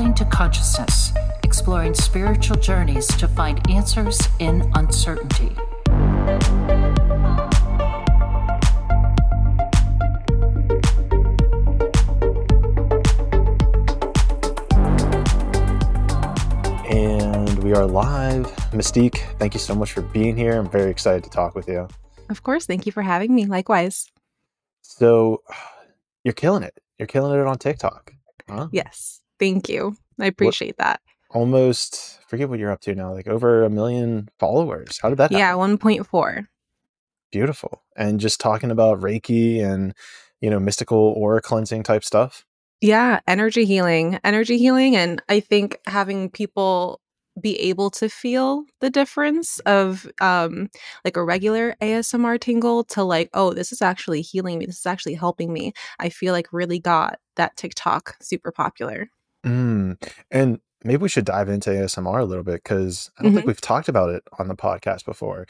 traveling to consciousness, exploring spiritual journeys to find answers in uncertainty. And we are live. Mystique, thank you so much for being here. I'm very excited to talk with you. Of course. Thank you for having me. Likewise. So, you're killing it. You're killing it on TikTok. Huh? Yes. Thank you. I appreciate what, that. Almost, forget what you're up to now, like over a million followers. How did that happen? Yeah, 1.4. Beautiful. And just talking about Reiki and, you know, mystical aura cleansing type stuff. Yeah, energy healing, energy healing. And I think having people be able to feel the difference of um like a regular ASMR tingle to like oh this is actually healing me this is actually helping me I feel like really got that TikTok super popular. Mm. And maybe we should dive into ASMR a little bit cuz I don't mm-hmm. think we've talked about it on the podcast before.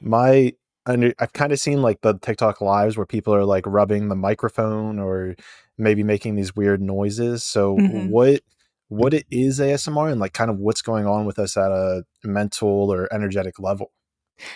My I've kind of seen like the TikTok lives where people are like rubbing the microphone or maybe making these weird noises. So mm-hmm. what what it is ASMR and like kind of what's going on with us at a mental or energetic level?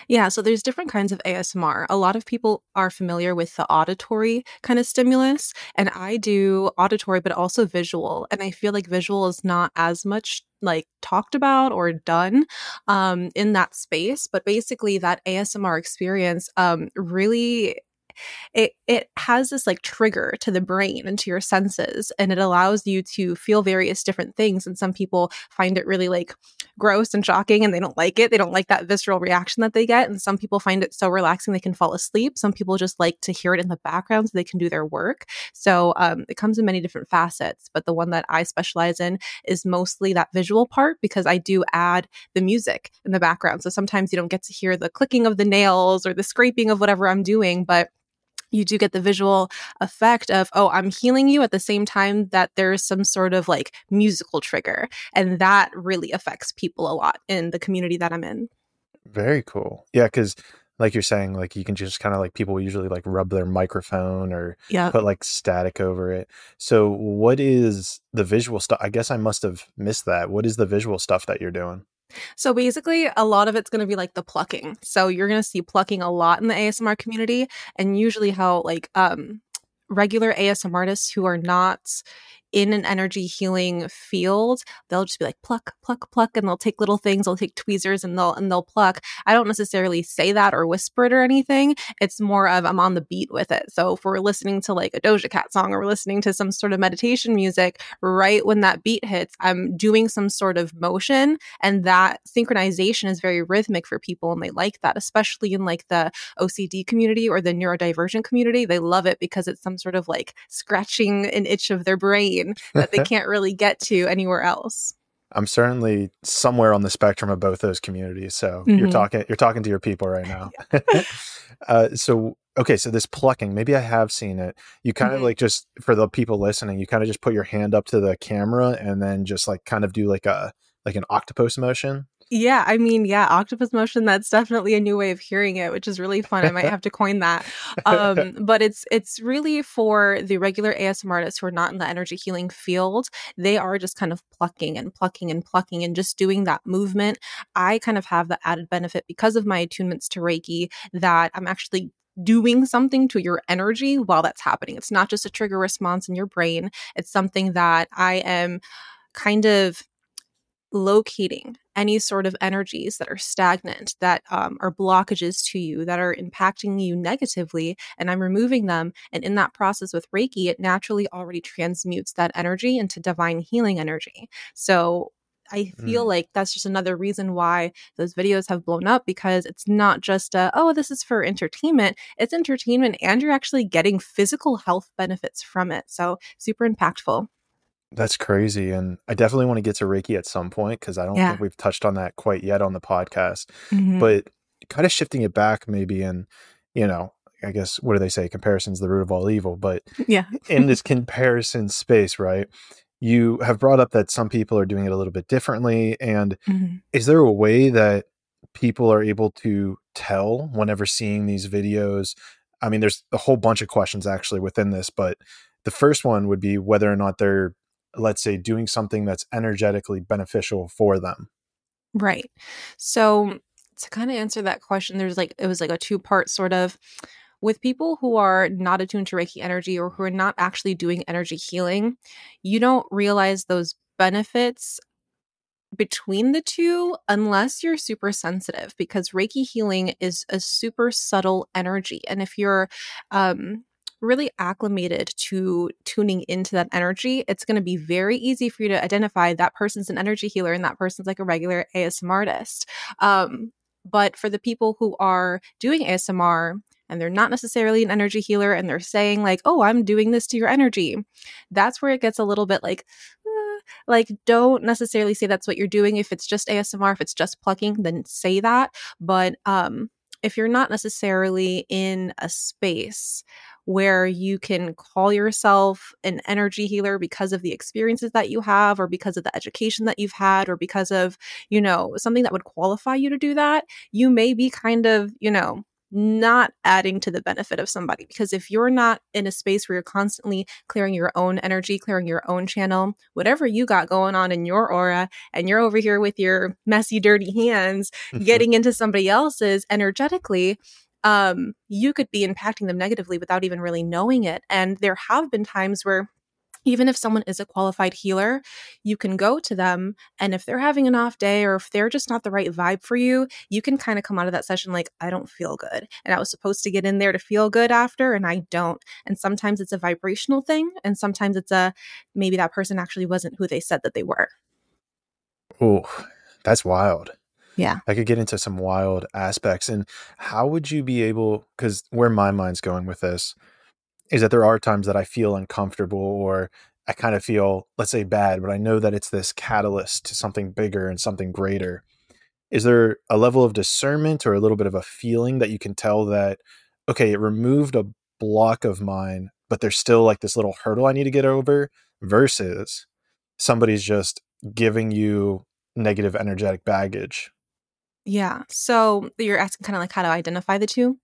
Yeah, so there's different kinds of ASMR. A lot of people are familiar with the auditory kind of stimulus, and I do auditory but also visual. And I feel like visual is not as much like talked about or done um, in that space. But basically, that ASMR experience um, really it it has this like trigger to the brain and to your senses and it allows you to feel various different things and some people find it really like gross and shocking and they don't like it. They don't like that visceral reaction that they get. And some people find it so relaxing they can fall asleep. Some people just like to hear it in the background so they can do their work. So um, it comes in many different facets but the one that i specialize in is mostly that visual part because i do add the music in the background. So sometimes you don't get to hear the clicking of the nails or the scraping of whatever i'm doing but you do get the visual effect of, oh, I'm healing you at the same time that there's some sort of like musical trigger. And that really affects people a lot in the community that I'm in. Very cool. Yeah. Cause like you're saying, like you can just kind of like people usually like rub their microphone or yep. put like static over it. So, what is the visual stuff? I guess I must have missed that. What is the visual stuff that you're doing? So basically, a lot of it's going to be like the plucking. So you're going to see plucking a lot in the ASMR community, and usually how like um regular ASMR artists who are not in an energy healing field, they'll just be like pluck, pluck, pluck, and they'll take little things, they'll take tweezers and they'll and they'll pluck. I don't necessarily say that or whisper it or anything. It's more of I'm on the beat with it. So if we're listening to like a Doja Cat song or we're listening to some sort of meditation music, right when that beat hits, I'm doing some sort of motion, and that synchronization is very rhythmic for people, and they like that, especially in like the OCD community or the neurodivergent community. They love it because it's some sort of like scratching an itch of their brain that they can't really get to anywhere else. I'm certainly somewhere on the spectrum of both those communities. So mm-hmm. you're talking you're talking to your people right now. uh, so okay, so this plucking, maybe I have seen it. You kind mm-hmm. of like just for the people listening, you kind of just put your hand up to the camera and then just like kind of do like a like an octopus motion. Yeah, I mean, yeah, octopus motion, that's definitely a new way of hearing it, which is really fun. I might have to coin that. Um, but it's it's really for the regular ASMR artists who are not in the energy healing field. They are just kind of plucking and plucking and plucking and just doing that movement. I kind of have the added benefit because of my attunements to Reiki that I'm actually doing something to your energy while that's happening. It's not just a trigger response in your brain. It's something that I am kind of locating any sort of energies that are stagnant, that um, are blockages to you, that are impacting you negatively, and I'm removing them. And in that process with Reiki, it naturally already transmutes that energy into divine healing energy. So I feel mm. like that's just another reason why those videos have blown up because it's not just a, oh, this is for entertainment. It's entertainment and you're actually getting physical health benefits from it. So super impactful. That's crazy. And I definitely want to get to Reiki at some point because I don't yeah. think we've touched on that quite yet on the podcast. Mm-hmm. But kind of shifting it back, maybe, and, you know, I guess, what do they say? Comparison's the root of all evil. But yeah, in this comparison space, right? You have brought up that some people are doing it a little bit differently. And mm-hmm. is there a way that people are able to tell whenever seeing these videos? I mean, there's a whole bunch of questions actually within this, but the first one would be whether or not they're let's say, doing something that's energetically beneficial for them? Right. So, to kind of answer that question, there's like, it was like a two part sort of with people who are not attuned to Reiki energy or who are not actually doing energy healing, you don't realize those benefits between the two unless you're super sensitive because Reiki healing is a super subtle energy. And if you're um, really acclimated to tuning into that energy, it's going to be very easy for you to identify that person's an energy healer and that person's like a regular ASMR artist. Um, but for the people who are doing ASMR, and they're not necessarily an energy healer and they're saying like oh i'm doing this to your energy that's where it gets a little bit like uh, like don't necessarily say that's what you're doing if it's just asmr if it's just plucking then say that but um if you're not necessarily in a space where you can call yourself an energy healer because of the experiences that you have or because of the education that you've had or because of you know something that would qualify you to do that you may be kind of you know not adding to the benefit of somebody. Because if you're not in a space where you're constantly clearing your own energy, clearing your own channel, whatever you got going on in your aura, and you're over here with your messy, dirty hands mm-hmm. getting into somebody else's energetically, um, you could be impacting them negatively without even really knowing it. And there have been times where even if someone is a qualified healer, you can go to them. And if they're having an off day or if they're just not the right vibe for you, you can kind of come out of that session like, I don't feel good. And I was supposed to get in there to feel good after, and I don't. And sometimes it's a vibrational thing. And sometimes it's a maybe that person actually wasn't who they said that they were. Oh, that's wild. Yeah. I could get into some wild aspects. And how would you be able, because where my mind's going with this, is that there are times that I feel uncomfortable or I kind of feel, let's say, bad, but I know that it's this catalyst to something bigger and something greater. Is there a level of discernment or a little bit of a feeling that you can tell that, okay, it removed a block of mine, but there's still like this little hurdle I need to get over versus somebody's just giving you negative energetic baggage? Yeah. So you're asking kind of like how to identify the two?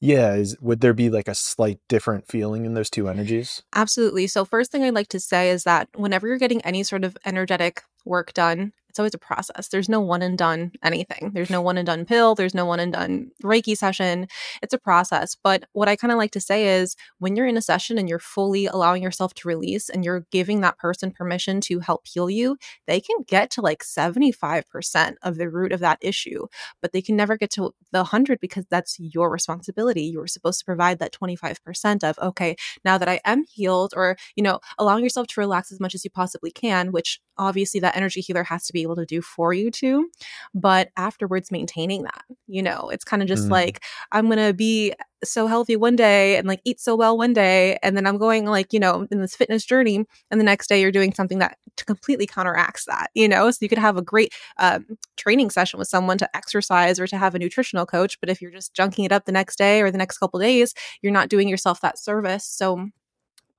Yeah, is would there be like a slight different feeling in those two energies? Absolutely. So first thing I'd like to say is that whenever you're getting any sort of energetic work done, it's always a process. There's no one and done anything. There's no one and done pill. There's no one and done Reiki session. It's a process. But what I kind of like to say is when you're in a session and you're fully allowing yourself to release and you're giving that person permission to help heal you, they can get to like 75% of the root of that issue, but they can never get to the 100 because that's your responsibility. You were supposed to provide that 25% of, okay, now that I am healed, or, you know, allowing yourself to relax as much as you possibly can, which obviously that energy healer has to be able to do for you too but afterwards maintaining that you know it's kind of just mm. like i'm gonna be so healthy one day and like eat so well one day and then i'm going like you know in this fitness journey and the next day you're doing something that completely counteracts that you know so you could have a great um, training session with someone to exercise or to have a nutritional coach but if you're just junking it up the next day or the next couple days you're not doing yourself that service so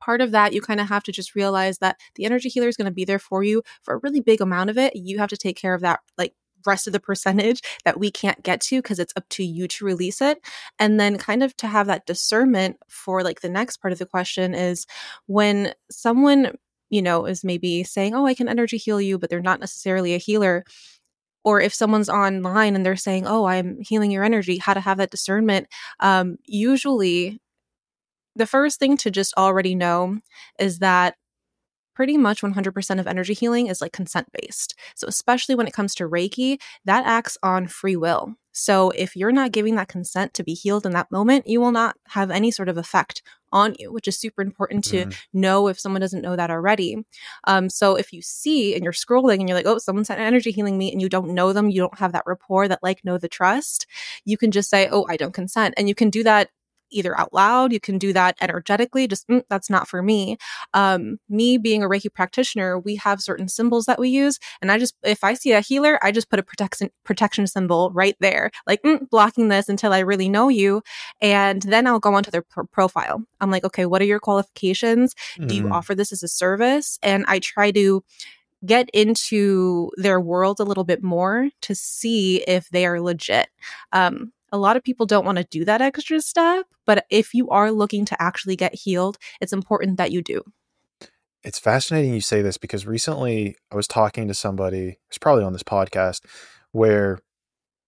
part of that, you kind of have to just realize that the energy healer is going to be there for you for a really big amount of it. You have to take care of that, like rest of the percentage that we can't get to because it's up to you to release it and then kind of to have that discernment for like the next part of the question is when someone you know is maybe saying oh i can energy heal you but they're not necessarily a healer or if someone's online and they're saying oh i'm healing your energy how to have that discernment um, usually the first thing to just already know is that pretty much 100% of energy healing is like consent based. So, especially when it comes to Reiki, that acts on free will. So, if you're not giving that consent to be healed in that moment, you will not have any sort of effect on you, which is super important to mm. know if someone doesn't know that already. Um, so, if you see and you're scrolling and you're like, oh, someone someone's energy healing me, and you don't know them, you don't have that rapport, that like, know the trust, you can just say, oh, I don't consent. And you can do that either out loud, you can do that energetically, just mm, that's not for me. Um, me being a Reiki practitioner, we have certain symbols that we use. And I just, if I see a healer, I just put a protection, protection symbol right there, like mm, blocking this until I really know you. And then I'll go onto their pro- profile. I'm like, okay, what are your qualifications? Mm. Do you mm-hmm. offer this as a service? And I try to, get into their world a little bit more to see if they are legit. Um, a lot of people don't want to do that extra step, but if you are looking to actually get healed, it's important that you do. it's fascinating you say this because recently I was talking to somebody, it's probably on this podcast, where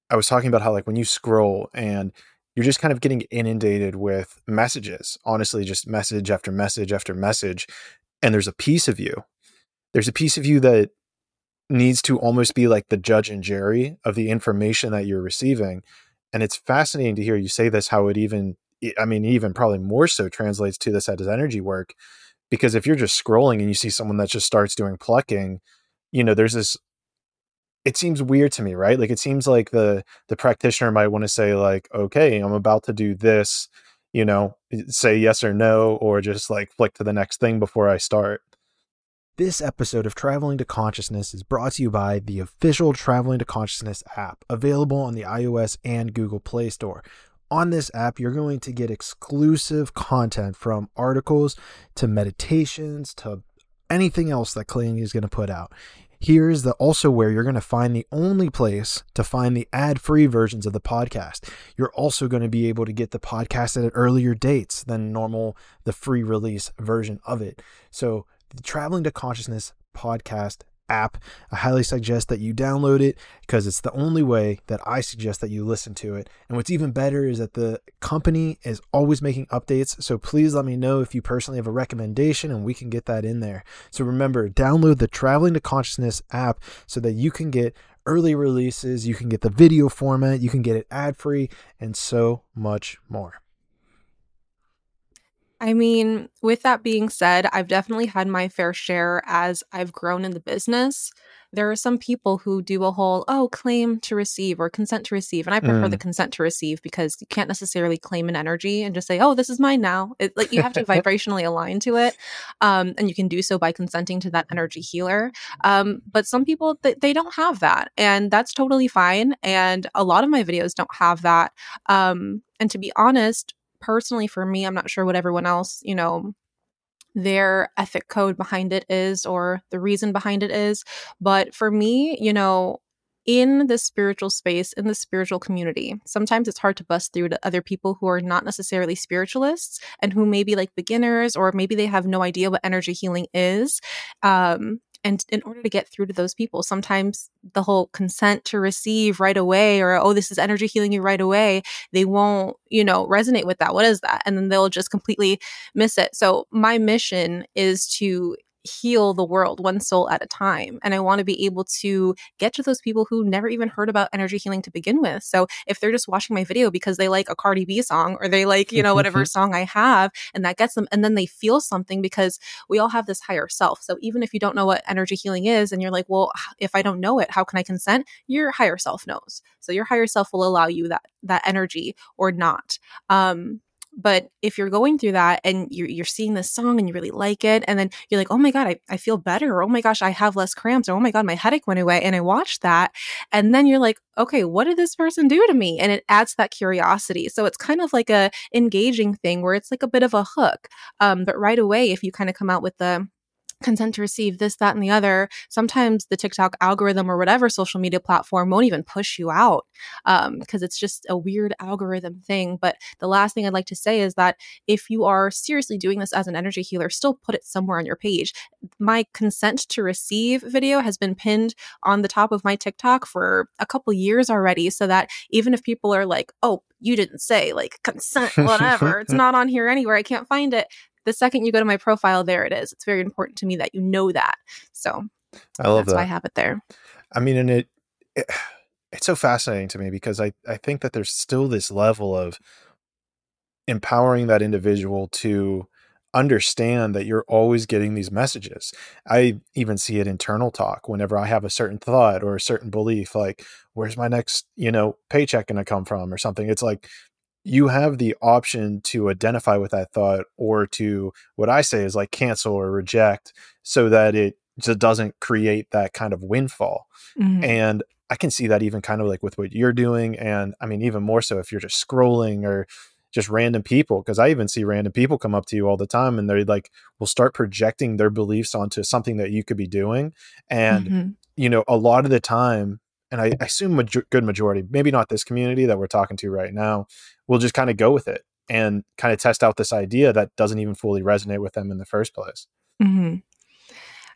I was talking about how like when you scroll and you're just kind of getting inundated with messages, honestly, just message after message after message. And there's a piece of you, there's a piece of you that needs to almost be like the judge and jury of the information that you're receiving. And it's fascinating to hear you say this, how it even, I mean, even probably more so translates to this as energy work because if you're just scrolling and you see someone that just starts doing plucking you know there's this it seems weird to me right? Like it seems like the the practitioner might want to say like okay i'm about to do this you know eh, say yes or no or just like flick to the next thing before i start this episode of Traveling to Consciousness is brought to you by the official Traveling to Consciousness app, available on the iOS and Google Play Store on this app, you're going to get exclusive content from articles to meditations to anything else that Clayton is going to put out. Here's the also where you're going to find the only place to find the ad-free versions of the podcast. You're also going to be able to get the podcast at earlier dates than normal the free release version of it. So, the Traveling to Consciousness podcast app. I highly suggest that you download it because it's the only way that I suggest that you listen to it. And what's even better is that the company is always making updates. So please let me know if you personally have a recommendation and we can get that in there. So remember, download the Traveling to Consciousness app so that you can get early releases, you can get the video format, you can get it ad free, and so much more. I mean, with that being said, I've definitely had my fair share as I've grown in the business. There are some people who do a whole, oh, claim to receive or consent to receive. And I prefer mm. the consent to receive because you can't necessarily claim an energy and just say, oh, this is mine now. It, like you have to vibrationally align to it. Um, and you can do so by consenting to that energy healer. Um, but some people, th- they don't have that. And that's totally fine. And a lot of my videos don't have that. Um, and to be honest, personally for me, I'm not sure what everyone else, you know, their ethic code behind it is or the reason behind it is. But for me, you know, in the spiritual space, in the spiritual community, sometimes it's hard to bust through to other people who are not necessarily spiritualists and who may be like beginners or maybe they have no idea what energy healing is. Um, and in order to get through to those people, sometimes the whole consent to receive right away or, oh, this is energy healing you right away, they won't, you know, resonate with that. What is that? And then they'll just completely miss it. So my mission is to heal the world one soul at a time. And I want to be able to get to those people who never even heard about energy healing to begin with. So if they're just watching my video because they like a Cardi B song or they like, you know, whatever song I have and that gets them, and then they feel something because we all have this higher self. So even if you don't know what energy healing is and you're like, well, if I don't know it, how can I consent? Your higher self knows. So your higher self will allow you that that energy or not. Um, but if you're going through that and you're, you're seeing this song and you really like it, and then you're like, oh my God, I, I feel better. Oh my gosh, I have less cramps. Or, oh my God, my headache went away. And I watched that. And then you're like, okay, what did this person do to me? And it adds that curiosity. So it's kind of like a engaging thing where it's like a bit of a hook. Um, but right away, if you kind of come out with the, consent to receive this, that, and the other, sometimes the TikTok algorithm or whatever social media platform won't even push you out because um, it's just a weird algorithm thing. But the last thing I'd like to say is that if you are seriously doing this as an energy healer, still put it somewhere on your page. My consent to receive video has been pinned on the top of my TikTok for a couple years already, so that even if people are like, oh, you didn't say like consent, whatever. it's not on here anywhere. I can't find it the second you go to my profile, there it is. It's very important to me that you know that. So I love that's that. I have it there. I mean, and it, it it's so fascinating to me because I, I think that there's still this level of empowering that individual to understand that you're always getting these messages. I even see it internal talk whenever I have a certain thought or a certain belief, like, where's my next, you know, paycheck going to come from or something. It's like you have the option to identify with that thought or to what I say is like cancel or reject so that it just doesn't create that kind of windfall. Mm-hmm. And I can see that even kind of like with what you're doing. And I mean, even more so if you're just scrolling or just random people, because I even see random people come up to you all the time and they're like, will start projecting their beliefs onto something that you could be doing. And, mm-hmm. you know, a lot of the time, and I, assume a good majority, maybe not this community that we're talking to right now, will just kind of go with it and kind of test out this idea that doesn't even fully resonate with them in the first place. Mm-hmm.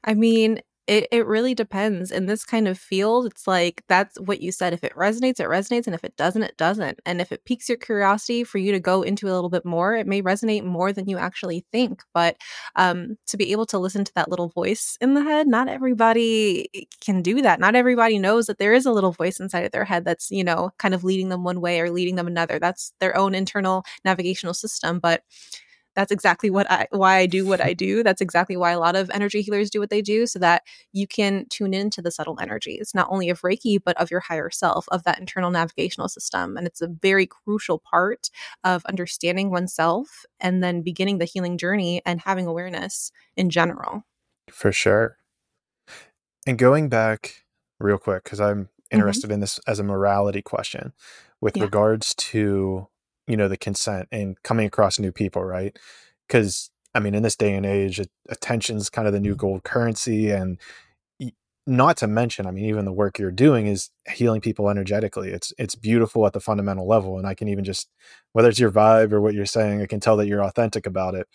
I mean, it, it really depends. In this kind of field, it's like that's what you said. If it resonates, it resonates. And if it doesn't, it doesn't. And if it piques your curiosity for you to go into a little bit more, it may resonate more than you actually think. But um, to be able to listen to that little voice in the head, not everybody can do that. Not everybody knows that there is a little voice inside of their head that's, you know, kind of leading them one way or leading them another. That's their own internal navigational system. But that's exactly what I why I do what I do. That's exactly why a lot of energy healers do what they do so that you can tune into the subtle energies, not only of Reiki, but of your higher self, of that internal navigational system. And it's a very crucial part of understanding oneself and then beginning the healing journey and having awareness in general. For sure. And going back real quick, because I'm mm-hmm. interested mm-hmm. in this as a morality question with yeah. regards to you know the consent and coming across new people right? Because i mean in this day and age attention's kind of the new mm-hmm. gold currency and not to mention i mean even the work you're doing is healing people energetically. It's it's beautiful at the fundamental level and i can even just whether it's your vibe or what you're saying i can tell that you're authentic about it.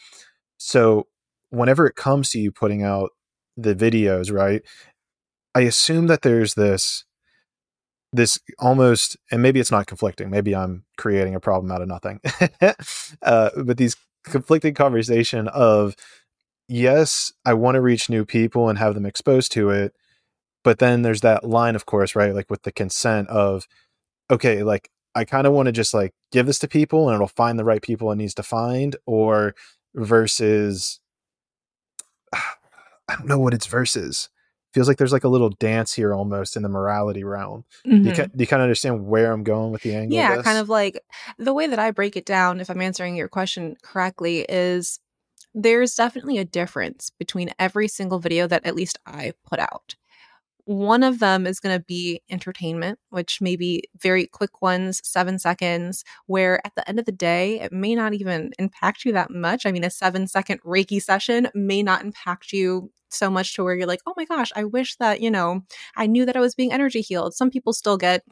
So whenever it comes to you putting out the videos right i assume that there's this this almost and maybe it's not conflicting maybe i'm creating a problem out of nothing uh, but these conflicting conversation of yes i want to reach new people and have them exposed to it but then there's that line of course right like with the consent of okay like i kind of want to just like give this to people and it'll find the right people it needs to find or versus i don't know what it's versus feels like there's like a little dance here almost in the morality realm. Mm-hmm. You, you, kind of understand where I'm going with the angle? Yeah, of kind of like the way that I break it down, if I'm answering your question correctly, is there's definitely a difference between every single video that at least I put out. One of them is going to be entertainment, which may be very quick ones, seven seconds, where at the end of the day, it may not even impact you that much. I mean, a seven second Reiki session may not impact you so much to where you're like, oh my gosh, I wish that, you know, I knew that I was being energy healed. Some people still get,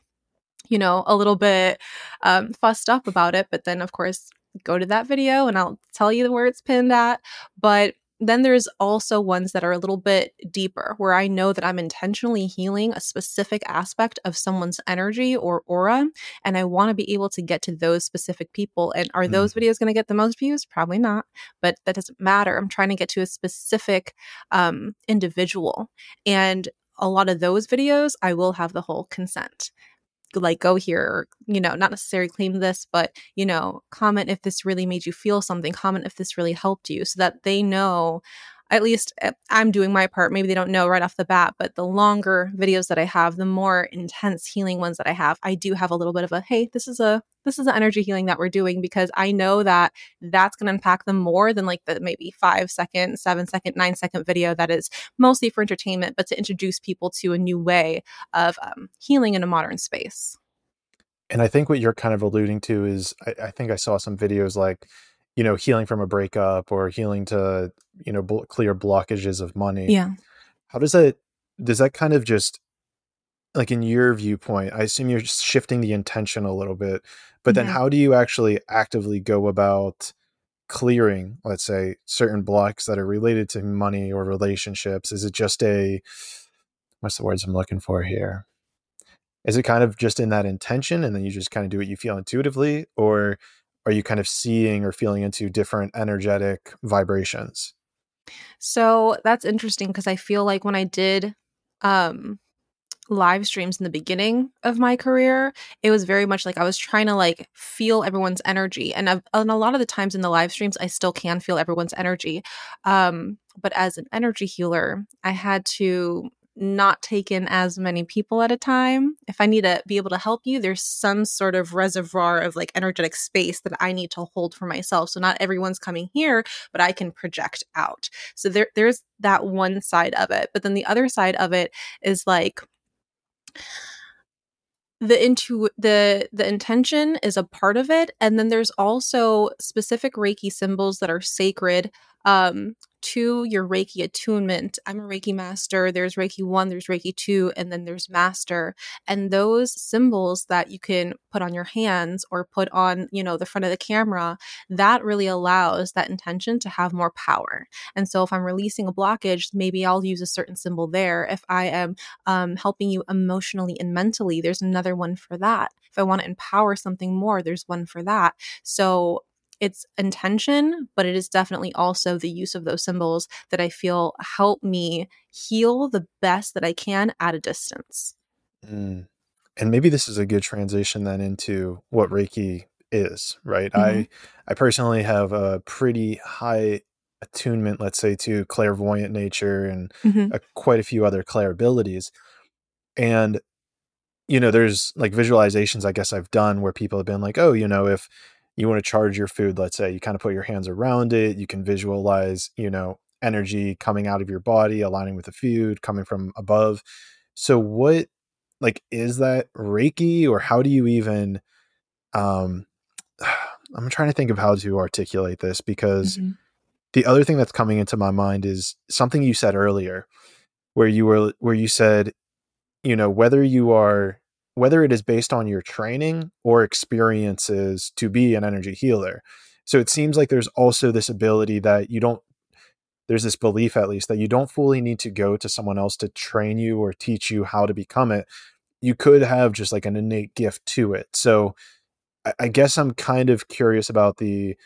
you know, a little bit um, fussed up about it. But then, of course, go to that video and I'll tell you where it's pinned at. But then there's also ones that are a little bit deeper where I know that I'm intentionally healing a specific aspect of someone's energy or aura. And I want to be able to get to those specific people. And are mm. those videos going to get the most views? Probably not, but that doesn't matter. I'm trying to get to a specific um, individual. And a lot of those videos, I will have the whole consent like go here or you know not necessarily claim this but you know comment if this really made you feel something comment if this really helped you so that they know at least eh, I'm doing my part. Maybe they don't know right off the bat, but the longer videos that I have, the more intense healing ones that I have, I do have a little bit of a hey, this is a this is the energy healing that we're doing because I know that that's going to impact them more than like the maybe five second, seven second, nine second video that is mostly for entertainment, but to introduce people to a new way of um, healing in a modern space. And I think what you're kind of alluding to is I, I think I saw some videos like you know healing from a breakup or healing to you know bl- clear blockages of money. Yeah. How does that does that kind of just like in your viewpoint i assume you're just shifting the intention a little bit but then yeah. how do you actually actively go about clearing let's say certain blocks that are related to money or relationships? Is it just a what's the words i'm looking for here? Is it kind of just in that intention and then you just kind of do what you feel intuitively or are you kind of seeing or feeling into different energetic vibrations? So that's interesting because I feel like when I did um live streams in the beginning of my career, it was very much like I was trying to like feel everyone's energy. And, I've, and a lot of the times in the live streams, I still can feel everyone's energy. Um, but as an energy healer, I had to not take in as many people at a time. If I need to be able to help you, there's some sort of reservoir of like energetic space that I need to hold for myself. So not everyone's coming here, but I can project out. So there there's that one side of it. But then the other side of it is like the into the the intention is a part of it and then there's also specific reiki symbols that are sacred um, to your Reiki attunement. I'm a Reiki master. There's Reiki 1, there's Reiki 2, and then there's master. And those symbols that you can put on your hands or put on, you know, the front of the camera, that really allows that intention to have more power. And so if I'm releasing a blockage, maybe I'll use a certain symbol there. If I am um, helping you emotionally and mentally, there's another one for that. If I want to empower something more, there's one for that. So it's intention, but it is definitely also the use of those symbols that I feel help me heal the best that I can at a distance. Mm. And maybe this is a good transition then into what Reiki is, right? Mm-hmm. I I personally have a pretty high attunement, let's say, to clairvoyant nature and mm-hmm. a, quite a few other clair abilities. And you know, there's like visualizations I guess I've done where people have been like, oh, you know, if you want to charge your food, let's say, you kind of put your hands around it, you can visualize, you know, energy coming out of your body, aligning with the food, coming from above. So what like is that Reiki or how do you even um I'm trying to think of how to articulate this because mm-hmm. the other thing that's coming into my mind is something you said earlier where you were where you said you know whether you are whether it is based on your training or experiences to be an energy healer. So it seems like there's also this ability that you don't there's this belief at least that you don't fully need to go to someone else to train you or teach you how to become it. You could have just like an innate gift to it. So I, guess I'm kind of curious about the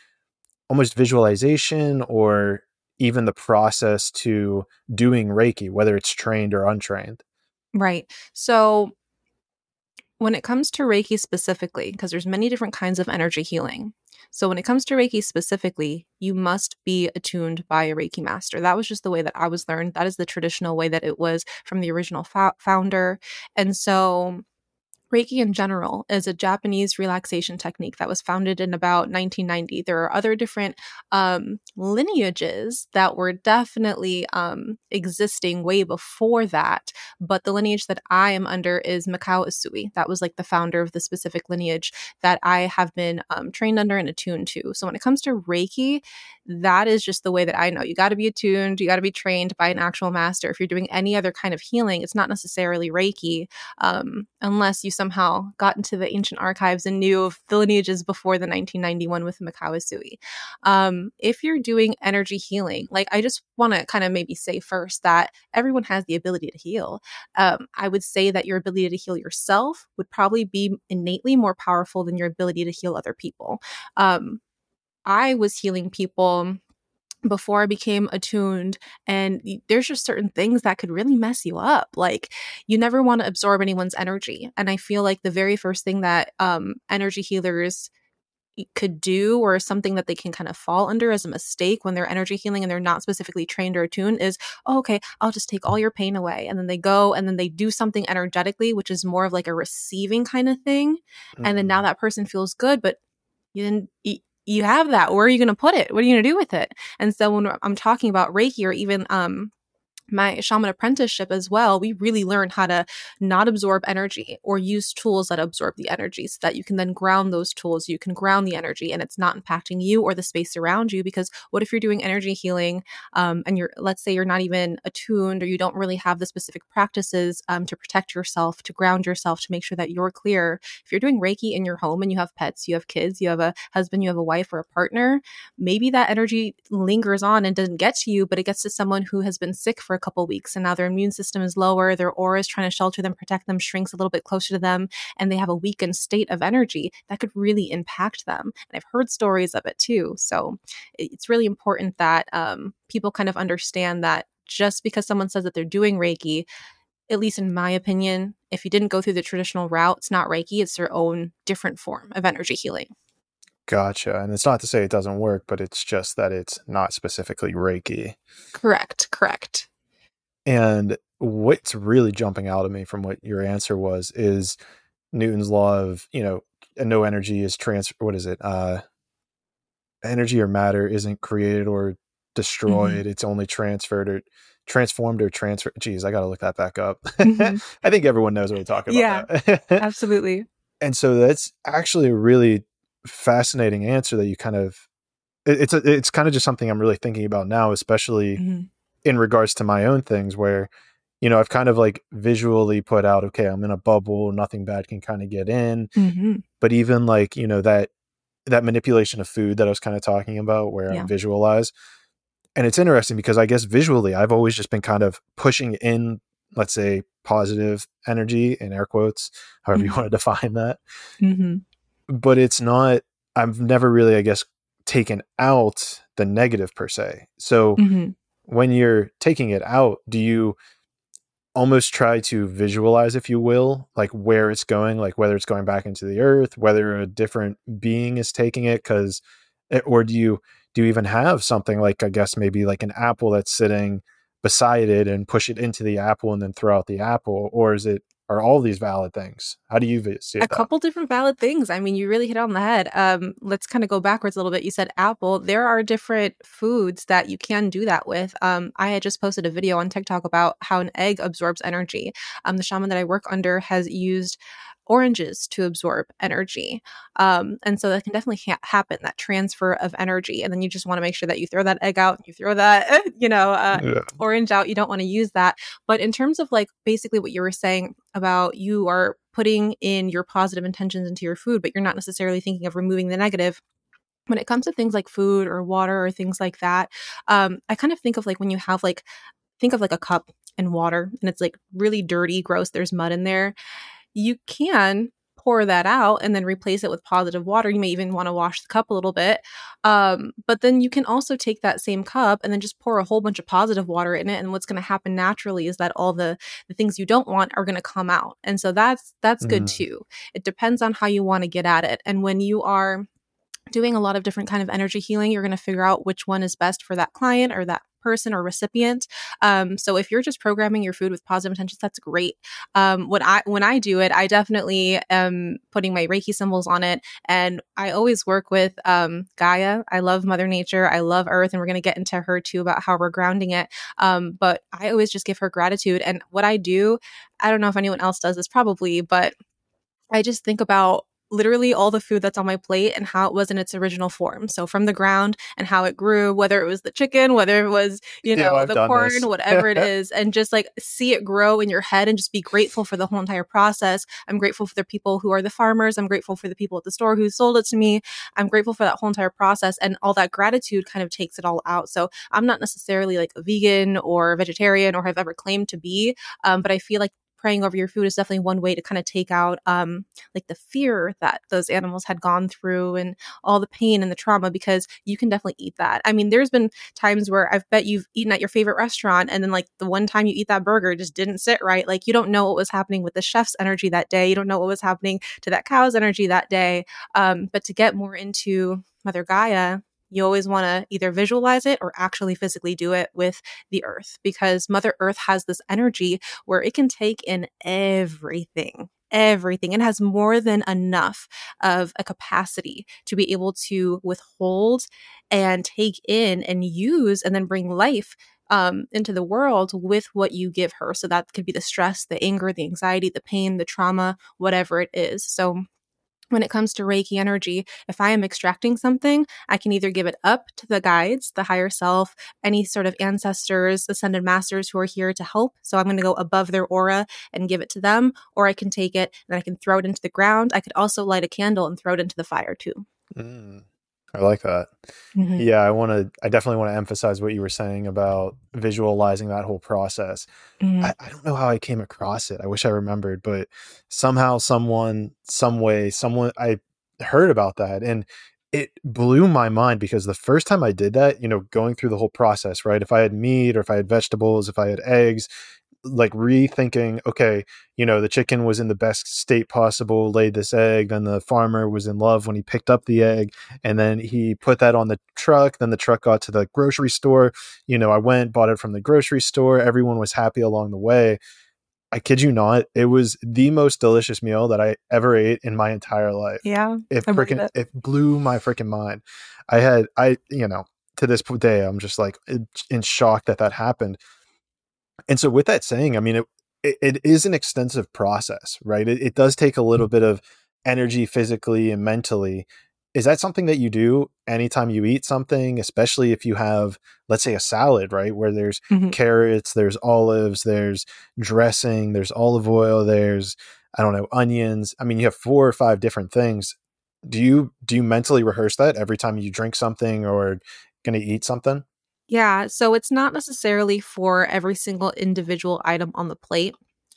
almost visualization or even the process to doing Reiki, whether it's trained or untrained. Right. So when it comes to Reiki specifically, because there's many different kinds of energy healing. So when it comes to Reiki specifically, you must be attuned by a Reiki master. That was just the way that I was learned. That is the traditional way that it was from the original fo- founder. And so Reiki in general is a Japanese relaxation technique that was founded in about 1990. There are other different um, lineages that were definitely um, existing way before that, but the lineage that I am under is Mikao Usui. That was like the founder of the specific lineage that I have been um, trained under and attuned to. So when it comes to Reiki, that is just the way that I know. You got to be attuned, you got to be trained by an actual master. If you're doing any other kind of healing, it's not necessarily Reiki um, unless you somehow got into the ancient archives and knew of the lineages before the 1991 with Mikao Usui. Um, if you're doing energy healing, like I just want to kind of maybe say first that everyone has the ability to heal. Um, I would say that your ability to heal yourself would probably be innately more powerful than your ability to heal other people. Um, I was healing people before I became attuned. And there's just certain things that could really mess you up. Like you never want to absorb anyone's energy. And I feel like the very first thing that um, energy healers could do or something that they can kind of fall under as a mistake when they're energy healing and they're not specifically trained or attuned is oh, okay i'll just take all your pain away and then they go and then they do something energetically which is more of like a receiving kind of thing mm-hmm. and then now mm-hmm. that person feels good but you didn't you have that. Where are you going to put it? What are you going to do with it? And so when I'm talking about Reiki or even um, my shaman apprenticeship as well, we really learn how to not absorb energy or use tools that absorb the energy so that you can then ground those tools. You can ground the energy and it's not impacting you or the space around you. Because what if you're doing energy healing um, and you're, let's say you're not even attuned or you don't really have the specific practices um, to protect yourself, to ground yourself, to make sure that you're clear. If you're doing Reiki in your home and you have pets, you have kids, you have a husband, you have a wife or a partner, maybe that energy lingers on and doesn't get to you, but it gets to someone who has been sick for a couple weeks and now their immune system is lower, their aura is trying to shelter them, protect them, shrinks a little bit closer to them, and they have a weakened state of energy that could really impact them. And I've heard stories of it too. So it's really important that um, people kind of understand that just because someone says that they're doing Reiki, at least in my opinion, if you didn't go through the traditional route, it's not Reiki, it's their own different form of energy healing. Gotcha. And it's not to say it doesn't work, but it's just that it's not specifically Reiki. Correct. Correct. And what's really jumping out of me from what your answer was is Newton's law of, you know, no energy is transfer. What is it? Uh, energy or matter isn't created or mm-hmm. destroyed. Mm-hmm. It's only transferred or transformed or transferred. Geez, I got to look that back up. Mm-hmm. I think everyone knows what we're talking about. Yeah, absolutely. And so that's actually a really fascinating answer that you kind of it's a, it's kind of just something I'm really thinking about now, especially mm-hmm. In regards to my own things where you know, I've kind of like visually put out, okay, I'm in a bubble, nothing bad can kind of get in. Mm-hmm. But even like, you know, that that manipulation of food that I was kind of talking about where yeah. I visualize. And it's interesting because I guess visually I've always just been kind of pushing in, let's say, positive energy in air quotes, however mm-hmm. you want to define that. Mm-hmm. But it's not, I've never really, I guess, taken out the negative per se. So mm-hmm. When you're taking it out, do you almost try to visualize, if you will, like where it's going, like whether it's going back into the earth, whether a different being is taking it, because, eh, or do you do you even have something like I guess maybe like an apple that's sitting beside it and push it into the apple and then throw out the apple, or is it are all these valid things? How do you see it? A couple different valid things. I mean, you really hit on the head. Um, let's kind of go backwards a little bit. You said apple. There are different foods that you can do that with. Um, I had just posted a video on TikTok about how an egg absorbs energy. Um, the shaman that I work under has used oranges to absorb energy. Um, and so that can definitely ha- happen, that transfer of energy. And then you just want to make sure that you throw that egg out, you throw that, you know, uh, yeah. orange out. You don't want to use that. But in terms of like basically what you were saying about you are putting in your positive intentions into your food, but you're not necessarily thinking of removing the negative when it comes to things like food or water or things like that um, i kind of think of like when you have like think of like a cup and water and it's like really dirty gross there's mud in there you can pour that out and then replace it with positive water. You may even want to wash the cup a little bit. Um, but then you can also take that same cup and then just pour a whole bunch of positive water in it. And what's going to happen naturally is that all the, the things you don't want are going to come out. And so that's that's mm. good too. It depends on how you want to get at it. And when you are doing a lot of different kind of energy healing you're going to figure out which one is best for that client or that person or recipient. Um, so if you're just programming your food with positive intentions, that's great. Um, when I when I do it, I definitely am putting my Reiki symbols on it, and I always work with um, Gaia. I love Mother Nature. I love Earth, and we're going to get into her too about how we're grounding it. Um, but I always just give her gratitude, and what I do, I don't know if anyone else does this, probably, but I just think about literally all the food that's on my plate and how it was in its original form. So from the ground and how it grew, whether it was the chicken, whether it was, you know, yeah, the corn, this. whatever it is, and just like see it grow in your head and just be grateful for the whole entire process. I'm grateful for the people who are the farmers. I'm grateful for the people at the store who sold it to me. I'm grateful for that whole entire process and all that gratitude kind of takes it all out. So I'm not necessarily like a vegan or vegetarian or have ever claimed to be, um, but I feel like praying over your food is definitely one way to kind of take out um, like the fear that those animals had gone through and all the pain and the trauma because you can definitely eat that. I mean, there's been times where I've bet you've eaten at your favorite restaurant and then like the one time you eat that burger just didn't sit right. Like you don't know what was happening with the chef's energy that day. You don't know what was happening to that cow's energy that day. Um, but to get more into Mother Gaia, you always want to either visualize it or actually physically do it with the earth because Mother Earth has this energy where it can take in everything. Everything. It has more than enough of a capacity to be able to withhold and take in and use and then bring life um, into the world with what you give her. So that could be the stress, the anger, the anxiety, the pain, the trauma, whatever it is. So when it comes to Reiki energy, if I am extracting something, I can either give it up to the guides, the higher self, any sort of ancestors, ascended masters who are here to help. So I'm going to go above their aura and give it to them, or I can take it and I can throw it into the ground. I could also light a candle and throw it into the fire too. Mm. I like that. Mm-hmm. Yeah, I want to. I definitely want to emphasize what you were saying about visualizing that whole process. Mm-hmm. I, I, don't know how I came across it. I wish I remembered, but somehow, someone, some way, someone I heard about that, and it blew my mind because the first time I did that, you know, going through the whole process, right? If I had meat or if I had vegetables, if I had eggs, like rethinking okay you know the chicken was in the best state possible laid this egg then the farmer was in love when he picked up the egg and then he put that on the truck then the truck got to the grocery store you know i went bought it from the grocery store everyone was happy along the way. I kid you not it was the most delicious meal that i ever ate in my entire life. Yeah it freaking it. it blew my freaking mind. I had i you know to this day i'm just like in shock that that happened and so, with that saying, I mean, it, it, it is an extensive process, right? It, it does take a little bit of energy physically and mentally. is that something that you do anytime you eat something, especially if you have, let's say, a salad, right? Where there's mm-hmm. carrots, there's olives, there's dressing, there's olive oil, there's, I don't know, onions. I mean, you have four or five different things. Do you do you mentally rehearse that every time you drink something or gonna eat something? Yeah, so it's not necessarily for every single individual item on the plate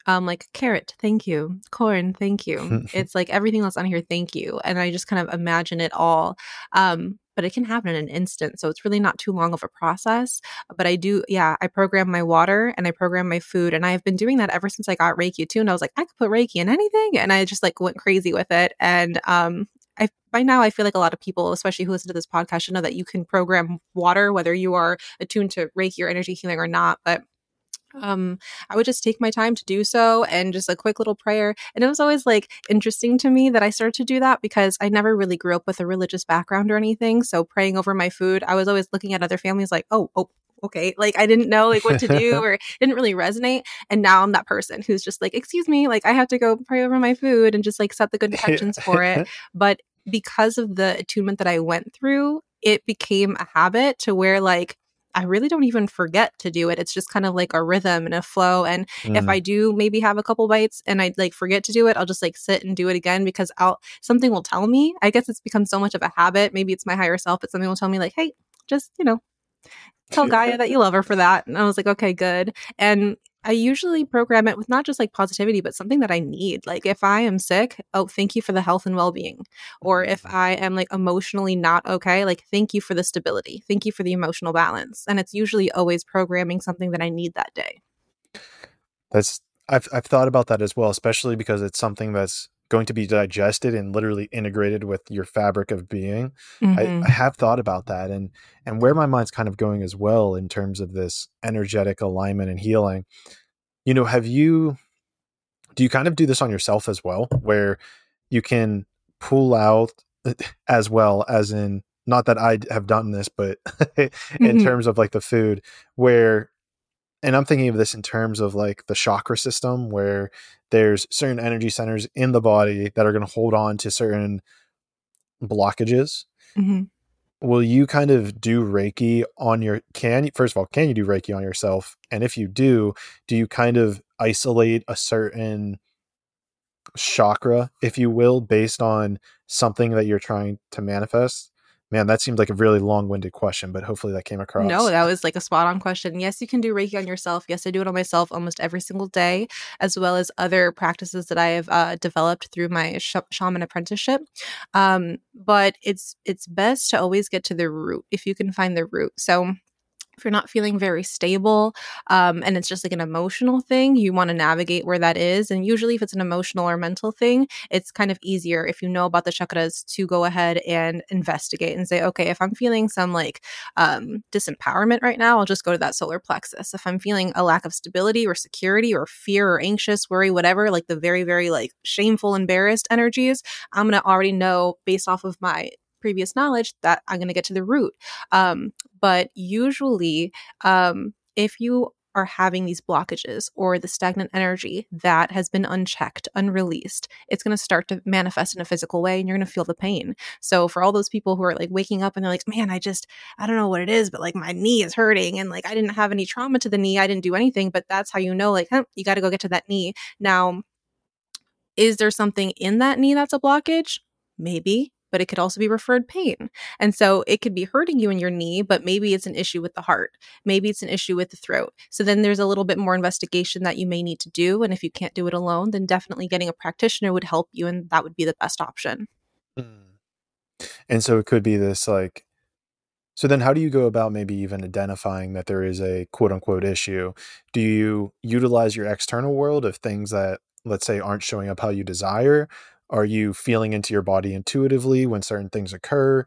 um, like carrot, thank you, corn, thank you. it's like everything else on here, thank you. And I just kind of imagine it all. Um, but it can happen in an instant. So it's really not too long of a process. But I do, yeah, I program my water and I program my food. And I've been doing that ever since I got Reiki too. And I was like, I could put Reiki in anything. And I just like went crazy with it. And um, I by now I feel like a lot of people, especially who listen to this podcast, should know that you can program water, whether you are attuned to Reiki or energy healing or not. But um i would just take my time to do so and just a quick little prayer and it was always like interesting to me that i started to do that because i never really grew up with a religious background or anything so praying over my food i was always looking at other families like oh oh okay like i didn't know like what to do or didn't really resonate and now i'm that person who's just like excuse me like i have to go pray over my food and just like set the good intentions for it but because of the attunement that i went through it became a habit to where like I really don't even forget to do it. It's just kind of like a rhythm and a flow. And mm. if I do maybe have a couple bites and I like forget to do it, I'll just like sit and do it again because I'll something will tell me. I guess it's become so much of a habit. Maybe it's my higher self, but something will tell me like, hey, just, you know, tell Gaia that you love her for that. And I was like, okay, good. And I usually program it with not just like positivity, but something that I need. Like if I am sick, oh, thank you for the health and well being. Or if mm-hmm. I am like emotionally not okay, like thank you for the stability. Thank you for the emotional balance. And it's usually always programming something that I need that day. That's I've I've thought about that as well, especially because it's something that's going to be digested and literally integrated with your fabric of being. Mm-hmm. I, I, have thought about that and and where my mind's kind of going as well in terms of this energetic alignment and healing. You know, have you do you kind of do this on yourself as well, where you can pull out as well as in not that I have done this, but in mm-hmm. terms of like the food, where and I'm thinking of this in terms of like the chakra system where there's certain energy centers in the body that are going to hold on to certain blockages. Mm-hmm. Will you kind of do Reiki on your can first of all, can you do Reiki on yourself? And if you do, do you kind of isolate a certain chakra, if you will, based on something that you're trying to manifest? Man, that seemed like a really long-winded question, but hopefully that came across. No, that was like a spot-on question. Yes, you can do Reiki on yourself. Yes, I do it on myself almost every single day, as well as other practices that I have uh, developed through my sh- shaman apprenticeship. Um, but it's it's best to always get to the root if you can find the root. So if you're not feeling very stable um, and it's just like an emotional thing, you want to navigate where that is. And usually, if it's an emotional or mental thing, it's kind of easier if you know about the chakras to go ahead and investigate and say, okay, if I'm feeling some like um, disempowerment right now, I'll just go to that solar plexus. If I'm feeling a lack of stability or security or fear or anxious, worry, whatever, like the very, very like shameful, embarrassed energies, I'm going to already know based off of my previous knowledge that I'm going to get to the root. Um, but usually, um, if you are having these blockages or the stagnant energy that has been unchecked, unreleased, it's going to start to manifest in a physical way and you're going to feel the pain. So, for all those people who are like waking up and they're like, man, I just, I don't know what it is, but like my knee is hurting and like I didn't have any trauma to the knee, I didn't do anything, but that's how you know, like, huh, you got to go get to that knee. Now, is there something in that knee that's a blockage? Maybe but it could also be referred pain. And so it could be hurting you in your knee, but maybe it's an issue with the heart. Maybe it's an issue with the throat. So then there's a little bit more investigation that you may need to do. And if you can't do it alone, then definitely getting a practitioner would help you, and that would be the best option. Mm. And so it could be this like, so then how do you go about maybe even identifying that there is a quote unquote issue? Do you utilize your external world of things that, let's say, aren't showing up how you desire? Are you feeling into your body intuitively when certain things occur?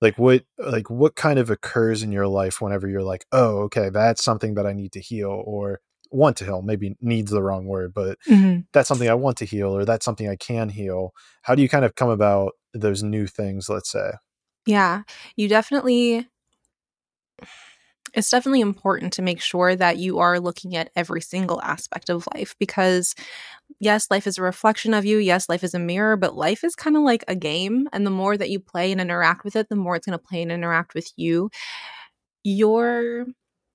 Like what like what kind of occurs in your life whenever you're like oh okay that's something that i need to heal or want to heal maybe needs the wrong word but mm-hmm. that's something i want to heal or that's something i can heal. How do you kind of come about those new things let's say? Yeah you definitely it's definitely important to make sure that you are looking at every single aspect of life because yes, life is a reflection of you. Yes, life is a mirror, but life is kind of like a game. And the more that you play and interact with it, the more it's going to play and interact with you. Your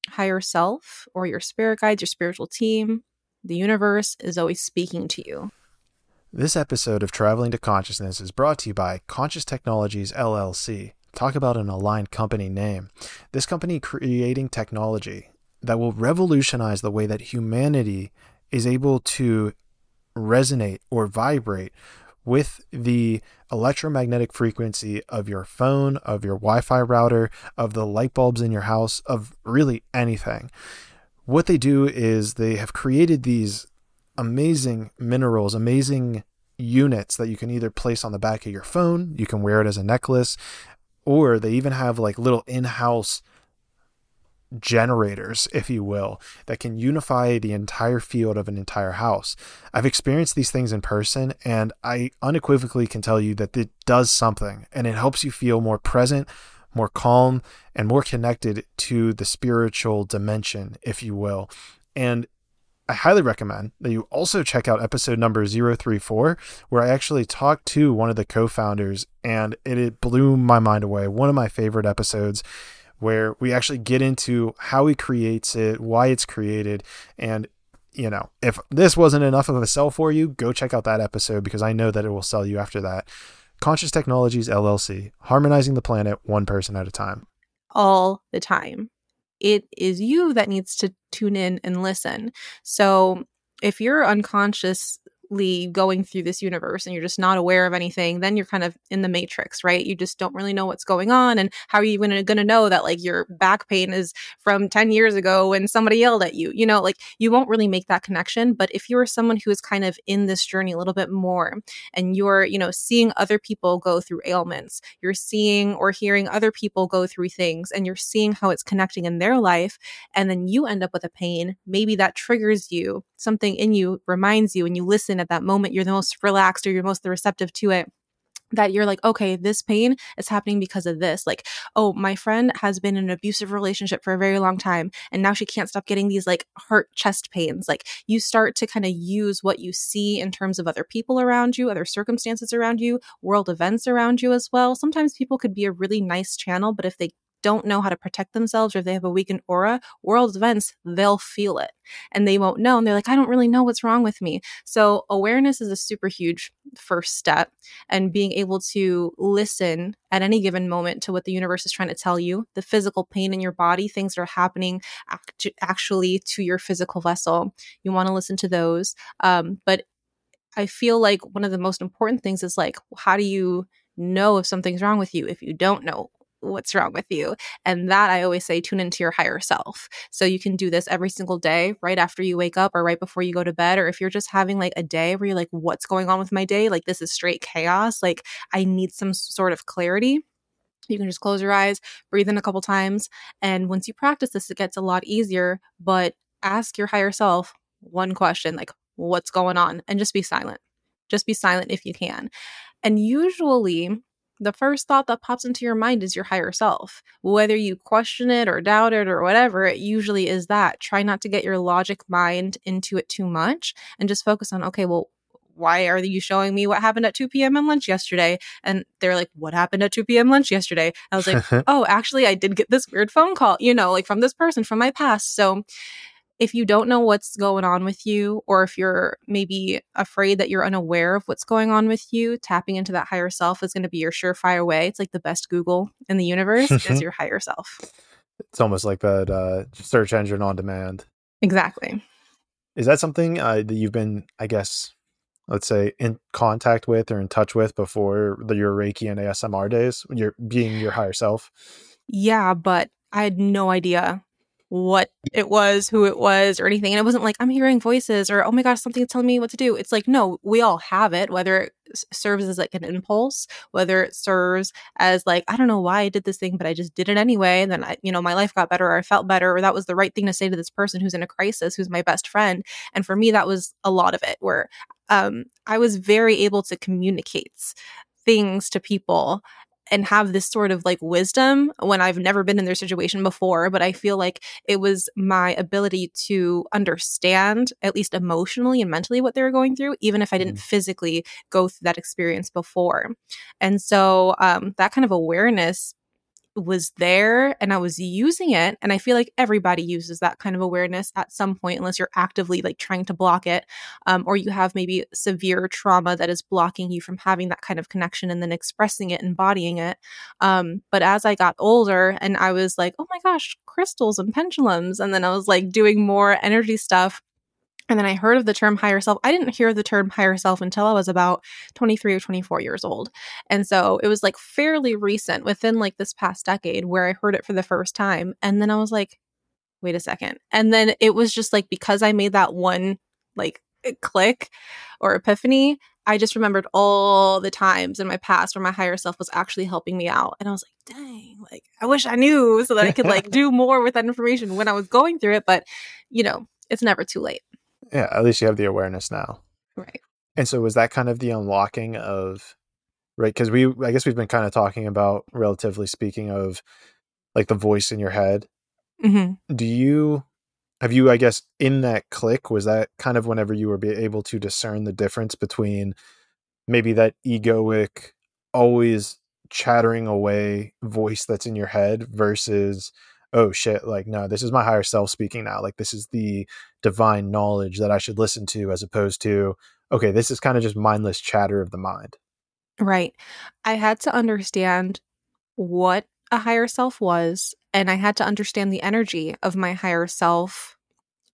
higher self or your spirit guides, your spiritual team, the universe is always speaking to you. This episode of Traveling to Consciousness is brought to you by Conscious Technologies LLC. Talk about an aligned company name. This company creating technology that will revolutionize the way that humanity is able to resonate or vibrate with the electromagnetic frequency of your phone, of your Wi Fi router, of the light bulbs in your house, of really anything. What they do is they have created these amazing minerals, amazing units that you can either place on the back of your phone, you can wear it as a necklace, or they even have like little in house generators, if you will, that can unify the entire field of an entire house. I've experienced these things in person, and I unequivocally can tell you that it does something and it helps you feel more present, more calm, and more connected to the spiritual dimension, if you will. And I highly recommend that you also check out episode number 034, where I actually talked to one of the co founders, and it, it blew my mind away. One of my favorite episodes where we actually get into how he creates it, why it's created, and you know, if this wasn't enough of a sell for you, go check out that episode because I know that it will sell you after that. Conscious Technologies LLC, harmonizing the planet one person at a time. All the time. It is you that needs to tune in and listen. So if you're unconscious going through this universe and you're just not aware of anything, then you're kind of in the matrix, right? You just don't really know what's going on. And how are you going to know that like your back pain is from 10 years ago when somebody yelled at you? You know, like you won't really make that connection. But if you're someone who is kind of in this journey a little bit more and you're, you know, seeing other people go through ailments, you're seeing or hearing other people go through things and you're seeing how it's connecting in their life, and then you end up with a pain, maybe that triggers you, something in you reminds you, and you listen at that moment you're the most relaxed or you're most receptive to it that you're like, okay, this pain is happening because of this. Like, oh, my friend has been in an abusive relationship for a very long time, and now she can't stop getting these like heart chest pains. Like, you start to kind of use what you see in terms of other people around you, other circumstances around you, world events around you as well. Sometimes people could be a really nice channel, but if they don't know how to protect themselves or if they have a weakened aura, world events, they'll feel it and they won't know. And they're like, I don't really know what's wrong with me. So, awareness is a super huge first step. And being able to listen at any given moment to what the universe is trying to tell you, the physical pain in your body, things that are happening act- actually to your physical vessel. You want to listen to those. Um, but I feel like one of the most important things is like, how do you know if something's wrong with you if you don't know what's wrong with you. And that I always say, tune into your higher self. So you can do this every single day, right after you wake up or right before you go to bed. Or if you're just having like a day where you're like, what's going on with my day? Like, this is straight chaos. Like, I need some sort of clarity. You can just close your eyes, breathe in a couple times. And once you practice this, it gets a lot easier. But ask your higher self one question, like, what's going on? And just be silent. Just be silent if you can. And usually, the first thought that pops into your mind is your higher self. Whether you question it or doubt it or whatever, it usually is that. Try not to get your logic mind into it too much and just focus on, okay, well, why are you showing me what happened at 2 p.m. and lunch yesterday? And they're like, what happened at 2 p.m. lunch yesterday? I was like, oh, actually, I did get this weird phone call, you know, like from this person from my past. So if you don't know what's going on with you, or if you're maybe afraid that you're unaware of what's going on with you, tapping into that higher self is going to be your surefire way. It's like the best Google in the universe is your higher self. It's almost like that uh, search engine on demand. Exactly. Is that something uh, that you've been, I guess, let's say, in contact with or in touch with before the, your Reiki and ASMR days? When you're being your higher self. Yeah, but I had no idea what it was, who it was, or anything. And it wasn't like, I'm hearing voices or, oh my gosh, something's telling me what to do. It's like, no, we all have it, whether it serves as like an impulse, whether it serves as like, I don't know why I did this thing, but I just did it anyway. And then I, you know, my life got better or I felt better, or that was the right thing to say to this person who's in a crisis, who's my best friend. And for me, that was a lot of it where um, I was very able to communicate things to people and have this sort of like wisdom when I've never been in their situation before. But I feel like it was my ability to understand, at least emotionally and mentally, what they were going through, even if I didn't mm. physically go through that experience before. And so um, that kind of awareness was there and I was using it. And I feel like everybody uses that kind of awareness at some point, unless you're actively like trying to block it, um, or you have maybe severe trauma that is blocking you from having that kind of connection and then expressing it, embodying it. Um, but as I got older and I was like, oh my gosh, crystals and pendulums, and then I was like doing more energy stuff and then I heard of the term higher self. I didn't hear the term higher self until I was about 23 or 24 years old. And so it was like fairly recent within like this past decade where I heard it for the first time. And then I was like, wait a second. And then it was just like because I made that one like click or epiphany, I just remembered all the times in my past where my higher self was actually helping me out. And I was like, dang, like I wish I knew so that I could like do more with that information when I was going through it. But, you know, it's never too late yeah at least you have the awareness now. Right. And so was that kind of the unlocking of right because we i guess we've been kind of talking about relatively speaking of like the voice in your head. Mm-hmm. do you have you i guess in that click was that kind of whenever you were able to discern the difference between maybe that egoic always chattering away voice that's in your head versus oh shit like no this is my higher self speaking now. Like this is the divine knowledge that i should listen to as opposed to okay this is kind of just mindless chatter of the mind. Right. I had to understand what a higher self was and i had to understand the energy of my higher self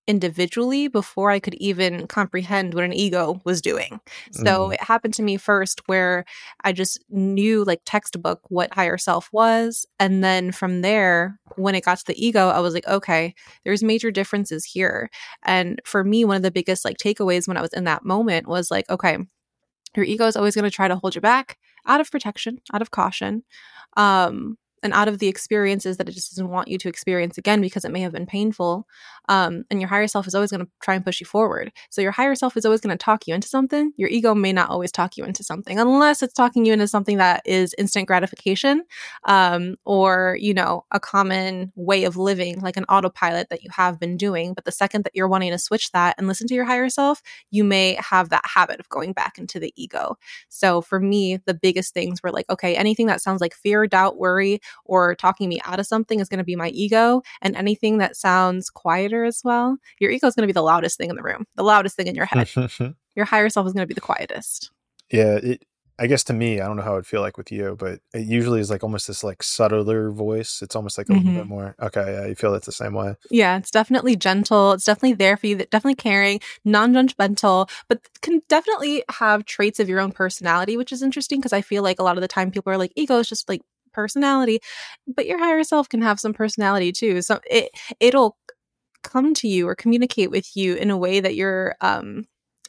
individually before I could even comprehend what an ego was doing. So mm. it happened to me first where I just knew like textbook what higher self was. And then from there, when it got to the ego, I was like, okay, there's major differences here. And for me, one of the biggest like takeaways when I was in that moment was like, okay, your ego is always going to try to hold you back out of protection, out of caution. Um, and out of the experiences that it just doesn't want you to experience again because it may have been painful. Um, and your higher self is always going to try and push you forward. So your higher self is always going to talk you into something. Your ego may not always talk you into something unless it's talking you into something that is instant gratification um, or, you know, a common way of living, like an autopilot that you have been doing. But the second that you're wanting to switch that and listen to your higher self, you may have that habit of going back into the ego. So for me, the biggest things were like, okay, anything that sounds like fear, doubt, worry, or talking me out of something is going to be my ego. And anything that sounds quieter as well, your ego is going to be the loudest thing in the room, the loudest thing in your head. your higher self is going to be the quietest. Yeah. It, I guess to me, I don't know how it would feel like with you, but it usually is like almost this like subtler voice. It's almost like a mm-hmm. little bit mm-hmm. more. Okay, yeah, you feel it's the same way. Yeah, it's definitely gentle. It's definitely there for you. Definitely caring, non-judgmental, but can definitely have traits of your own personality, which is interesting because I feel like a lot of the time people are like ego is just like personality, but your higher self can have some personality too. So it it'll come to you or communicate with you in a way that you're um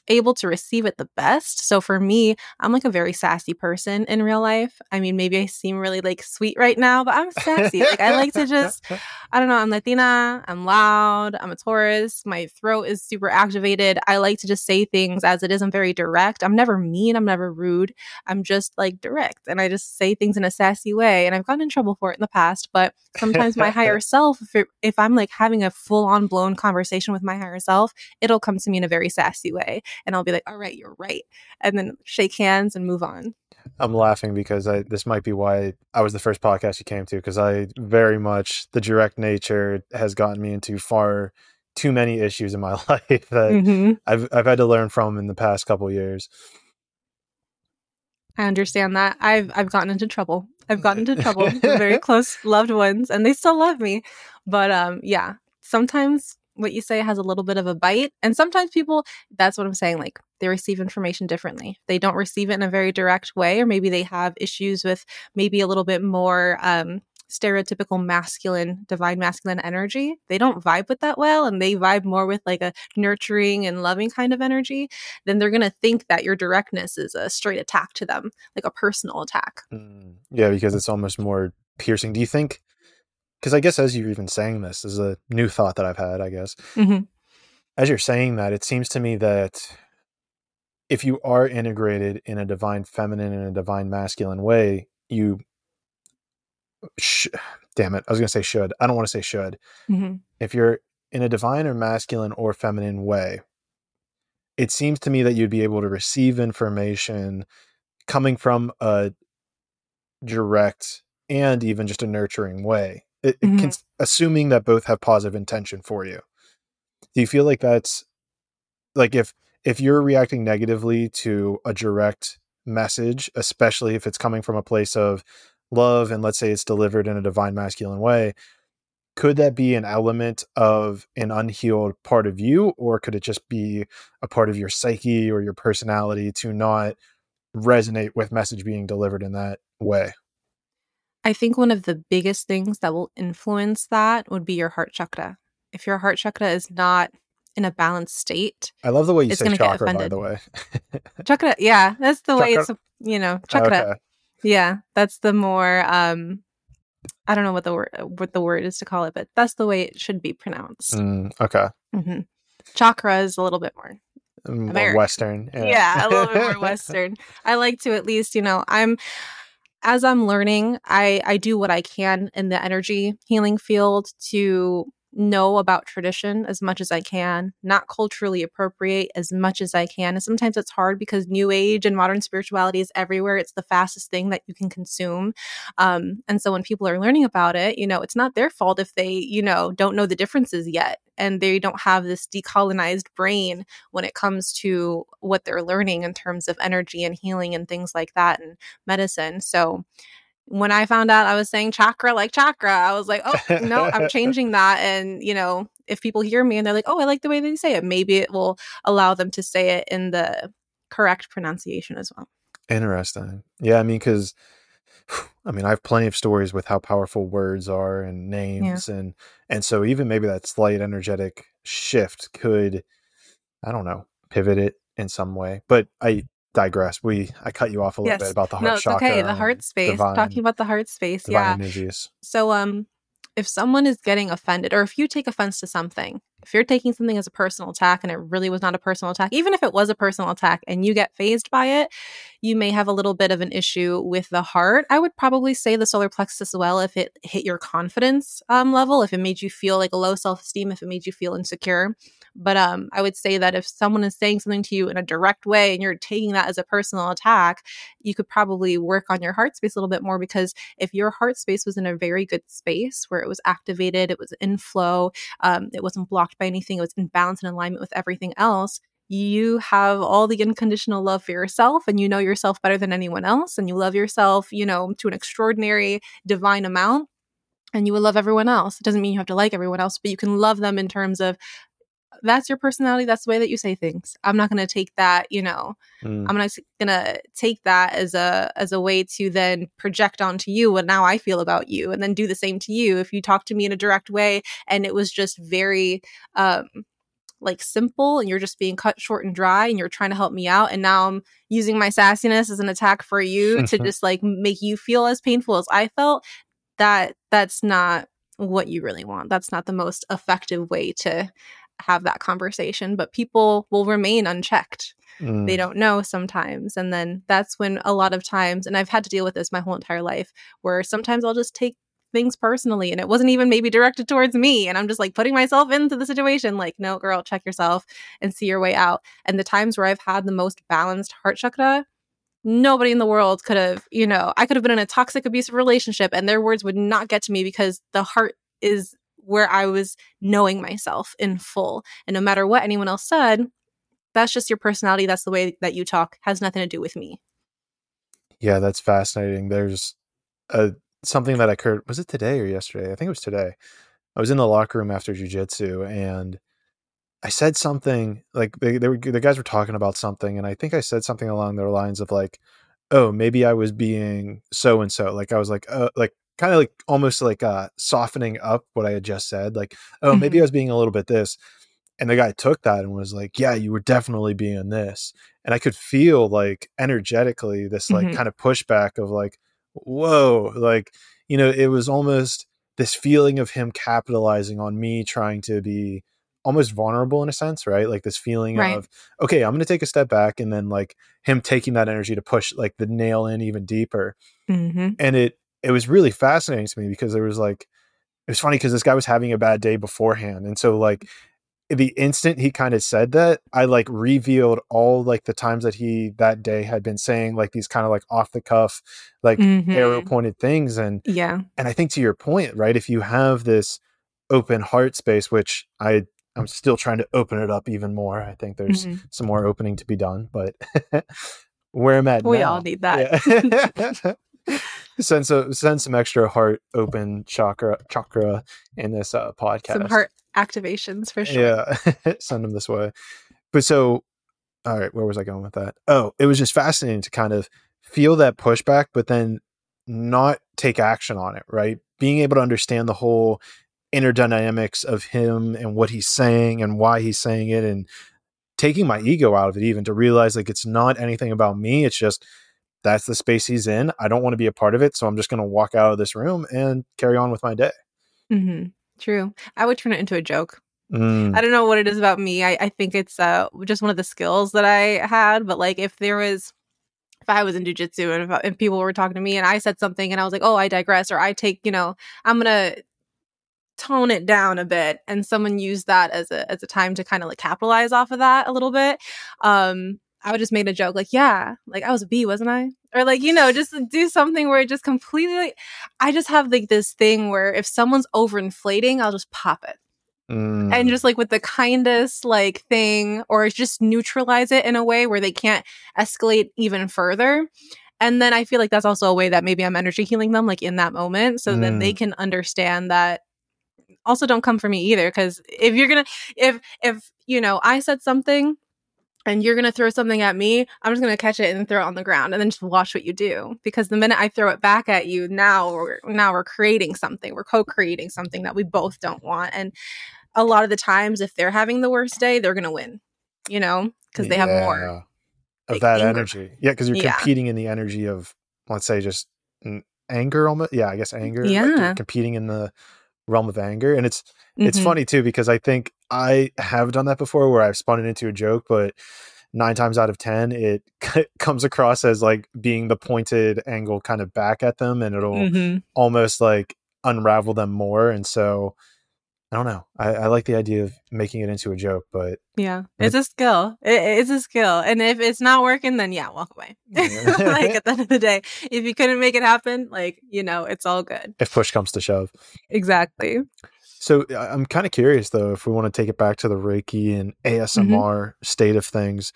able to receive it the best. So for me, I'm like a very sassy person in real life. I mean, maybe I seem really like sweet right now, but I'm sassy. like I like to just, I don't know, I'm Latina, I'm loud, I'm a Taurus, my throat is super activated. I like to just say things as it is. I'm very direct. I'm never mean, I'm never rude. I'm just like direct and I just say things in a sassy way. And I've gotten in trouble for it in the past, but sometimes my higher self, if, it, if I'm like having a full on blown conversation with my higher self, it'll come to me in a very sassy way and I'll be like, all right, you're right. And then shake hands and move on. I'm laughing because I this might be why I was the first podcast you came to because I very much the direct nature has gotten me into far too many issues in my life that mm-hmm. I've I've had to learn from in the past couple years. I understand that. I've I've gotten into trouble. I've gotten into trouble with very close loved ones and they still love me. But um yeah, sometimes what you say has a little bit of a bite. And sometimes people, that's what I'm saying, like they receive information differently. They don't receive it in a very direct way, or maybe they have issues with maybe a little bit more um, stereotypical masculine, divine masculine energy. They don't vibe with that well, and they vibe more with like a nurturing and loving kind of energy. Then they're going to think that your directness is a straight attack to them, like a personal attack. Mm, yeah, because it's almost more piercing. Do you think? Because I guess as you're even saying this, this is a new thought that I've had, I guess. Mm-hmm. As you're saying that, it seems to me that if you are integrated in a divine feminine and a divine masculine way, you sh- damn it, I was gonna say should. I don't want to say should. Mm-hmm. If you're in a divine or masculine or feminine way, it seems to me that you'd be able to receive information coming from a direct and even just a nurturing way. It, it Mhm. can, assuming that both have positive intention for you. Do you feel like that's like if if you're reacting negatively to a direct message, especially if it's coming from a place of love and let's say it's delivered in a divine masculine way, could that be an element of an unhealed part of you or could it just be a part of your psyche or your personality to not resonate with message being delivered in that way? I think one of the biggest things that will influence that would be your heart chakra. If your heart chakra is not in a balanced state, I love the way you say chakra, by the way. chakra, yeah, that's the way it's, you know, chakra. Okay. Yeah, that's the more um I don't know what the word what the word is to call it, but that's the way it should be pronounced. Mm, okay. hmm Chakra is a little bit more Mm, American. Western. yeah. a little bit more western i like to at least you know i'm as i'm learning i i do what i can in the energy healing field to know about tradition as much as i can not culturally appropriate as much as i can and sometimes it's hard because new age and modern spirituality is everywhere it's the fastest thing that you can consume um, and so when people are learning about it you know it's not their fault if they you know don't know the differences yet and they don't have this decolonized brain when it comes to what they're learning in terms of energy and healing and things like that and medicine. So when I found out I was saying chakra like chakra, I was like, oh, no, I'm changing that. And, you know, if people hear me and they're like, oh, I like the way they say it, maybe it will allow them to say it in the correct pronunciation as well. Interesting. Yeah, I mean, because I mean, I have plenty of stories with how powerful words are and names, and and so even maybe that slight energetic shift could, I don't know, pivot it in some way. But I digress. We I cut you off a little Yes. bit about the heart No, it's chakra. okay. The heart space. divine- Talking about the heart space. yeah. Nuvius. So, um, if someone is getting offended, or if you take offense to something, if you're taking something as a personal attack and it really was not a personal attack, even if it was a personal attack and you get phased by it, you may have a little bit of an issue with the heart. I would probably say the solar plexus as well if it hit your confidence um, level, if it made you feel like a low self esteem, if it made you feel insecure. But um, I would say that if someone is saying something to you in a direct way and you're taking that as a personal attack, you could probably work on your heart space a little bit more because if your heart space was in a very good space where it was activated, it was in flow, um, it wasn't blocked by anything, it was in balance and alignment with everything else, you have all the unconditional love for yourself and you know yourself better than anyone else and you love yourself, you know, to an extraordinary divine amount and you will love everyone else. It doesn't mean you have to like everyone else, but you can love them in terms of that's your personality, that's the way that you say things. I'm not going to take that, you know, Mm. I'm not gonna take that as a as a way to then project onto you what now I feel about you, and then do the same to you. If you talk to me in a direct way and it was just very um like simple and you're just being cut short and dry and you're trying to help me out and now I'm using my sassiness as an attack for you to just like make you feel as painful as I felt, that that's not what you really want. That's not the most effective way to have that conversation, but people will remain unchecked Mm. they don't know sometimes and then that's when a lot of times and i've had to deal with this my whole entire life where sometimes i'll just take things personally and it wasn't even maybe directed towards me and i'm just like putting myself into the situation like no girl check yourself and see your way out and the times where i've had the most balanced heart chakra nobody in the world could have you know i could have been in a toxic abusive relationship and their words would not get to me because the heart is where i was knowing myself in full and no matter what anyone else said that's just your personality that's the way that you talk has nothing to do with me Yeah, that's fascinating. There's a something that occurred. Was it today or yesterday? I think it was today. I was in the locker room after jujitsu, and I said something like they, they were the guys were talking about something, and I think I said something along the lines of like, "Oh, maybe I was being so and so." Like I was like, "Uh," like kind of like almost like uh softening up what I had just said. Like, "Oh, maybe I was being a little bit this." And the guy took that and was like, "Yeah, you were definitely being this." And I could feel like energetically this like Mhm. kind of pushback of like, "Whoa!" Like you know, it was almost this feeling of him capitalizing on me trying to be almost vulnerable in a sense, right? Like this feeling Right. of, okay, I'm going to take a step back and then like him taking that energy to push like the nail in even deeper. mm-hmm. And it, it was really fascinating to me because there was like it was funny because this guy was having a bad day beforehand and so like the instant he kind of said that i like revealed all like the times that he that day had been saying like these kind of like off the cuff like mm-hmm. arrow pointed things and yeah and i think to your point right if you have this open heart space which i i'm still trying to open it up even more i think there's mm-hmm. some more opening to be done but where i'm at we now, all need that yeah. send some send some extra heart open chakra chakra in this uh, podcast. Some heart activations for sure. Yeah, send them this way. But so, all right, where was I going with that? Oh, it was just fascinating to kind of feel that pushback, but then not take action on it. Right, being able to understand the whole inner dynamics of him and what he's saying and why he's saying it and taking my ego out of it even to realize like it's not anything about me it's just that's the space he's in. I don't want to be a part of it. So I'm just going to walk out of this room and carry on with my day. Mm-hmm. True. I would turn it into a joke. Mm. I don't know what it is about me. I, I think it's uh, just one of the skills that I had. But like, if there was, if I was in jujitsu and if, if people were talking to me and I said something and I was like, oh, I digress, or I take, you know, I'm going to tone it down a bit and someone used that as a as a time to kind of like capitalize off of that a little bit um I would just make a joke like, yeah, like I was a bee, wasn't I? Or like, you know, just do something where it just completely, I just have like this thing where if someone's overinflating, I'll just pop it. Mm. And just like with the kindest like thing, or just neutralize it in a way where they can't escalate even further. And then I feel like that's also a way that maybe I'm energy healing them like in that moment so mm. that they can understand that also don't come for me either. Cause if you're gonna if if you know, I said something and you're going to throw something at me, I'm just going to catch it and throw it on the ground and then just watch what you do. Because the minute I throw it back at you, now we're, now we're creating something. We're co-creating something that we both don't want. And a lot of the times, if they're having the worst day, they're going to win, you know, because they yeah. have more of that anger. energy. Yeah. Cause you're yeah. competing in the energy of, let's say, just anger almost. Yeah. I guess anger. Yeah. Like competing in the realm of anger. And it's, it's mm-hmm. funny too, because I think I have done that before where I've spun it into a joke, but nine times out of 10, it comes across as like being the pointed angle kind of back at them and it'll mm-hmm. almost like unravel them more. And so, I don't know. I, I, like the idea of making it into a joke, but yeah, it's a skill. It, it's a skill, and if it's not working, then yeah, walk away. Yeah. like at the end of the day, if you couldn't make it happen, like you know, it's all good. If push comes to shove, exactly. So I'm kind of curious though, if we want to take it back to the Reiki and ASMR mm-hmm. state of things,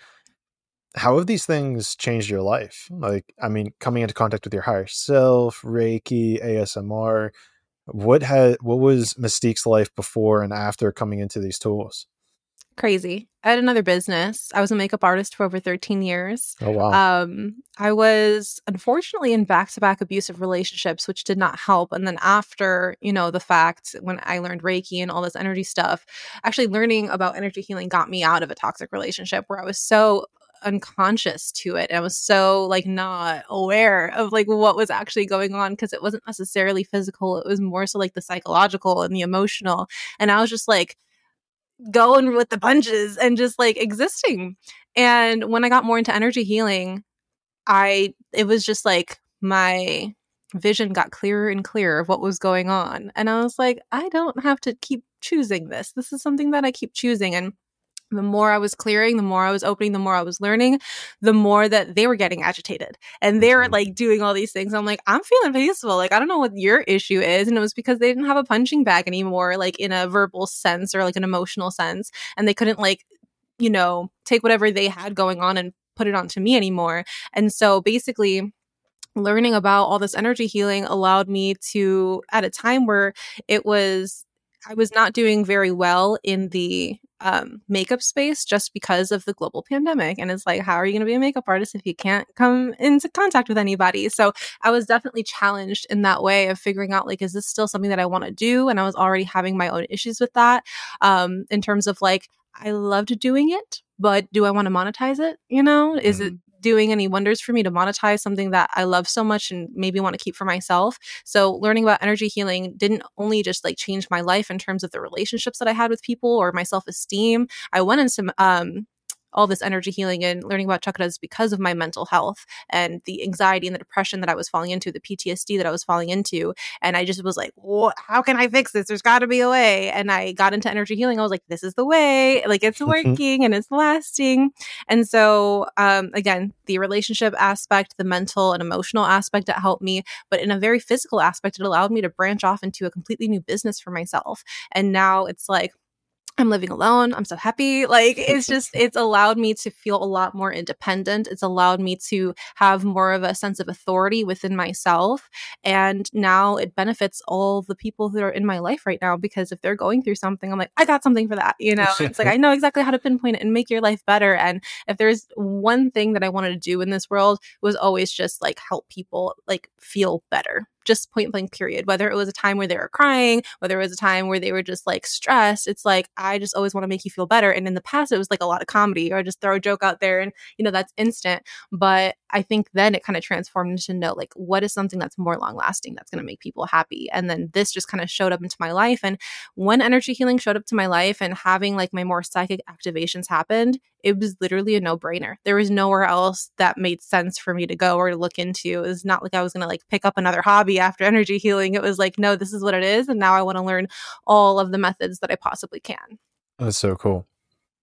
how have these things changed your life? Like, I mean, coming into contact with your higher self, Reiki, ASMR, what had what was Mystique's life before and after coming into these tools? Crazy. I had another business. I was a makeup artist for over 13 years. Oh wow. Um, I was unfortunately in back-to-back abusive relationships, which did not help. And then after, you know, the fact when I learned Reiki and all this energy stuff, actually learning about energy healing got me out of a toxic relationship where I was so unconscious to it. I was so like not aware of like what was actually going on because it wasn't necessarily physical. It was more so like the psychological and the emotional. And I was just like going with the punches and just like existing. And when I got more into energy healing, I it was just like my vision got clearer and clearer of what was going on. And I was like, I don't have to keep choosing this. This is something that I keep choosing. And the more I was clearing, the more I was opening, the more I was learning, the more that they were getting agitated and they were mm-hmm. like doing all these things. I'm like, I'm feeling peaceful. Like, I don't know what your issue is. And it was because they didn't have a punching bag anymore, like in a verbal sense or like an emotional sense. And they couldn't like, you know, take whatever they had going on and put it onto me anymore. And so basically, learning about all this energy healing allowed me to, at a time where it was I was not doing very well in the um, makeup space just because of the global pandemic. And it's like, how are you going to be a makeup artist if you can't come into contact with anybody? So I was definitely challenged in that way of figuring out, like, is this still something that I want to do? And I was already having my own issues with that um, in terms of like, I loved doing it, but do I want to monetize it? You know, is mm-hmm. it doing any wonders for me to monetize something that I love so much and maybe want to keep for myself. So learning about energy healing didn't only just like change my life in terms of the relationships that I had with people or my self-esteem. I went into um all this energy healing and learning about chakras because of my mental health and the anxiety and the depression that I was falling into, the PTSD that I was falling into. And I just was like, well, how can I fix this? There's got to be a way. And I got into energy healing. I was like, this is the way. Like it's working and it's lasting. And so, um, again, the relationship aspect, the mental and emotional aspect that helped me, but in a very physical aspect, it allowed me to branch off into a completely new business for myself. And now it's like, I'm living alone. I'm so happy. Like it's just, it's allowed me to feel a lot more independent. It's allowed me to have more of a sense of authority within myself. And now it benefits all the people who are in my life right now because if they're going through something, I'm like, I got something for that. You know, it's like, I know exactly how to pinpoint it and make your life better. And if there's one thing that I wanted to do in this world was always just like help people like feel better just point blank period whether it was a time where they were crying whether it was a time where they were just like stressed it's like i just always want to make you feel better and in the past it was like a lot of comedy or just throw a joke out there and you know that's instant but i think then it kind of transformed into know like what is something that's more long lasting that's going to make people happy and then this just kind of showed up into my life and when energy healing showed up to my life and having like my more psychic activations happened it was literally a no brainer. There was nowhere else that made sense for me to go or to look into. It was not like I was going to like pick up another hobby after energy healing. It was like, no, this is what it is. And now I want to learn all of the methods that I possibly can. That's so cool.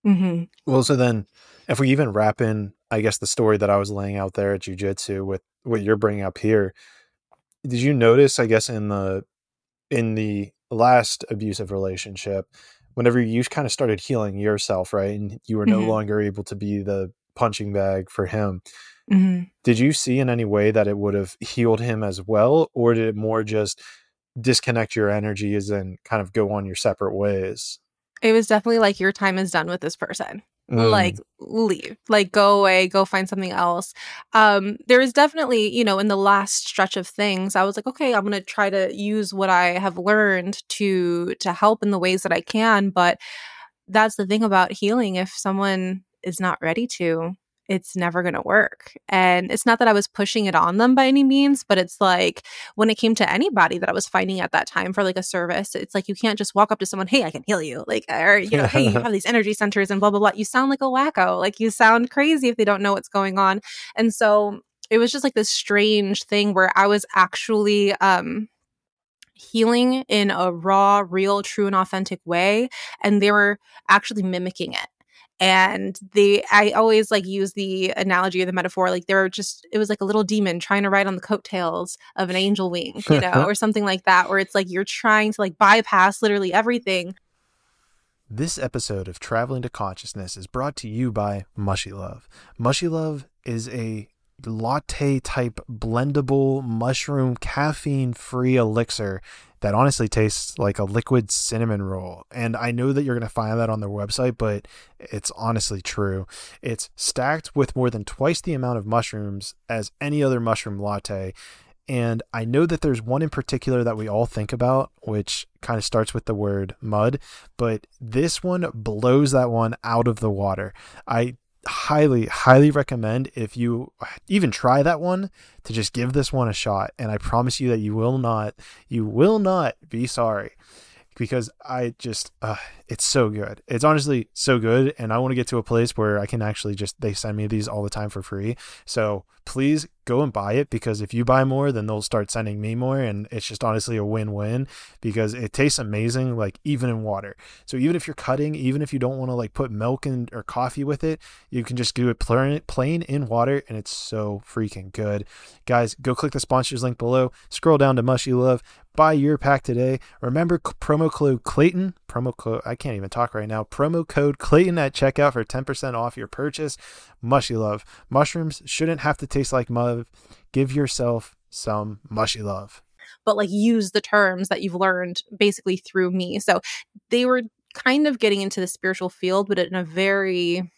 Mm-hmm. Well, so then if we even wrap in, I guess, the story that I was laying out there at jujitsu with what you're bringing up here, did you notice, I guess, in the, in the last abusive relationship, whenever you kind of started healing yourself, right? And you were no mm-hmm. longer able to be the punching bag for him. Mm-hmm. Did you see in any way that it would have healed him as well? Or did it more just disconnect your energies and kind of go on your separate ways? It was definitely like your time is done with this person. Mm. Like leave, like go away, go find something else. Um, there is definitely, you know, in the last stretch of things, I was like, okay, I'm gonna try to use what I have learned to to help in the ways that I can. But that's the thing about healing. If someone is not ready to, it's never going to work. And it's not that I was pushing it on them by any means, but it's like when it came to anybody that I was finding at that time for like a service, it's like you can't just walk up to someone, hey, I can heal you. Like, or, you know, hey, you have these energy centers and blah, blah, blah. You sound like a wacko. Like, you sound crazy if they don't know what's going on. And so it was just like this strange thing where I was actually, um, healing in a raw, real, true, and authentic way. And they were actually mimicking it and they i always like use the analogy or the metaphor like they were just it was like a little demon trying to ride on the coattails of an angel wing you know or something like that where it's like you're trying to like bypass literally everything. This episode of traveling to consciousness is brought to you by mushy love. Mushy love is a latte type blendable mushroom caffeine free elixir that honestly tastes like a liquid cinnamon roll. And I know that you're going to find that on their website, but it's honestly true. It's stacked with more than twice the amount of mushrooms as any other mushroom latte. And I know that there's one in particular that we all think about, which kind of starts with the word mud, but this one blows that one out of the water. I highly, highly recommend if you even try that one to just give this one a shot. And I promise you that you will not, you will not be sorry because I just, uh, it's so good. It's honestly so good. And I want to get to a place where I can actually just, they send me these all the time for free. So please go and buy it because if you buy more, then they'll start sending me more. And it's just honestly a win win because it tastes amazing, like even in water. So even if you're cutting, even if you don't want to like put milk in or coffee with it, you can just do it plain in water and it's so freaking good. Guys, go click the sponsors link below, scroll down to Mushy Love, buy your pack today. Remember promo code Clayton, promo code, I can't even talk right now, promo code Clayton at checkout for 10% off your purchase. Mushy Love. Mushrooms shouldn't have to taste like mud. Give yourself some mushy love. But like use the terms that you've learned basically through me. So they were kind of getting into the spiritual field, but in a very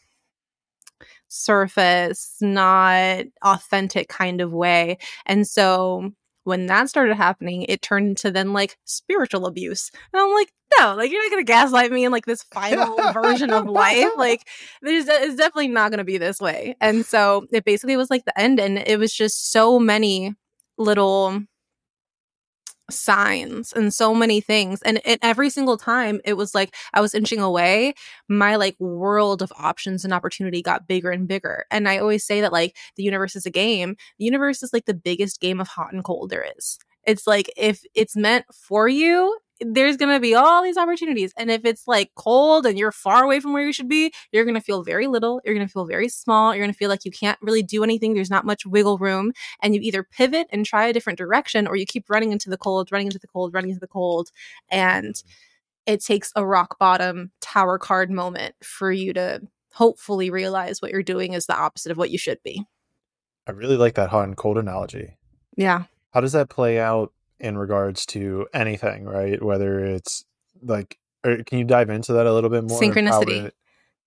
surface, not authentic kind of way. And so when that started happening, it turned into then like spiritual abuse. And I'm like, no, like you're not gonna gaslight me in like this final version of life. Like there's it's definitely not gonna be this way. And so it basically was like the end, and it was just so many little signs and so many things and every single time it was like i was inching away my like world of options and opportunity got bigger and bigger and i always say that like the universe is a game. The universe is like the biggest game of hot and cold there is. It's like if it's meant for you there's going to be all these opportunities. And if it's like cold and you're far away from where you should be, you're going to feel very little. You're going to feel very small. You're going to feel like you can't really do anything. There's not much wiggle room. And you either pivot and try a different direction or you keep running into the cold, running into the cold, running into the cold. And mm. it takes a rock bottom tower card moment for you to hopefully realize what you're doing is the opposite of what you should be. I really like that hot and cold analogy. Yeah. How does that play out in regards to anything, right? Whether it's like, er, can you dive into that a little bit more? Synchronicity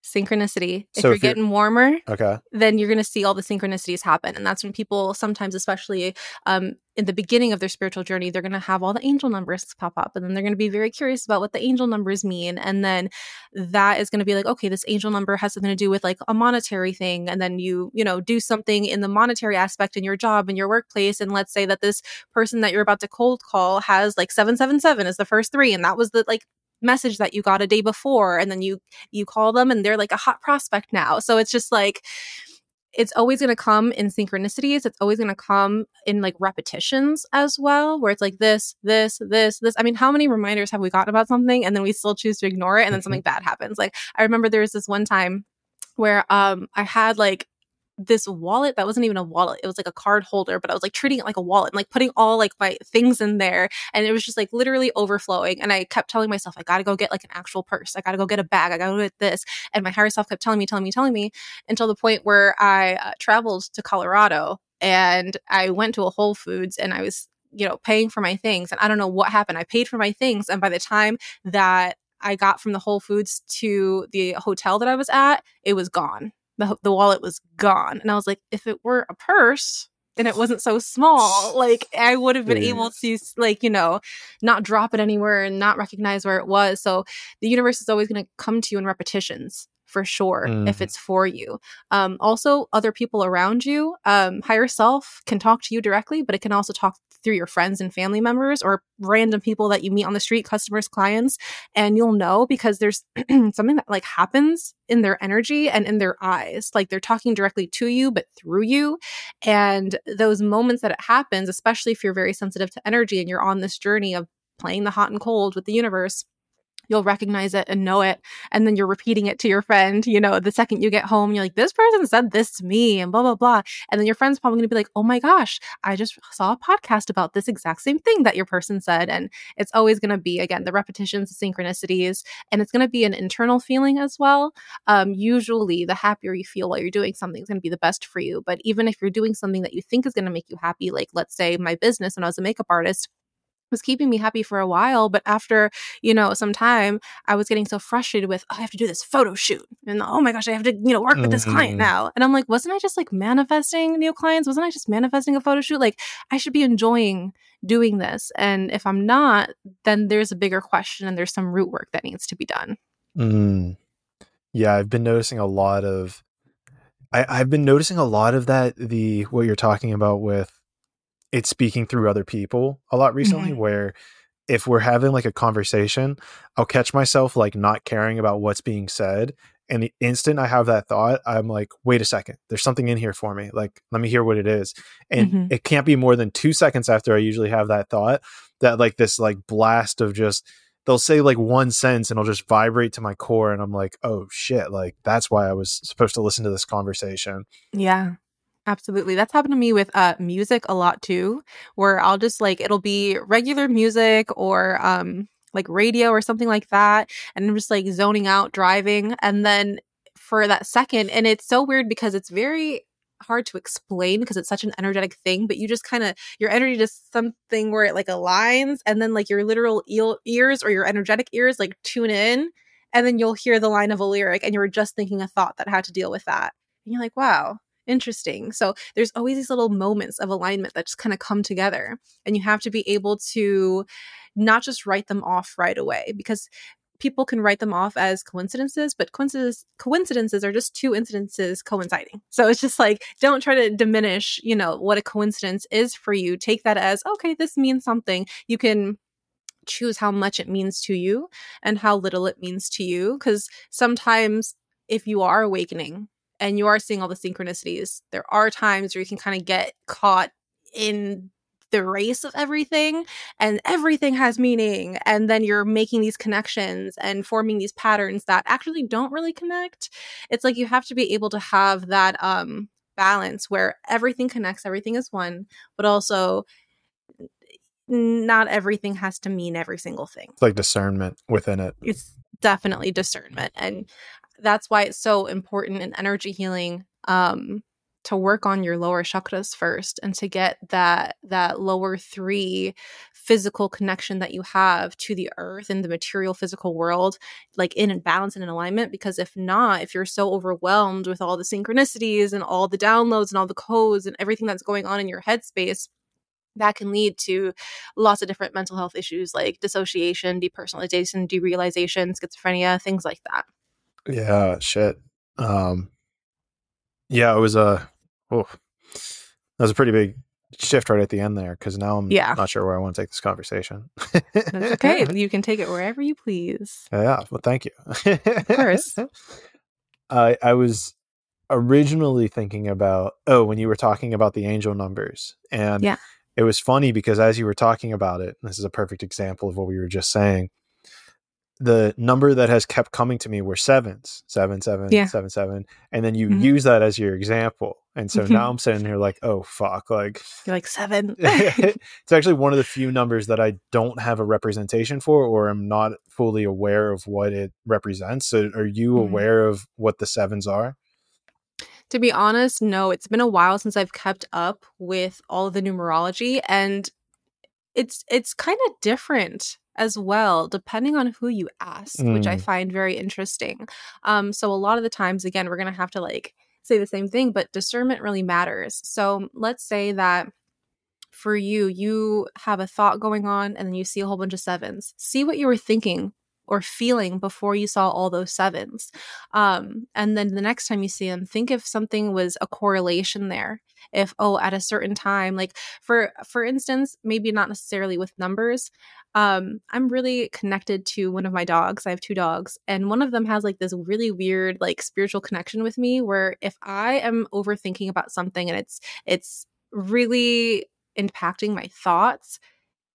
synchronicity. If so you're if getting you're, warmer, okay, then you're going to see all the synchronicities happen, and that's when people sometimes, especially um, in the beginning of their spiritual journey, they're going to have all the angel numbers pop up, and then they're going to be very curious about what the angel numbers mean, and then that is going to be like, okay, this angel number has something to do with like a monetary thing, and then you you know do something in the monetary aspect in your job in your workplace, and let's say that this person that you're about to cold call has like seven seven seven as the first three, and that was the like message that you got a day before and then you you call them and they're like a hot prospect now. So it's just like it's always going to come in synchronicities. It's always going to come in like repetitions as well where it's like this this this this. I mean how many reminders have we gotten about something and then we still choose to ignore it and then mm-hmm. something bad happens? Like i remember there was this one time where um i had like this wallet that wasn't even a wallet. It was like a card holder, but I was like treating it like a wallet and like putting all like my things in there. And it was just like literally overflowing. And I kept telling myself, I gotta go get like an actual purse. I gotta go get a bag. I gotta go get this. And my higher self kept telling me, telling me, telling me until the point where I uh, traveled to Colorado and I went to a Whole Foods and I was, you know, paying for my things. And I don't know what happened. I paid for my things. And by the time that I got from the Whole Foods to the hotel that I was at, it was gone the, the wallet was gone. And I was like, if it were a purse and it wasn't so small, like I would have been able to, like, you know, not drop it anywhere and not recognize where it was. So the universe is always going to come to you in repetitions for sure mm. if mm-hmm. it's for you. Um, also, other people around you, um, higher self can talk to you directly, but it can also talk through your friends and family members or random people that you meet on the street, customers, clients, and you'll know because there's something that like happens in their energy and in their eyes. Like they're talking directly to you, but through you. And those moments that it happens, especially if you're very sensitive to energy and you're on this journey of playing the hot and cold with the universe, you'll recognize it and know it. And then you're repeating it to your friend, you know, the second you get home, you're like, this person said this to me and blah, blah, blah. And then your friend's probably going to be like, oh my gosh, I just saw a podcast about this exact same thing that your person said. And it's always going to be, again, the repetitions, the synchronicities, and it's going to be an internal feeling as well. Um, usually, the happier you feel while you're doing something is going to be the best for you. But even if you're doing something that you think is going to make you happy, like let's say my business when I was a makeup artist, was keeping me happy for a while but after you know some time i was getting so frustrated with oh, i have to do this photo shoot and oh my gosh i have to you know work with this mm-hmm. client now and i'm like wasn't i just like manifesting new clients wasn't i just manifesting a photo shoot like i should be enjoying doing this and if i'm not then there's a bigger question and there's some root work that needs to be done mm. yeah i've been noticing a lot of I, i've been noticing a lot of that the what you're talking about with it's speaking through other people a lot recently mm-hmm. where if we're having like a conversation i'll catch myself like not caring about what's being said and the instant i have that thought i'm like wait a second there's something in here for me like let me hear what it is and mm-hmm. it can't be more than two seconds after i usually have that thought that like this like blast of just they'll say like one sentence and it'll just vibrate to my core and i'm like oh shit like that's why i was supposed to listen to this conversation yeah Absolutely. That's happened to me with uh music a lot too, where I'll just like it'll be regular music or um like radio or something like that and I'm just like zoning out driving and then for that second and it's so weird because it's very hard to explain because it's such an energetic thing but you just kind of your energy just something where it like aligns and then like your literal ears or your energetic ears like tune in and then you'll hear the line of a lyric and you were just thinking a thought that had to deal with that and you're like wow interesting. So there's always these little moments of alignment that just kind of come together. And you have to be able to not just write them off right away because people can write them off as coincidences, but coincidences coincidences are just two incidences coinciding. So it's just like don't try to diminish, you know, what a coincidence is for you. Take that as okay, this means something. You can choose how much it means to you and how little it means to you because sometimes if you are awakening and you are seeing all the synchronicities, there are times where you can kind of get caught in the race of everything and everything has meaning and then you're making these connections and forming these patterns that actually don't really connect. It's like you have to be able to have that um balance where everything connects everything is one but also not everything has to mean every single thing. It's like discernment within it. It's definitely discernment and that's why it's so important in energy healing um to work on your lower chakras first and to get that that lower 3 physical connection that you have to the earth and the material physical world like in balance and in alignment because if not if you're so overwhelmed with all the synchronicities and all the downloads and all the codes and everything that's going on in your headspace that can lead to lots of different mental health issues like dissociation, depersonalization, derealization, schizophrenia, things like that. Yeah, shit. Um yeah, it was a oh, that was a pretty big shift right at the end there because now I'm yeah. not sure where I want to take this conversation. That's okay. You can take it wherever you please. Yeah, well, thank you. of course. I I was originally thinking about oh when you were talking about the angel numbers and yeah. it was funny because as you were talking about it this is a perfect example of what we were just saying the number that has kept coming to me were sevens, seven, seven, Yeah. seven, seven, and then you Mhm. use that as your example. And so Mhm. now I'm sitting here like, oh fuck, like You're like seven. it's actually one of the few numbers that I don't have a representation for, or I'm not fully aware of what it represents. So, are you Mhm. aware of what the sevens are? To be honest, no, it's been a while since I've kept up with all of the numerology and it's it's kind of different as well depending on who you ask, which I Mm. find very interesting. Um so a lot of the times again we're going to have to like say the same thing, but discernment really matters. So let's say that for you, you have a thought going on and then you see a whole bunch of sevens. See what you were thinking or feeling before you saw all those sevens. Um, and then the next time you see them, think if something was a correlation there. If oh, at a certain time, like for for instance, maybe not necessarily with numbers. Um, I'm really connected to one of my dogs. I have two dogs, and one of them has like this really weird, like spiritual connection with me. Where if I am overthinking about something and it's it's really impacting my thoughts,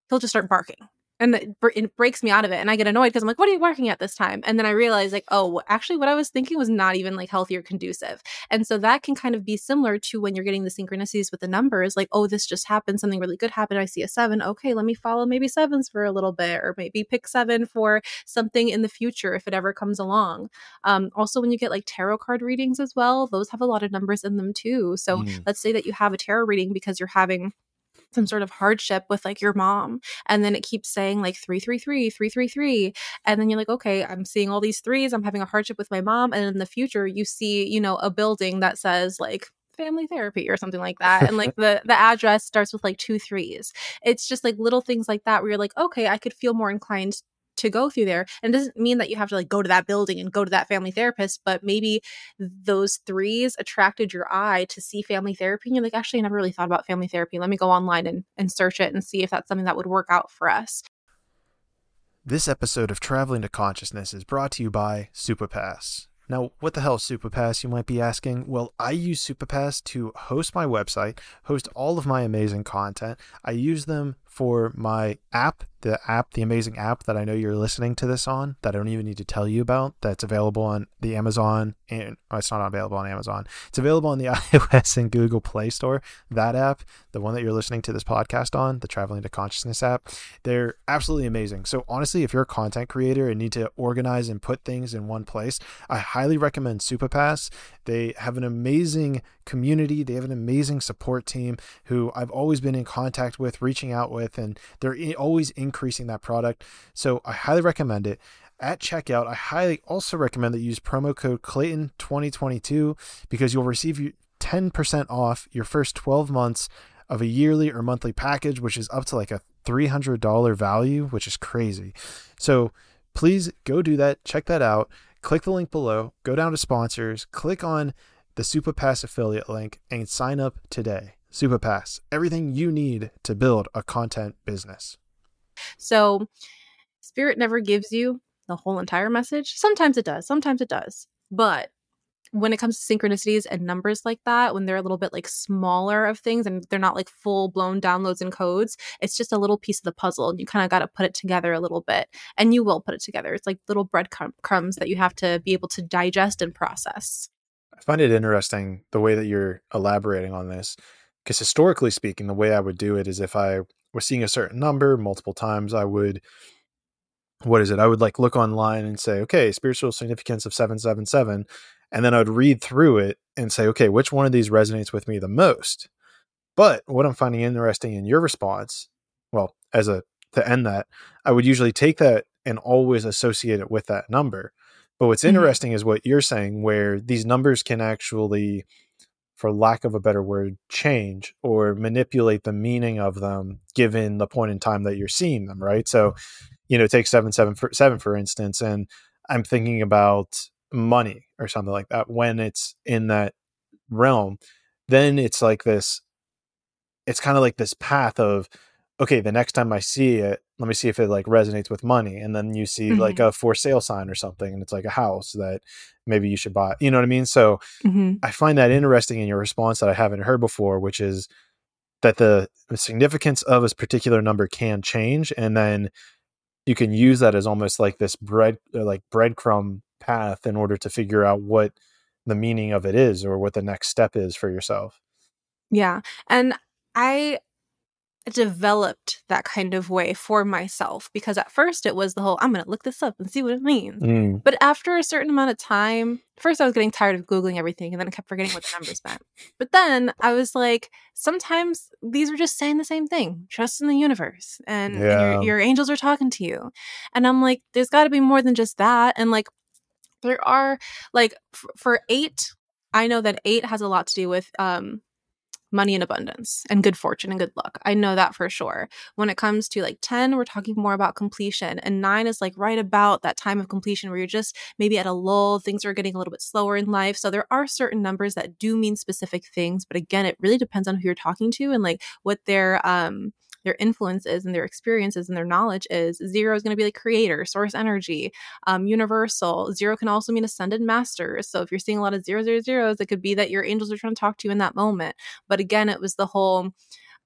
he'll just start barking. And it, br- it breaks me out of it. And I get annoyed because I'm like, what are you working at this time? And then I realize, like, oh, actually, what I was thinking was not even like healthy or conducive. And so that can kind of be similar to when you're getting the synchronicities with the numbers, like, oh, this just happened, something really good happened. I see a seven. Okay, let me follow maybe sevens for a little bit, or maybe pick seven for something in the future if it ever comes along. Um, also, when you get like tarot card readings as well, those have a lot of numbers in them too. So Mm. let's say that you have a tarot reading because you're having some sort of hardship with like your mom and then it keeps saying like 333 333 and then you're like okay i'm seeing all these threes i'm having a hardship with my mom and in the future you see you know a building that says like family therapy or something like that and like the the address starts with like two threes. It's just like little things like that where you're like okay i could feel more inclined to go through there and it doesn't mean that you have to like go to that building and go to that family therapist but maybe those threes attracted your eye to see family therapy and you're like actually i never really thought about family therapy let me go online and, and search it and see if that's something that would work out for us This episode of Traveling to Consciousness is brought to you by SupaPass. Now, what the hell is SupaPass, you might be asking? Well, I use SupaPass to host my website, host all of my amazing content. I use them for my app, the app, the amazing app that I know you're listening to this on, that I don't even need to tell you about, that's available on the Amazon, and oh, it's not available on Amazon. It's available on the iOS and Google Play Store. That app, the one that you're listening to this podcast on, the Traveling to Consciousness app, they're absolutely amazing. So, honestly, if you're a content creator and need to organize and put things in one place, I highly recommend SupaPass. They have an amazing community, they have an amazing support team who I've always been in contact with, reaching out with, and they're always increasing that product. So, I highly recommend it. At checkout, I highly also recommend that you use promo code Clayton2022 because you'll receive 10% off your first 12 months of a yearly or monthly package, which is up to like a $300 value, which is crazy. So please go do that. Check that out. Click the link below, go down to sponsors, click on the SupaPass affiliate link, and sign up today. SupaPass, everything you need to build a content business. So, Spirit never gives you the whole entire message. Sometimes it does, sometimes it does. But when it comes to synchronicities and numbers like that, when they're a little bit like smaller of things and they're not like full blown downloads and codes, it's just a little piece of the puzzle. And you kind of got to put it together a little bit. And you will put it together. It's like little breadcrumbs that you have to be able to digest and process. I find it interesting the way that you're elaborating on this. Because historically speaking, the way I would do it is if I was seeing a certain number multiple times, I would what is it? I would like look online and say, okay, spiritual significance of 777 and then I'd read through it and say, okay, which one of these resonates with me the most? But what I'm finding interesting in your response, well, as a to end that, I would usually take that and always associate it with that number. But what's mm-hmm. interesting is what you're saying, where these numbers can actually, for lack of a better word, change or manipulate the meaning of them given the point in time that you're seeing them, right? So, you know, take seven seven for seven for instance, and I'm thinking about money or something like that when it's in that realm then it's like this it's kind of like this path of okay the next time i see it let me see if it like resonates with money and then you see mm-hmm. like a for sale sign or something and it's like a house that maybe you should buy you know what i mean so mm-hmm. i find that interesting in your response that i haven't heard before which is that the, the significance of a particular number can change and then you can use that as almost like this bread uh, like breadcrumb path in order to figure out what the meaning of it is or what the next step is for yourself. Yeah. And I developed that kind of way for myself because at first it was the whole I'm going to look this up and see what it means. Mm. But after a certain amount of time, first I was getting tired of googling everything and then I kept forgetting what the numbers meant. But then I was like sometimes these are just saying the same thing. Trust in the universe and, yeah. and your, your angels are talking to you. And I'm like there's got to be more than just that and like there are like f- for eight i know that eight has a lot to do with um money and abundance and good fortune and good luck. I know that for sure. When it comes to like 10, we're talking more about completion. And nine is like right about that time of completion where you're just maybe at a lull, things are getting a little bit slower in life. So there are certain numbers that do mean specific things. But again, it really depends on who you're talking to and like what their um their influences and their experiences and their knowledge is. Zero is going to be like creator, source energy, um, universal. Zero can also mean ascended masters. So if you're seeing a lot of zero zero zeros, it could be that your angels are trying to talk to you in that moment. But again, it was the whole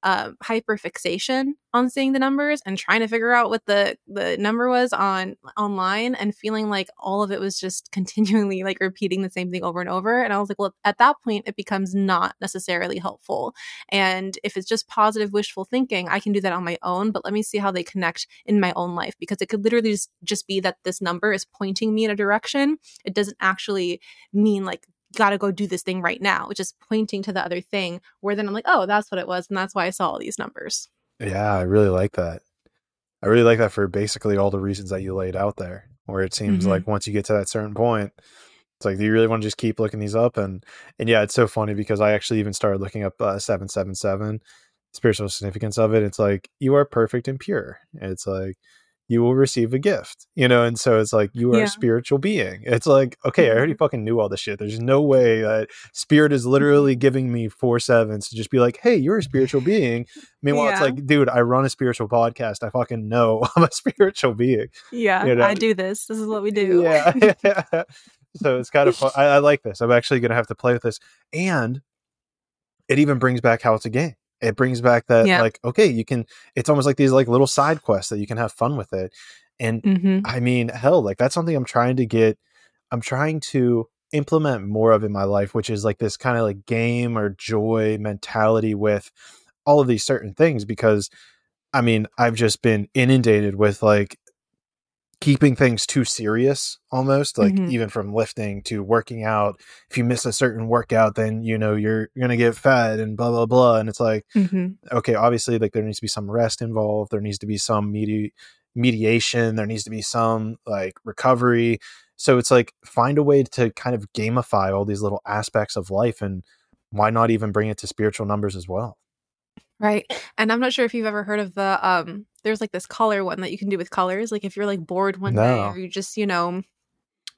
uh, hyperfixation on seeing the numbers and trying to figure out what the the number was on online and feeling like all of it was just continually like repeating the same thing over and over. And i was like well at that point it becomes not necessarily helpful. And if it's just positive wishful thinking i can do that on my own but let me see how they connect in my own life because it could literally just, just be that this number is pointing me in a direction. It doesn't actually mean like got to go do this thing right now, which is pointing to the other thing. Where then I'm like, oh, that's what it was. And that's why I saw all these numbers. Yeah, I really like that. I really like that for basically all the reasons that you laid out there, where it seems mm-hmm. like once you get to that certain point, it's like, do you really want to just keep looking these up? And and yeah, it's so funny because I actually even started looking up uh, seven seven seven, spiritual significance of it. It's like you are perfect and pure. It's like you will receive a gift, you know? And so it's like, you are yeah. a spiritual being. It's like, okay, I already mm-hmm. fucking knew all this shit. There's no way that spirit is literally mm-hmm. giving me four sevens to just be like, hey, you're a spiritual being. Meanwhile, yeah. it's like, dude, I run a spiritual podcast. I fucking know I'm a spiritual being. Yeah. You know? I do this. This is what we do. Yeah. so it's kind of fun. I, I like this. I'm actually going to have to play with this. And it even brings back how it's a game it brings back that yeah. like okay you can it's almost like these like little side quests that you can have fun with it and mm-hmm. i mean hell like that's something i'm trying to get i'm trying to implement more of in my life which is like this kind of like game or joy mentality with all of these certain things because i mean i've just been inundated with like keeping things too serious almost like mm-hmm. even from lifting to working out. If you miss a certain workout then you know you're, you're gonna get fat and blah blah blah and it's like mm-hmm. okay obviously like there needs to be some rest involved. There needs to be some medi- mediation. There needs to be some like recovery. So it's like find a way to kind of gamify all these little aspects of life and why not even bring it to spiritual numbers as well Right. And I'm not sure if you've ever heard of the um there's like this color one that you can do with colors. Like if you're like bored one day or you just, you know,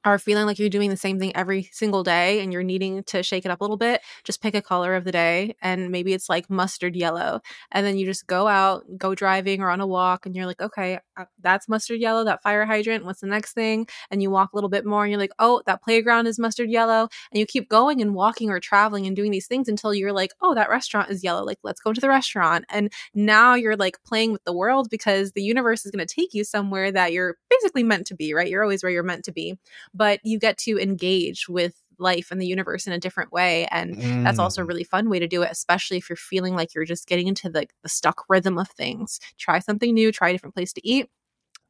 are feeling like you're doing the same thing every single day and you're needing to shake it up a little bit, just pick a color of the day and maybe it's like mustard yellow. And then you just go out, go driving or on a walk and you're like, okay, uh, that's mustard yellow, that fire hydrant. What's the next thing? And you walk a little bit more and you're like, oh, that playground is mustard yellow. And you keep going and walking or traveling and doing these things until you're like, oh, that restaurant is yellow. Like, let's go to the restaurant. And now you're like playing with the world because the universe is going to take you somewhere that you're basically meant to be, right? You're always where you're meant to be but you get to engage with life and the universe in a different way and that's also a Mm. really fun way to do it especially if you're feeling like you're just getting into the, the stuck rhythm of things. Try something new try a different place to eat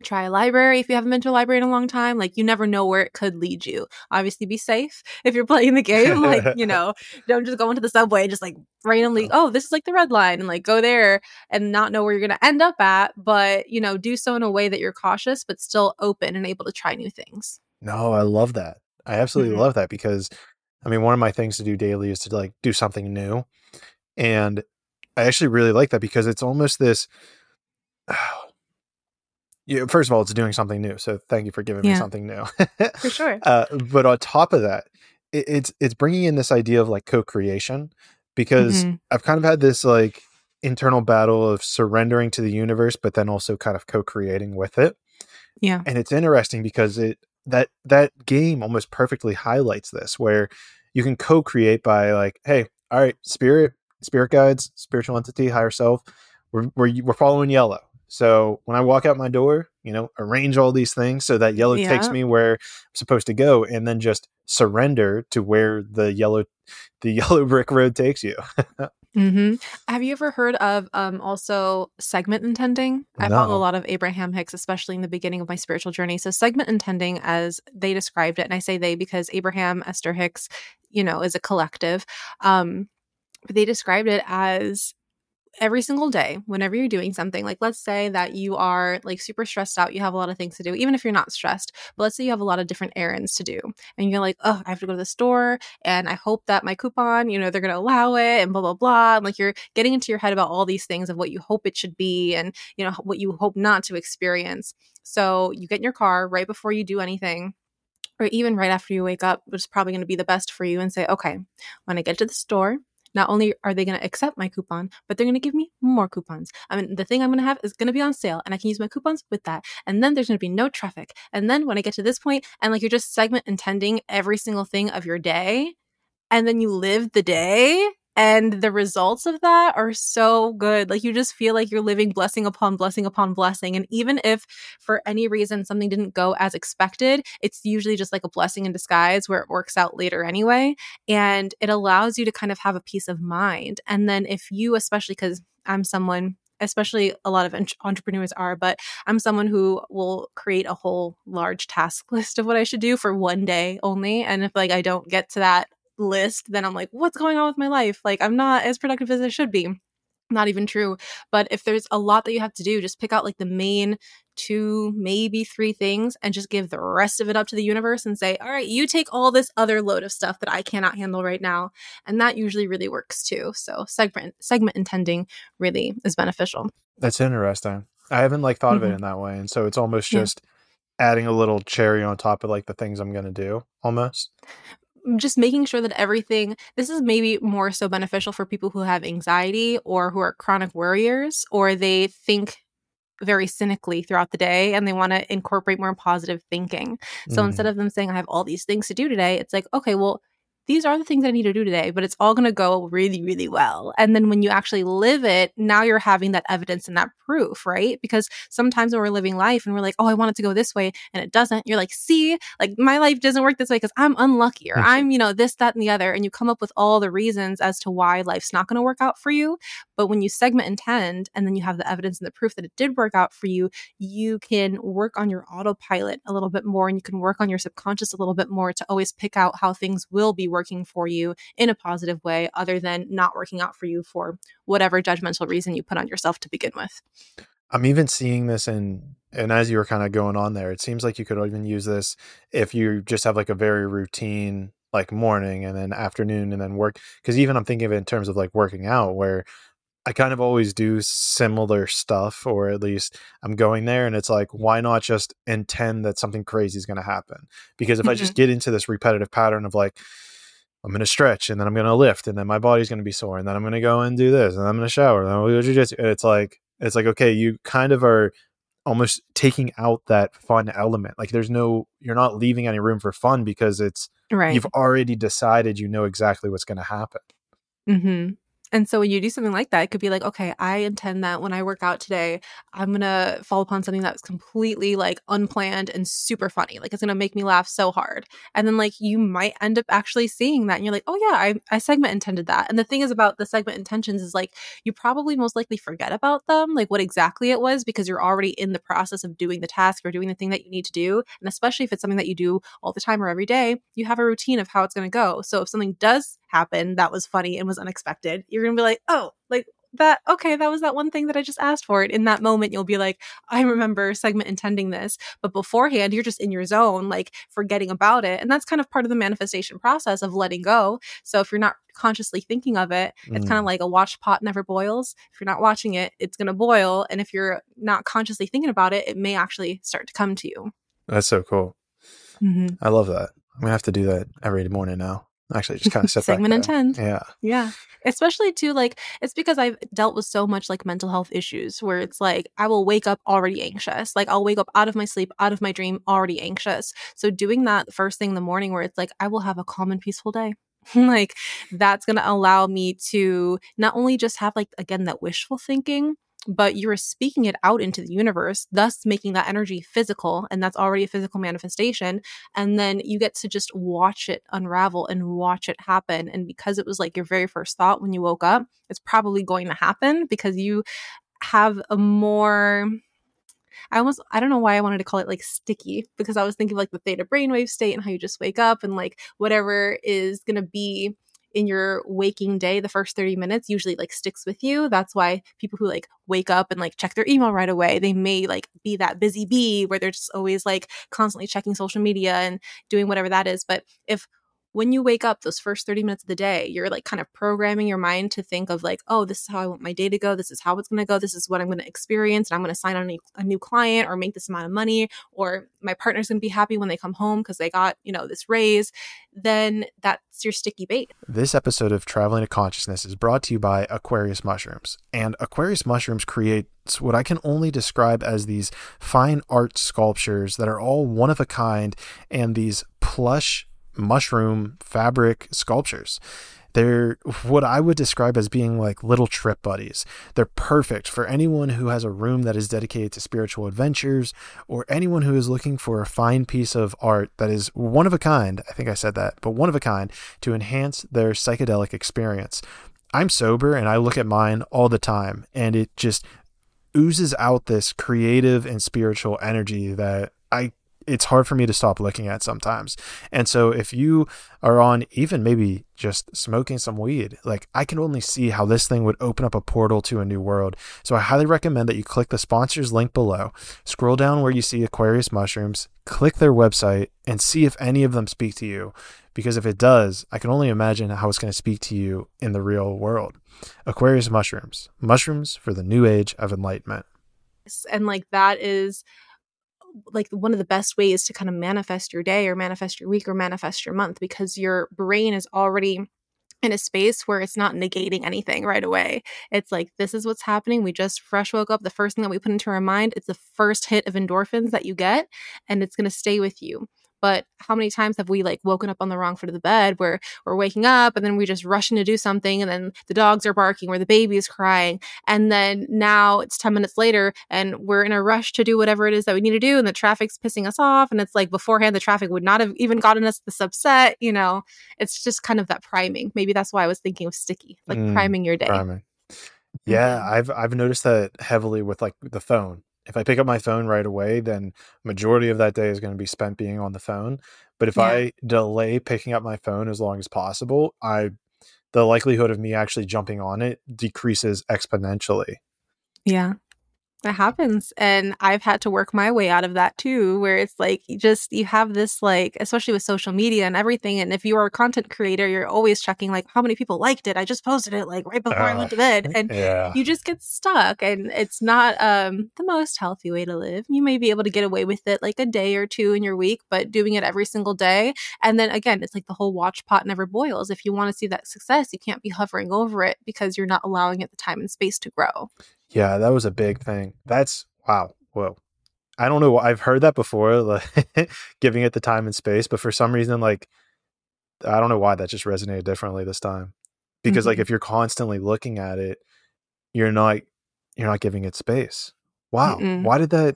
try a library if you haven't been to a library in a long time like you never know where it could lead you. Obviously be safe if you're playing the game like you know don't just go into the subway and just like randomly oh this is like the red line and like go there and not know where you're going to end up at but you know do so in a way that you're cautious but still open and able to try new things No, I love that. I absolutely Mhm. love that because I mean, one of my things to do daily is to like do something new. And I actually really like that because it's almost this yeah, first of all, it's doing something new. So thank you for giving me something new. for sure uh, but on top of that, it, it's it's bringing in this idea of like co-creation because Mhm. I've kind of had this like internal battle of surrendering to the universe, but then also kind of co-creating with it yeah and it's interesting because it that that game almost perfectly highlights this where you can co-create by like hey all right spirit spirit guides spiritual entity higher self we're, we're, we're following yellow. So when i walk out my door you know arrange all these things so that yellow takes me where i'm supposed to go and then just surrender to where the yellow the yellow brick road takes you hmm Have you ever heard of um also segment intending? I follow a lot of Abraham Hicks, especially in the beginning of my spiritual journey. So segment intending, as they described it, and I say they because Abraham Esther Hicks, you know, is a collective. Um, but they described it as every single day whenever you're doing something like let's say that you are like super stressed out you have a lot of things to do even if you're not stressed but let's say you have a lot of different errands to do and you're like oh i have to go to the store and i hope that my coupon you know they're going to allow it and blah blah blah and like you're getting into your head about all these things of what you hope it should be and you know what you hope not to experience. So you get in your car right before you do anything or even right after you wake up which is probably going to be the best for you and say okay when i get to the store not only are they going to accept my coupon, but they're going to give me more coupons. I mean, the thing I'm going to have is going to be on sale and I can use my coupons with that. And then there's going to be no traffic. And then when I get to this point and like you're just segment intending every single thing of your day and then you live the day and the results of that are so good. Like you just feel like you're living blessing upon blessing upon blessing. And even if for any reason something didn't go as expected, it's usually just like a blessing in disguise where it works out later anyway and it allows you to kind of have a peace of mind. And then if you, especially because I'm someone, especially a lot of entrepreneurs are, but I'm someone who will create a whole large task list of what I should do for one day only. And if like I don't get to that list, then I'm like, what's going on with my life? Like I'm not as productive as I should be. Not even true. But if there's a lot that you have to do, just pick out like the main two, maybe three things and just give the rest of it up to the universe and say, all right, you take all this other load of stuff that I cannot handle right now. And that usually really works too. So segment segment intending really is beneficial. That's interesting. I haven't like thought of it Mhm. in that way, and so it's almost Yeah. just adding a little cherry on top of like the things I'm gonna do, almost. Just making sure that everything this is maybe more so beneficial for people who have anxiety or who are chronic worriers or they think very cynically throughout the day and they want to incorporate more positive thinking. So Mhm. instead of them saying I have all these things to do today, it's like okay, well these are the things I need to do today, but it's all going to go really, really well. And then when you actually live it, now you're having that evidence and that proof, right? Because sometimes when we're living life and we're like, oh, I want it to go this way and it doesn't, you're like, see, like my life doesn't work this way because I'm unlucky or I'm, you know, this, that, and the other. And you come up with all the reasons as to why life's not going to work out for you. But when you segment intend and then you have the evidence and the proof that it did work out for you, you can work on your autopilot a little bit more and you can work on your subconscious a little bit more to always pick out how things will be working for you in a positive way other than not working out for you for whatever judgmental reason you put on yourself to begin with. I'm even seeing this in, and as you were kind of going on there, it seems like you could even use this if you just have like a very routine, like morning and then afternoon and then work. Because even I'm thinking of it in terms of like working out, where I kind of always do similar stuff, or at least I'm going there, and it's like, why not just intend that something crazy is going to happen? Because if mm-hmm. I just mm-hmm. get into this repetitive pattern of like, I'm going to stretch, and then I'm going to lift, and then my body's going to be sore, and then I'm going to go and do this, and I'm going to shower, and do jiu-jitsu. And it's like, it's like, okay, you kind of are almost taking out that fun element. Like, there's no, you're not leaving any room for fun because it's, right. you've already decided you know exactly what's going to happen. Mm-hmm. And so when you do something like that, it could be like, okay, I intend that when I work out today, I'm going to fall upon something that's completely like unplanned and super funny. Like it's going to make me laugh so hard. And then like you might end up actually seeing that and you're like, oh yeah, I, I segment intended that. And the thing is about the segment intentions is like you probably most likely forget about them, like what exactly it was, because you're already in the process of doing the task or doing the thing that you need to do. And especially if it's something that you do all the time or every day, you have a routine of how it's going to go. So if something does happen that was funny and was unexpected, you're going to be like, oh, like that okay that was that one thing that i just asked for. It in that moment you'll be like i remember segment intending this but beforehand you're just in your zone like forgetting about it. And that's kind of part of the manifestation process of letting go. So if you're not consciously thinking of it it's mm. kind of like a watch pot never boils. If you're not watching it it's going to boil. And if you're not consciously thinking about it it may actually start to come to you. That's so cool. Mm-hmm. i love that. I'm gonna have to do that every morning now actually just kind of set segment intend yeah. Yeah. Especially too like it's because i've dealt with so much like mental health issues where it's like i will wake up already anxious. Like i'll wake up out of my sleep out of my dream already anxious. So doing that first thing in the morning where it's like i will have a calm and peaceful day. Like that's going to allow me to not only just have like again that wishful thinking but you're speaking it out into the universe, thus making that energy physical. And that's already a physical manifestation. And then you get to just watch it unravel and watch it happen. And because it was like your very first thought when you woke up, it's probably going to happen because you have a more I almost I don't know why I wanted to call it like sticky because I was thinking like the theta brainwave state and how you just wake up and like whatever is gonna be in your waking day, the first 30 minutes usually like sticks with you. That's why people who like wake up and like check their email right away, they may like be that busy bee where they're just always like constantly checking social media and doing whatever that is. But if when you wake up those first 30 minutes of the day you're like kind of programming your mind to think of like oh this is how i want my day to go. This is how it's going to go. This is what i'm going to experience and i'm going to sign on a, a, new client or make this amount of money or my partner's going to be happy when they come home because they got you know this raise then that's your sticky bait. This episode of traveling to consciousness is brought to you by aquarius mushrooms and aquarius mushrooms create what I can only describe as these fine art sculptures that are all one of a kind and these plush mushroom fabric sculptures. They're what I would describe as being like little trip buddies. They're perfect for anyone who has a room that is dedicated to spiritual adventures or anyone who is looking for a fine piece of art that is one of a kind. I think I said that, but one of a kind to enhance their psychedelic experience. I'm sober and I look at mine all the time and it just oozes out this creative and spiritual energy that I it's hard for me to stop looking at sometimes. And so if you are on even maybe just smoking some weed, like I can only see how this thing would open up a portal to a new world. So I highly recommend that you click the sponsors link below, scroll down where you see Aquarius mushrooms, click their website and see if any of them speak to you. Because if it does, I can only imagine how it's going to speak to you in the real world. Aquarius mushrooms, mushrooms for the new age of enlightenment. And like that is like one of the best ways to kind of manifest your day or manifest your week or manifest your month because your brain is already in a space where it's not negating anything right away. It's like, this is what's happening. We just fresh woke up. The first thing that we put into our mind, it's the first hit of endorphins that you get, and it's going to stay with you. But how many times have we like woken up on the wrong foot of the bed where we're waking up and then we're just rushing to do something and then the dogs are barking or the baby is crying. And then now it's 10 minutes later and we're in a rush to do whatever it is that we need to do and the traffic's pissing us off. And it's like beforehand, the traffic would not have even gotten us this upset. You know, it's just kind of that priming. Maybe that's why I was thinking of sticky, like mm, priming your day. Priming. Yeah, mm-hmm. I've I've noticed that heavily with like the phone if I pick up my phone right away, then majority of that day is going to be spent being on the phone. But if yeah. I delay picking up my phone as long as possible, I the likelihood of me actually jumping on it decreases exponentially. Yeah. It happens. And I've had to work my way out of that too, where it's like you just you have this like, especially with social media and everything. And if you are a content creator, you're always checking like how many people liked it. I just posted it like right before uh, I went to bed. And yeah. you just get stuck. And it's not um the most healthy way to live. You may be able to get away with it like a day or two in your week, but doing it every single day. And then again, it's like the whole watch pot never boils. If you want to see that success, you can't be hovering over it because you're not allowing it the time and space to grow. Yeah, that was a big thing. That's wow. Whoa. I don't know. I've heard that before, like giving it the time and space, but for some reason, like I don't know why that just resonated differently this time. Because mm-hmm. like if you're constantly looking at it, you're not you're not giving it space. Wow. Mm-mm. Why did that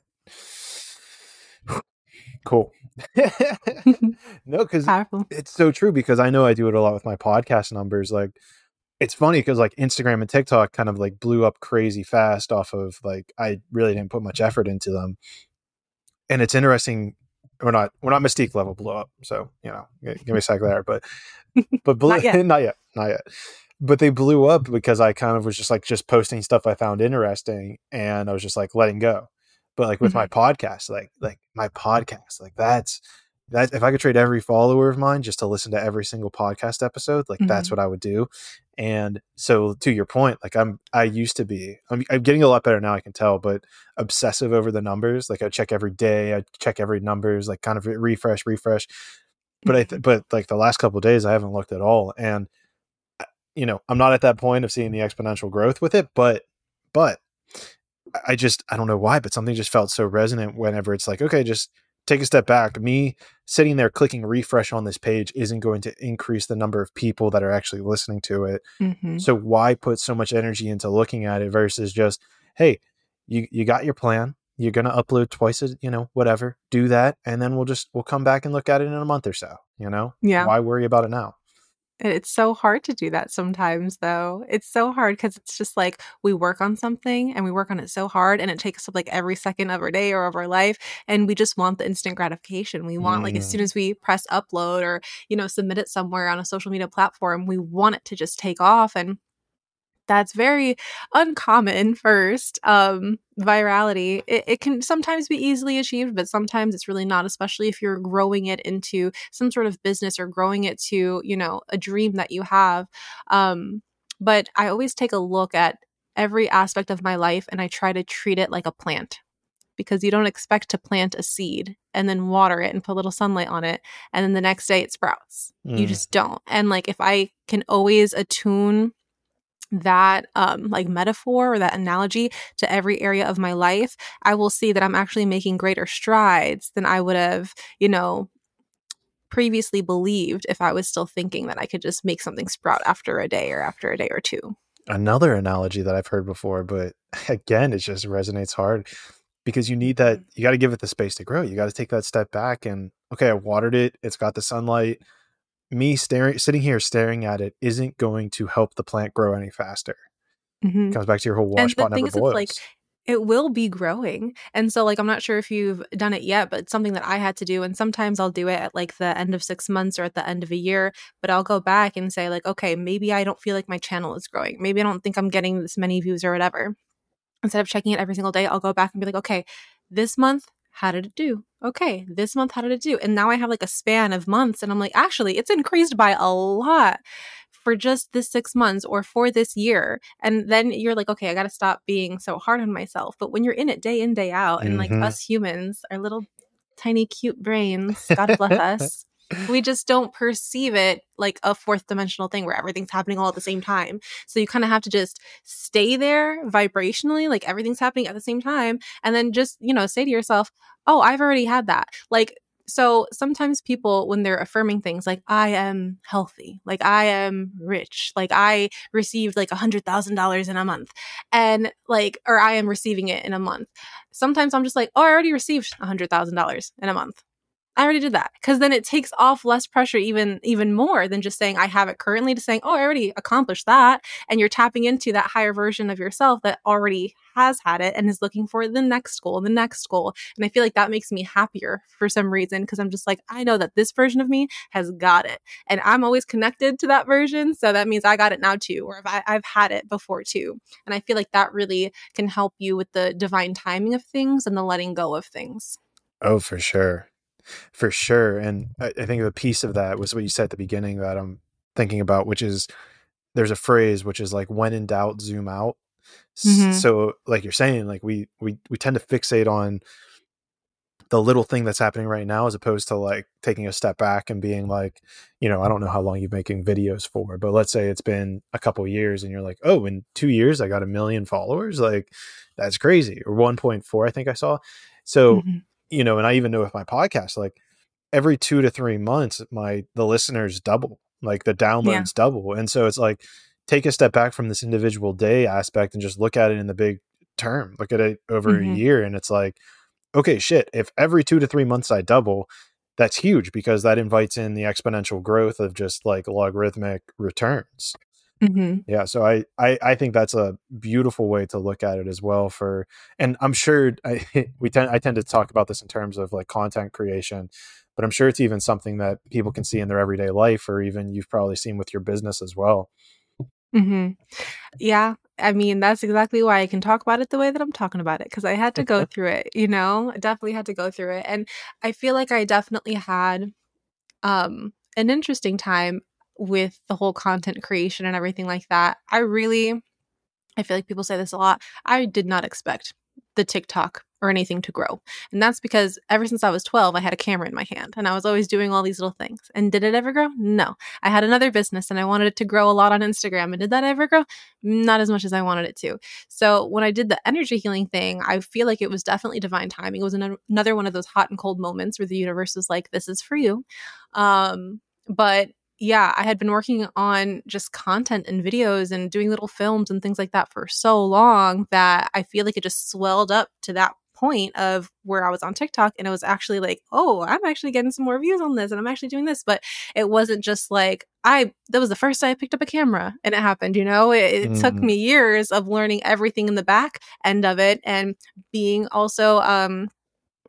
cool. no, because it's so true because I know I do it a lot with my podcast numbers. Like it's funny because like Instagram and TikTok kind of like blew up crazy fast off of like I really didn't put much effort into them. And it's interesting. We're not we're not Mystique level blow up, so you know, give me a sec there. But but blew, not, yet. not yet, not yet. But they blew up because I kind of was just like just posting stuff I found interesting, and I was just like letting go. But like with mm-hmm. my podcast, like like my podcast, like that's that if I could trade every follower of mine just to listen to every single podcast episode, like mm-hmm. that's what I would do. And so to your point, like I'm, I used to be, I'm, I'm, getting a lot better now. I can tell, but obsessive over the numbers. Like I check every day, I check every numbers, like kind of refresh, refresh. But I, th- but like the last couple days, I haven't looked at all. And uh, you know, I'm not at that point of seeing the exponential growth with it, but, but I just, I don't know why, but something just felt so resonant whenever it's like, okay, just take a step back. Me sitting there clicking refresh on this page isn't going to increase the number of people that are actually listening to it. Mm-hmm. So why put so much energy into looking at it versus just, hey, you you got your plan. You're gonna upload twice a you know, whatever. Do that and then we'll just we'll come back and look at it in a month or so, you know? Yeah. Why worry about it now? It's so hard to do that sometimes, though. It's so hard because it's just like we work on something and we work on it so hard, and it takes up like every second of our day or of our life. And we just want the instant gratification. We want, mm. like, as soon mm. as we press upload or, you know, submit it somewhere on a social media platform, we want it to just take off. And that's very uncommon first um virality. It, it, can sometimes be easily achieved but sometimes it's really not especially if you're growing it into some sort of business or growing it to you know a dream that you have. Um but i always take a look at every aspect of my life and i try to treat it like a plant because you don't expect to plant a seed and then water it and put a little sunlight on it and then the next day it sprouts. Mm. you just don't. And like if i can always attune that um like metaphor or that analogy to every area of my life i will see that i'm actually making greater strides than i would have you know previously believed if i was still thinking that i could just make something sprout after a day or after a day or two another analogy that i've heard before but again it just resonates hard because you need that mm-hmm. you got to give it the space to grow you got to take that step back and okay i watered it it's got the sunlight me staring sitting here staring at it isn't going to help the plant grow any faster. Mm-hmm. Comes back to your whole wash pot never boils. Like, it will be growing. And so like I'm not sure if you've done it yet, but it's something that I had to do and sometimes I'll do it at like the end of 6 months or at the end of a year, but I'll go back and say like okay, maybe I don't feel like my channel is growing. Maybe I don't think I'm getting this many views or whatever. Instead of checking it every single day, I'll go back and be like okay, this month how did it do? Okay, this month, how did it do? And now I have like a span of months, and I'm like, actually, it's increased by a lot for just this six months or for this year. And then you're like, okay, I got to stop being so hard on myself. But when you're in it day in, day out, and mm-hmm. like us humans, our little tiny cute brains, God bless us, we just don't perceive it like a fourth dimensional thing where everything's happening all at the same time. So you kind of have to just stay there vibrationally, like everything's happening at the same time. And then just, you know, say to yourself, oh, I've already had that. Like, so sometimes people, when they're affirming things like, I am healthy, like I am rich, like I received like a hundred thousand dollars in a month and like, or I am receiving it in a month. Sometimes I'm just like, oh, I already received a hundred thousand dollars in a month I already did that. Because then it takes off less pressure even even more than just saying I have it currently to saying oh I already accomplished that and you're tapping into that higher version of yourself that already has had it and is looking for the next goal the next goal. And I feel like that makes me happier for some reason because I'm just like I know that this version of me has got it. And I'm always connected to that version so that means I got it now too or if I, I've had it before too. And I feel like that really can help you with the divine timing of things and the letting go of things. Oh, for sure for sure. And I, I think the piece of that was what you said at the beginning that I'm thinking about, which is there's a phrase which is like when in doubt, zoom out. Mm-hmm. So like you're saying, like we we we tend to fixate on the little thing that's happening right now as opposed to like taking a step back and being like you know i don't know how long you've been making videos for but let's say it's been a couple years and you're like oh in two years i got a million followers like that's crazy or 1.4 i think i saw so mm-hmm you know, and I even know with my podcast, like every two to three months, my the listeners double, like the downloads yeah. double. And so it's like take a step back from this individual day aspect and just look at it in the big term. Look at it over mm-hmm. a year and it's like, okay, shit, if every two to three months I double, that's huge because that invites in the exponential growth of just like logarithmic returns. Mm-hmm. Yeah, so I, I I think that's a beautiful way to look at it as well. For and I'm sure I we tend I tend to talk about this in terms of like content creation, but I'm sure it's even something that people can see in their everyday life, or even you've probably seen with your business as well. Mm-hmm. Yeah, I mean that's exactly why I can talk about it the way that I'm talking about it because I had to go through it. You know, I definitely had to go through it, and I feel like I definitely had um an interesting time with the whole content creation and everything like that. I really, I feel like people say this a lot. I did not expect the TikTok or anything to grow. And that's because ever since I was 12, I had a camera in my hand and I was always doing all these little things. And did it ever grow? No. I had another business and I wanted it to grow a lot on Instagram. And did that ever grow? Not as much as I wanted it to. So when I did the energy healing thing, I feel like it was definitely divine timing. It was another one of those hot and cold moments where the universe was like, this is for you. Um, but yeah, I had been working on just content and videos and doing little films and things like that for so long that I feel like it just swelled up to that point of where I was on TikTok and it was actually like, oh, I'm actually getting some more views on this and I'm actually doing this. But it wasn't just like, I, that was the first time I picked up a camera and it happened, you know? It, it mm. took me years of learning everything in the back end of it and being also, um,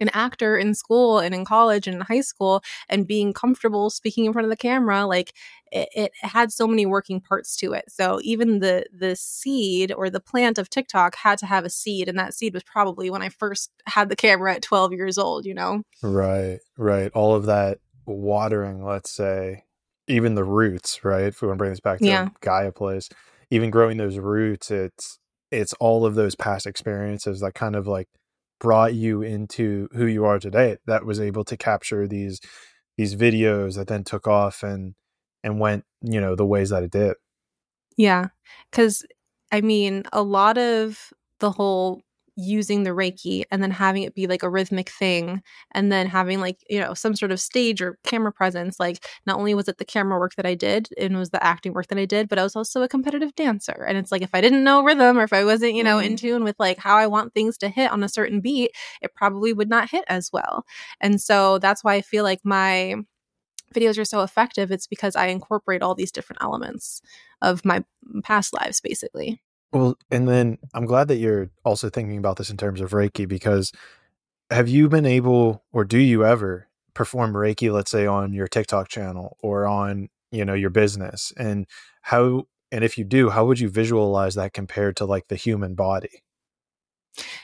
an actor in school and in college and in high school and being comfortable speaking in front of the camera like it, it, had so many working parts to it. So even the the seed or the plant of tiktok had to have a seed and that seed was probably when i first had the camera at 12 years old you know? Right right. All of that watering let's say even the roots right? If we want to bring this back to yeah. gaia place even growing those roots it's it's all of those past experiences that kind of like brought you into who you are today that was able to capture these these videos that then took off and and went you know the ways that it did. Yeah cuz i mean a lot of the whole using the Reiki and then having it be like a rhythmic thing and then having like, you know, some sort of stage or camera presence. Like, not only was it the camera work that I did and was the acting work that I did, but I was also a competitive dancer. And it's like, if I didn't know rhythm or if I wasn't, you know, mm. in tune with like how I want things to hit on a certain beat, it probably would not hit as well. And so that's why I feel like my videos are so effective. It's because I incorporate all these different elements of my past lives, basically. Well, and then I'm glad that you're also thinking about this in terms of Reiki because have you been able or do you ever perform Reiki, let's say on your TikTok channel or on, you know, your business? And how and if you do, how would you visualize that compared to like the human body?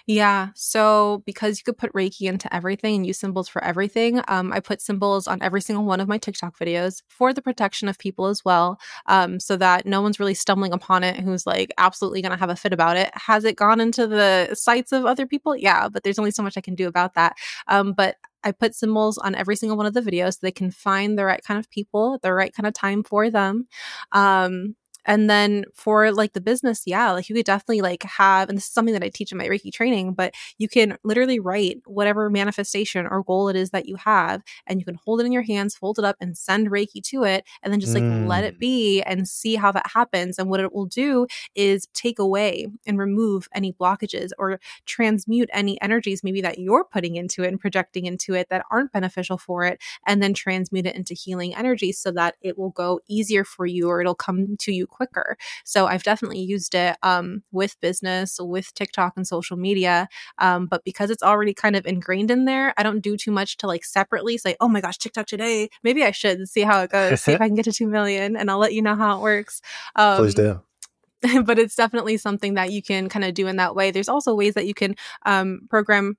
Yeah. So because you could put Reiki into everything and use symbols for everything, um, I put symbols on every single one of my TikTok videos for the protection of people as well, um, so that no one's really stumbling upon it who's like absolutely going to have a fit about it. Has it gone into the sights of other people? Yeah, but there's only so much I can do about that. Um, but I put symbols on every single one of the videos so they can find the right kind of people, the right kind of time for them. Um, and then for like the business, yeah, like you could definitely like have, and this is something that I teach in my Reiki training, but you can literally write whatever manifestation or goal it is that you have, and you can hold it in your hands, fold it up, and send Reiki to it, and then just like mm. let it mm. be and see how that happens. And what it will do is take away and remove any blockages or transmute any energies maybe that you're putting into it and projecting into it that aren't beneficial for it, and then transmute it into healing energy so that it will go easier for you or it'll come to you quicker. So I've definitely used it um, with business, with TikTok and social media. Um, but because it's already kind of ingrained in there, I don't do too much to like separately say, oh my gosh, TikTok today. Maybe I should see how it goes, see if I can get to 2 million, and I'll let you know how it works. Um, Please do but it's definitely something that you can kind of do in that way. There's also ways that you can um, program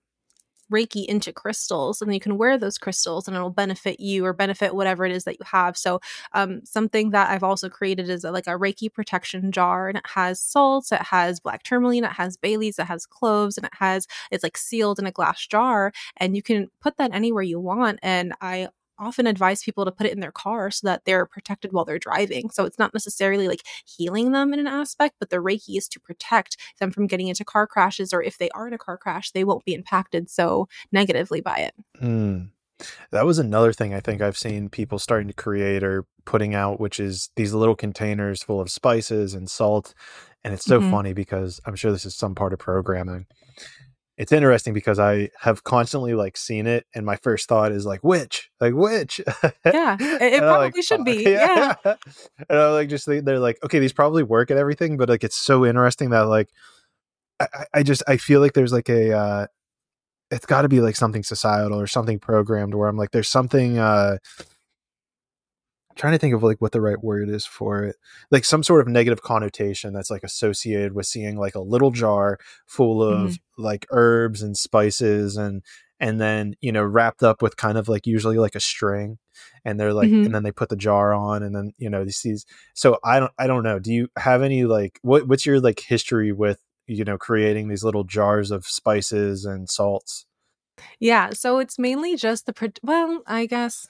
Reiki into crystals, and you can wear those crystals, and it'll benefit you or benefit whatever it is that you have. So, um, something that I've also created is a, like a Reiki protection jar, and it has salts, it has black tourmaline, it has bay leaves, it has cloves, and it has it's like sealed in a glass jar, and you can put that anywhere you want. And I often advise people to put it in their car so that they're protected while they're driving. So it's not necessarily like healing them in an aspect, but the Reiki is to protect them from getting into car crashes, or if they are in a car crash, they won't be impacted so negatively by it. Mm. That was another thing I think I've seen people starting to create or putting out, which is these little containers full of spices and salt. And it's so mm-hmm. funny because I'm sure this is some part of programming it's interesting because I have constantly like seen it, and my first thought is like, which, like which? Yeah, it, probably like, should be. Yeah. yeah. and I like just they're like, okay, these probably work at everything, but like it's so interesting that like I, I just I feel like there's like a uh it's got to be like something societal or something programmed where I'm like, there's something uh trying to think of like what the right word is for it like some sort of negative connotation that's like associated with seeing like a little jar full of mm-hmm. like herbs and spices and and then you know wrapped up with kind of like usually like a string and they're like mm-hmm. and then they put the jar on and then you know these, these so i don't i don't know do you have any like what what's your like history with you know creating these little jars of spices and salts yeah so it's mainly just the well i guess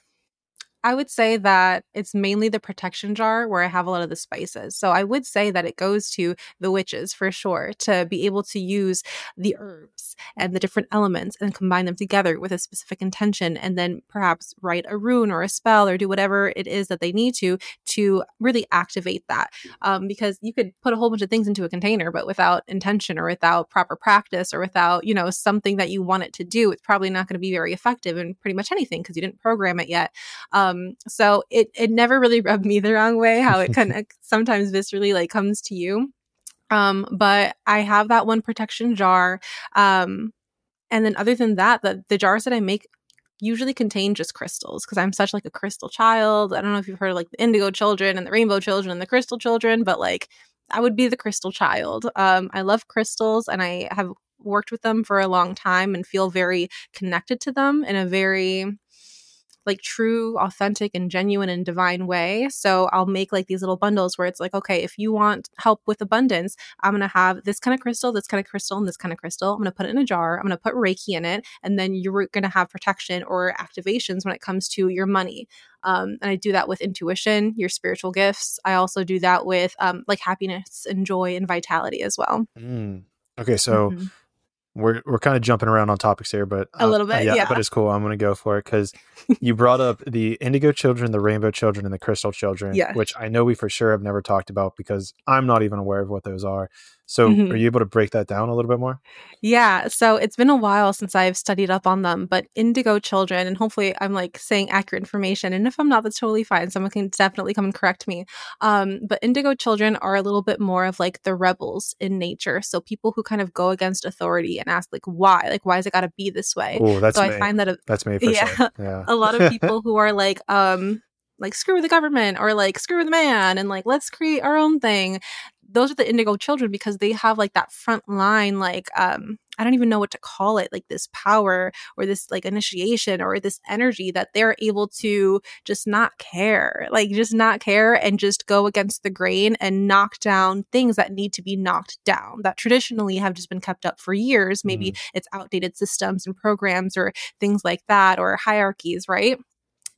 I would say that it's mainly the protection jar where I have a lot of the spices. So I would say that it goes to the witches for sure to be able to use the herbs and the different elements and combine them together with a specific intention and then perhaps write a rune or a spell or do whatever it is that they need to to really activate that. Um, because you could put a whole bunch of things into a container, but without intention or without proper practice or without, you know, something that you want it to do, it's probably not going to be very effective in pretty much anything because you didn't program it yet. Um, um, so it it never really rubbed me the wrong way how it kind of sometimes viscerally like comes to you. Um, but I have that one protection jar. Um, and then other than that, the the jars that I make usually contain just crystals because I'm such like a crystal child. I don't know if you've heard of like the indigo children and the rainbow children and the crystal children, but like I would be the crystal child. Um, I love crystals and I have worked with them for a long time and feel very connected to them in a very like true, authentic, and genuine and divine way. So I'll make like these little bundles where it's like, okay, if you want help with abundance, I'm going to have this kind of crystal, this kind of crystal, and this kind of crystal. I'm going to put it in a jar. I'm going to put Reiki in it. And then you're going to have protection or activations when it comes to your money. Um, and I do that with intuition, your spiritual gifts. I also do that with um, like happiness and joy and vitality as well. Mm. Okay, so mm-hmm we're we're kind of jumping around on topics here, but uh, a little bit, yeah, yeah, But it's cool. I'm going to go for it because you brought up the indigo children, the rainbow children, and the crystal children, yeah. which I know we for sure have never talked about because I'm not even aware of what those are. So, mm-hmm. are you able to break that down a little bit more? Yeah. So, it's been a while since I've studied up on them, but indigo children, and hopefully I'm like saying accurate information. And if I'm not, that's totally fine. Someone can definitely come and correct me. Um, but indigo children are a little bit more of like the rebels in nature. So, people who kind of go against authority and ask, like, why? Like, why has it got to be this way? Oh, that's so me. I find that a, that's me. yeah. Sure. Yeah. a lot of people who are like, um, like screw the government or like screw the man and like let's create our own thing those are the indigo children because they have like that front line like um I don't even know what to call it, like this power or this like initiation or this energy that they're able to just not care, like just not care and just go against the grain and knock down things that need to be knocked down that traditionally have just been kept up for years. Maybe mm. it's outdated systems and programs or things like that or hierarchies, right?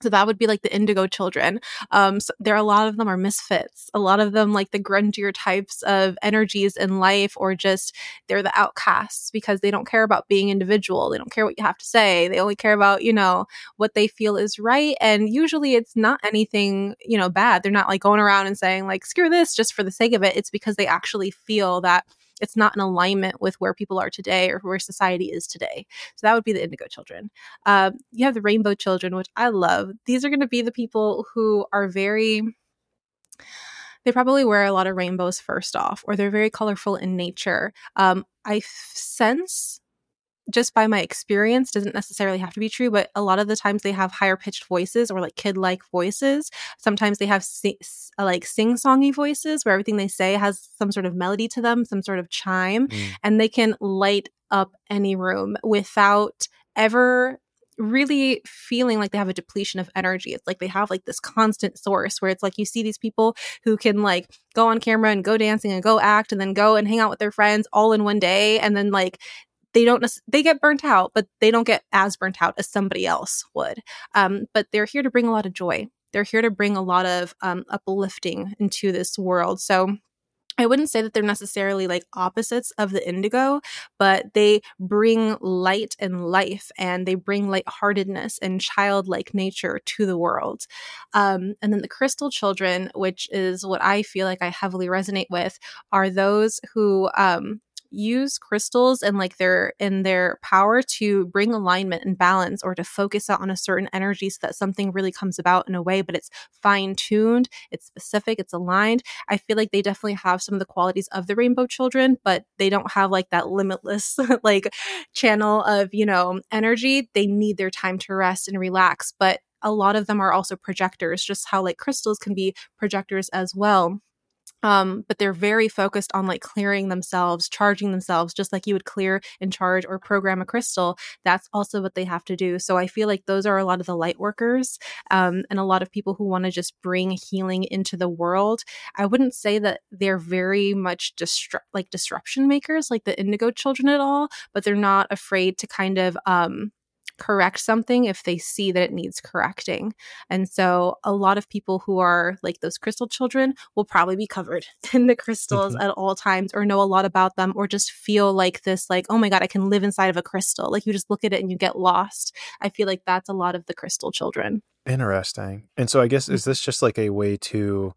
So that would be like the indigo children. Um, so there are a lot of them are misfits. A lot of them like the grungier types of energies in life, or just they're the outcasts because they don't care about being individual. They don't care what you have to say. They only care about you know what they feel is right. And usually it's not anything you know bad. They're not like going around and saying like screw this just for the sake of it. It's because they actually feel that it's not in alignment with where people are today or where society is today. So that would be the indigo children. Um, you have the rainbow children, which I love. These are going to be the people who are very they probably wear a lot of rainbows first off, or they're very colorful in nature. Um, I sense just by my experience doesn't necessarily have to be true but a lot of the times they have higher pitched voices or like kid like voices sometimes they have si- uh, like sing songy voices where everything they say has some sort of melody to them some sort of chime mm. and they can light up any room without ever really feeling like they have a depletion of energy. It's like they have like this constant source where it's like you see these people who can like go on camera and go dancing and go act and then go and hang out with their friends all in one day and then like they don't they get burnt out but they don't get as burnt out as somebody else would. Um, but they're here to bring a lot of joy. They're here to bring a lot of um, uplifting into this world. So I wouldn't say that they're necessarily like opposites of the indigo, but they bring light and life and they bring lightheartedness and childlike nature to the world. Um, and then the crystal children, which is what I feel like I heavily resonate with, are those who um, use crystals and like their in their power to bring alignment and balance or to focus out on a certain energy so that something really comes about in a way but it's fine tuned it's specific it's aligned. I feel like they definitely have some of the qualities of the rainbow children but they don't have like that limitless like channel of you know energy. They need their time to rest and relax but a lot of them are also projectors just how like crystals can be projectors as well um, but they're very focused on like clearing themselves, charging themselves, just like you would clear and charge or program a crystal. That's also what they have to do. So I feel like those are a lot of the light workers um, and a lot of people who want to just bring healing into the world. I wouldn't say that they're very much disrupt like disruption makers, like the indigo children at all, but they're not afraid to kind of um, correct something if they see that it needs correcting. And so a lot of people who are like those crystal children will probably be covered in the crystals mm-hmm. at all times or know a lot about them or just feel like this like oh my god I can live inside of a crystal. Like you just look at it and you get lost. I feel like that's a lot of the crystal children. Interesting. And so I guess is this just like a way to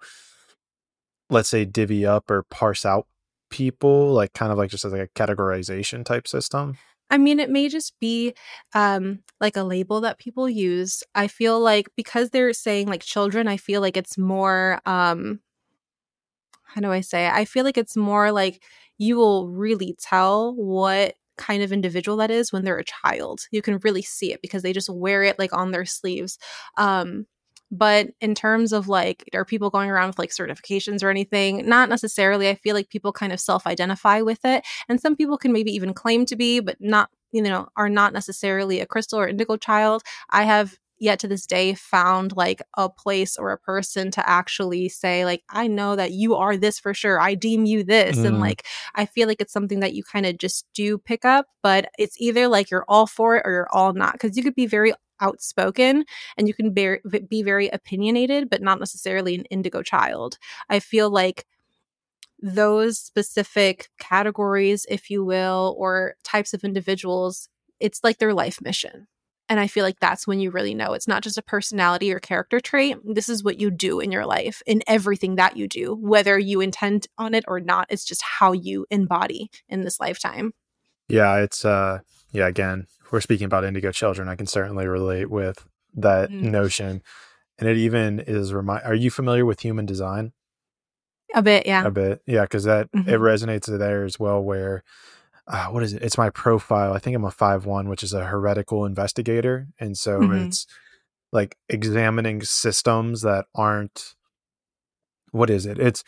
let's say divvy up or parse out people like kind of like just as like a categorization type system? I mean, it may just be um, like a label that people use. I feel like because they're saying like children, I feel like it's more, um, how do I say it? I feel like it's more like you will really tell what kind of individual that is when they're a child. You can really see it because they just wear it like on their sleeves. Um, but in terms of like, are people going around with like certifications or anything? Not necessarily. I feel like people kind of self identify with it. And some people can maybe even claim to be, but not, you know, are not necessarily a crystal or indigo child. I have yet to this day found like a place or a person to actually say like i know that you are this for sure i deem you this mm. and like i feel like it's something that you kind of just do pick up but it's either like you're all for it or you're all not because you could be very outspoken and you can be, be very opinionated, but not necessarily an indigo child. I feel like those specific categories, if you will, or types of individuals, it's like their life mission. And I feel like that's when you really know it's not just a personality or character trait. This is what you do in your life, in everything that you do, whether you intend on it or not. It's just how you embody in this lifetime. Yeah, it's uh yeah, again, we're speaking about indigo children, I can certainly relate with that mm. notion. And it even is remind are you familiar with human design? A bit, yeah. A bit. Yeah, because that mm-hmm. it resonates there as well where uh, what is it? It's my profile. I think I'm a five one, which is a heretical investigator. And so mm-hmm. it's like examining systems that aren't what is it? It's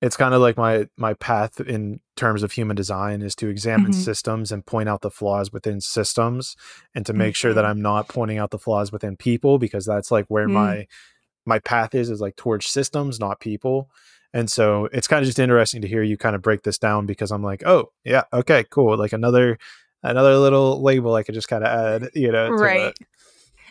it's kind of like my my path in terms of human design is to examine mm-hmm. systems and point out the flaws within systems and to make mm-hmm. sure that mm-hmm. I'm not pointing out the flaws within people because that's like where mm-hmm. my my path is is like towards systems not people and so it's kind of just interesting to hear you kind of break this down because I'm like oh yeah okay cool like another another little label I could just kind of add you know right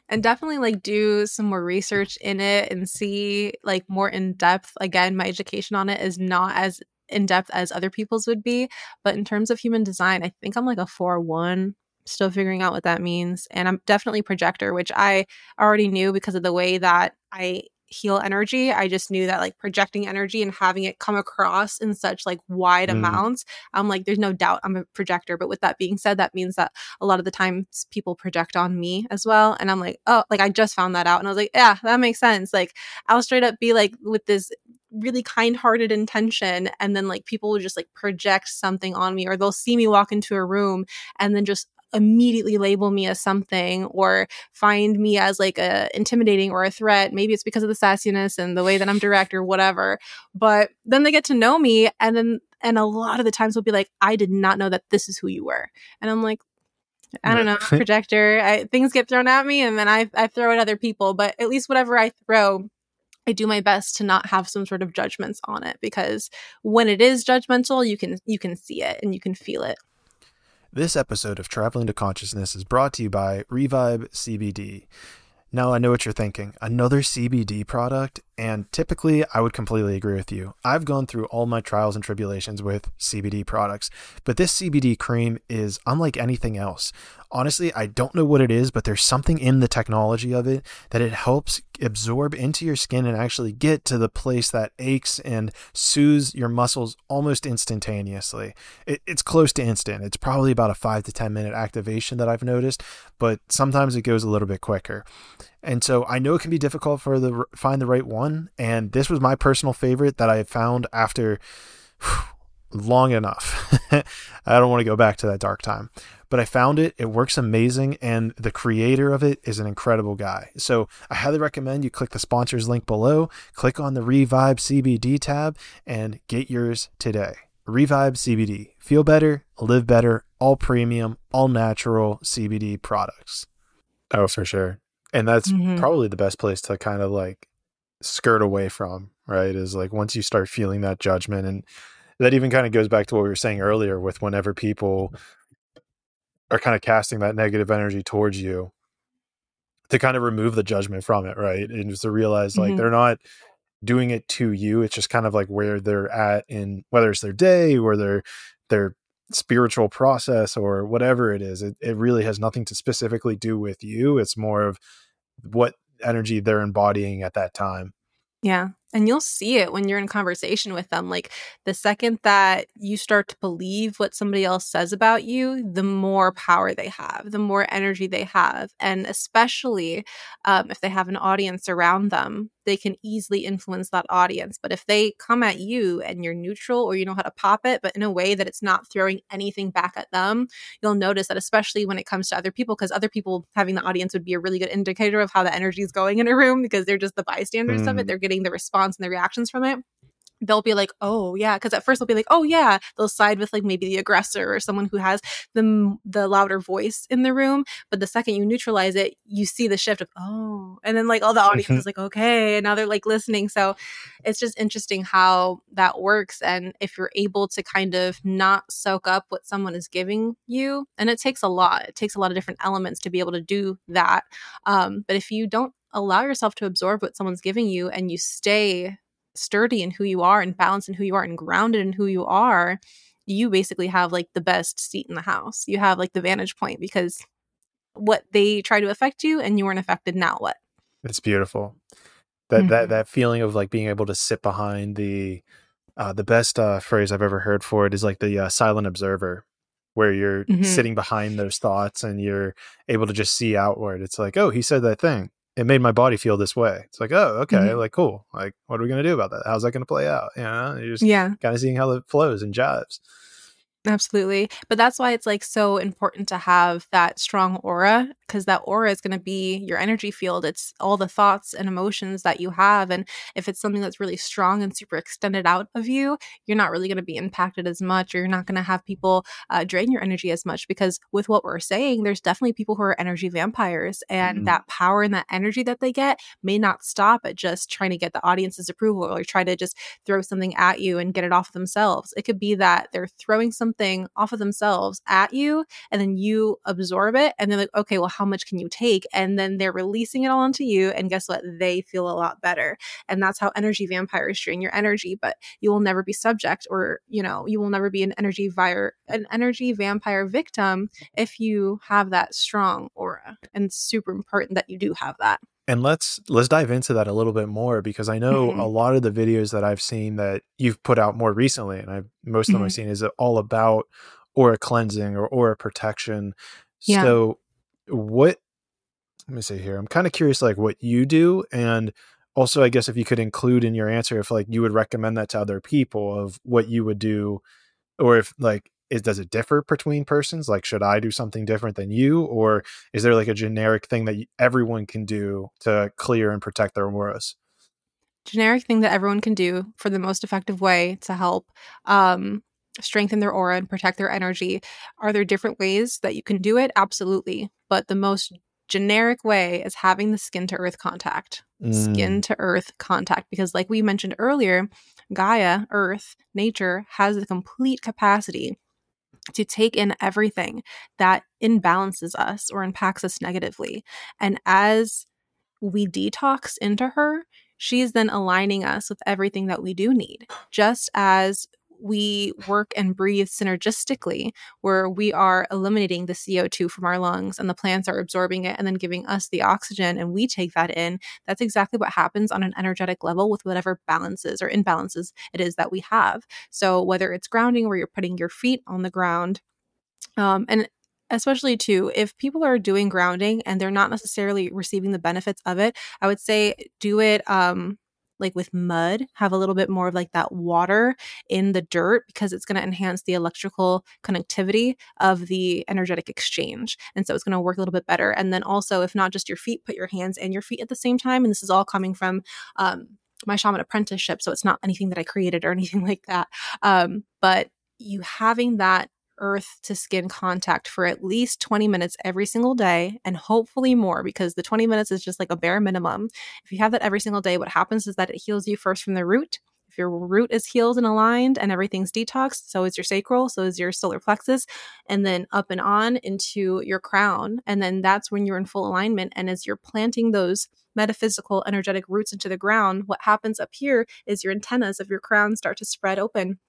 and definitely like do some more research in it and see like more in depth. Again my education on it is not as in depth as other people's would be but in terms of human design i think i'm like a 4-1 still figuring out what that means and i'm definitely projector which i already knew because of the way that i heal energy. I just knew that like projecting energy and having it come across in such like wide mm. amounts, I'm like, there's no doubt I'm a projector. But with that being said, that means that a lot of the times people project on me as well. And I'm like, oh, like I just found that out. And I was like, yeah, that makes sense. Like I'll straight up be like with this really kind-hearted intention and then like people will just like project something on me or they'll see me walk into a room and then just immediately label me as something or find me as like a intimidating or a threat. Maybe it's because of the sassiness and the way that I'm direct or whatever. But then they get to know me and then and a lot of the times will be like, I did not know that this is who you were. And I'm like, I don't know, projector. I, things get thrown at me and then I, I throw at other people. But at least whatever I throw, I do my best to not have some sort of judgments on it because when it is judgmental, you can you can see it and you can feel it. This episode of Traveling to Consciousness is brought to you by Revive CBD. Now, I know what you're thinking another CBD product, and typically I would completely agree with you. I've gone through all my trials and tribulations with CBD products, but this CBD cream is unlike anything else honestly, I don't know what it is, but there's something in the technology of it that it helps absorb into your skin and actually get to the place that aches and soothes your muscles almost instantaneously. It, it's close to instant. It's probably about a five to 10 minute activation that I've noticed, but sometimes it goes a little bit quicker. And so I know it can be difficult for the find the right one. And this was my personal favorite that I found after whew, long enough. I don't want to go back to that dark time but I found it. It works amazing, and the creator of it is an incredible guy. So I highly recommend you click the sponsors link below, click on the Revive CBD tab, and get yours today. Revive CBD. Feel better, live better, all premium, all natural CBD products. Oh, for sure. And that's mm-hmm. probably the best place to kind of like skirt away from, right? Is like once you start feeling that judgment and that even kind of goes back to what we were saying earlier with whenever people are kind of casting that negative energy towards you to kind of remove the judgment from it, right? And just to realize like mm-hmm. they're not doing it to you. It's just kind of like where they're at in whether it's their day or their their spiritual process or whatever it is. It it really has nothing to specifically do with you. It's more of what energy they're embodying at that time. Yeah. And you'll see it when you're in conversation with them. Like the second that you start to believe what somebody else says about you, the more power they have, the more energy they have. And especially um, if they have an audience around them, they can easily influence that audience. But if they come at you and you're neutral or you know how to pop it, but in a way that it's not throwing anything back at them, you'll notice that, especially when it comes to other people, because other people having the audience would be a really good indicator of how the energy is going in a room because they're just the bystanders mm. of it. Mm. They're getting the response and the reactions from it they'll be like, oh yeah, because at first they'll be like, oh yeah, they'll side with like maybe the aggressor or someone who has the the louder voice in the room. But the second you neutralize it, you see the shift of oh, and then like all the audience is like okay, and now they're like listening. So it's just interesting how that works, and if you're able to kind of not soak up what someone is giving you, and it takes a lot. It takes a lot of different elements to be able to do that. Um, but if you don't allow yourself to absorb what someone's giving you and you stay sturdy in who you are and balanced in who you are and grounded in who you are, you basically have like the best seat in the house. You have like the vantage point because what they try to affect you and you weren't affected, now what? It's beautiful. That mm-hmm. that that feeling of like being able to sit behind the uh, the best uh, phrase I've ever heard for it is like the uh, silent observer, where you're mm-hmm. sitting behind those thoughts and you're able to just see outward. It's like, oh, he said that thing it made my body feel this way. It's like, oh, okay, mm-hmm. like cool. Like, what are we gonna do about that? How's that gonna play out? You know, you're just yeah, kind of seeing how it flows and jives. Absolutely. But that's why it's like so important to have that strong aura because that aura is going to be your energy field. It's all the thoughts and emotions that you have. And if it's something that's really strong and super extended out of you, you're not really going to be impacted as much, or you're not going to have people uh, drain your energy as much. Because with what we're saying, there's definitely people who are energy vampires, and mm-hmm. that power and that energy that they get may not stop at just trying to get the audience's approval or try to just throw something at you and get it off themselves. It could be that they're throwing something something off of themselves at you and then you absorb it and they're like okay well how much can you take? And then they're releasing it all onto you and guess what? They feel a lot better. And that's how energy vampires drain your energy but you will never be subject or you know you will never be an energy vir- an energy vampire victim if you have that strong aura and it's super important that you do have that and let's let's dive into that a little bit more because I know mm-hmm. a lot of the videos that I've seen that you've put out more recently, and I most of them mm-hmm. I've seen is all about aura cleansing or aura protection. Yeah. So what let me see here. I'm kind of curious like what you do and also I guess if you could include in your answer if like you would recommend that to other people of what you would do or if like is does it differ between persons? Like should i do something different than you? Or is there like a generic thing that everyone can do to clear and protect their auras generic thing that everyone can do for the most effective way to help um, strengthen their aura and protect their energy. Are there different ways that you can do it? Absolutely. But the most generic way is having the skin to earth contact. Mm. skin to earth contact. Because like we mentioned earlier gaia earth nature has the complete capacity to take in everything that imbalances us or impacts us negatively. And as we detox into her, she's then aligning us with everything that we do need. Just as we work and breathe synergistically, where we are eliminating the CO2 from our lungs and the plants are absorbing it and then giving us the oxygen and we take that in. That's exactly what happens on an energetic level with whatever balances or imbalances it is that we have. So, whether it's grounding where you're putting your feet on the ground, um, and especially too if people are doing grounding and they're not necessarily receiving the benefits of it i would say do it um like with mud, have a little bit more of like that water in the dirt because it's going to enhance the electrical connectivity of the energetic exchange. And so it's going to work a little bit better. And then also, if not just your feet, put your hands and your feet at the same time. And this is all coming from, um, my shaman apprenticeship. So it's not anything that I created or anything like that. Um, but you having that earth to skin contact for at least 20 minutes every single day and hopefully more because the 20 minutes is just like a bare minimum. If you have that every single day, what happens is that it heals you first from the root. If your root is healed and aligned and everything's detoxed, so is your sacral, so is your solar plexus, and then up and on into your crown. And then that's when you're in full alignment. And as you're planting those metaphysical, energetic roots into the ground, what happens up here is your antennas of your crown start to spread open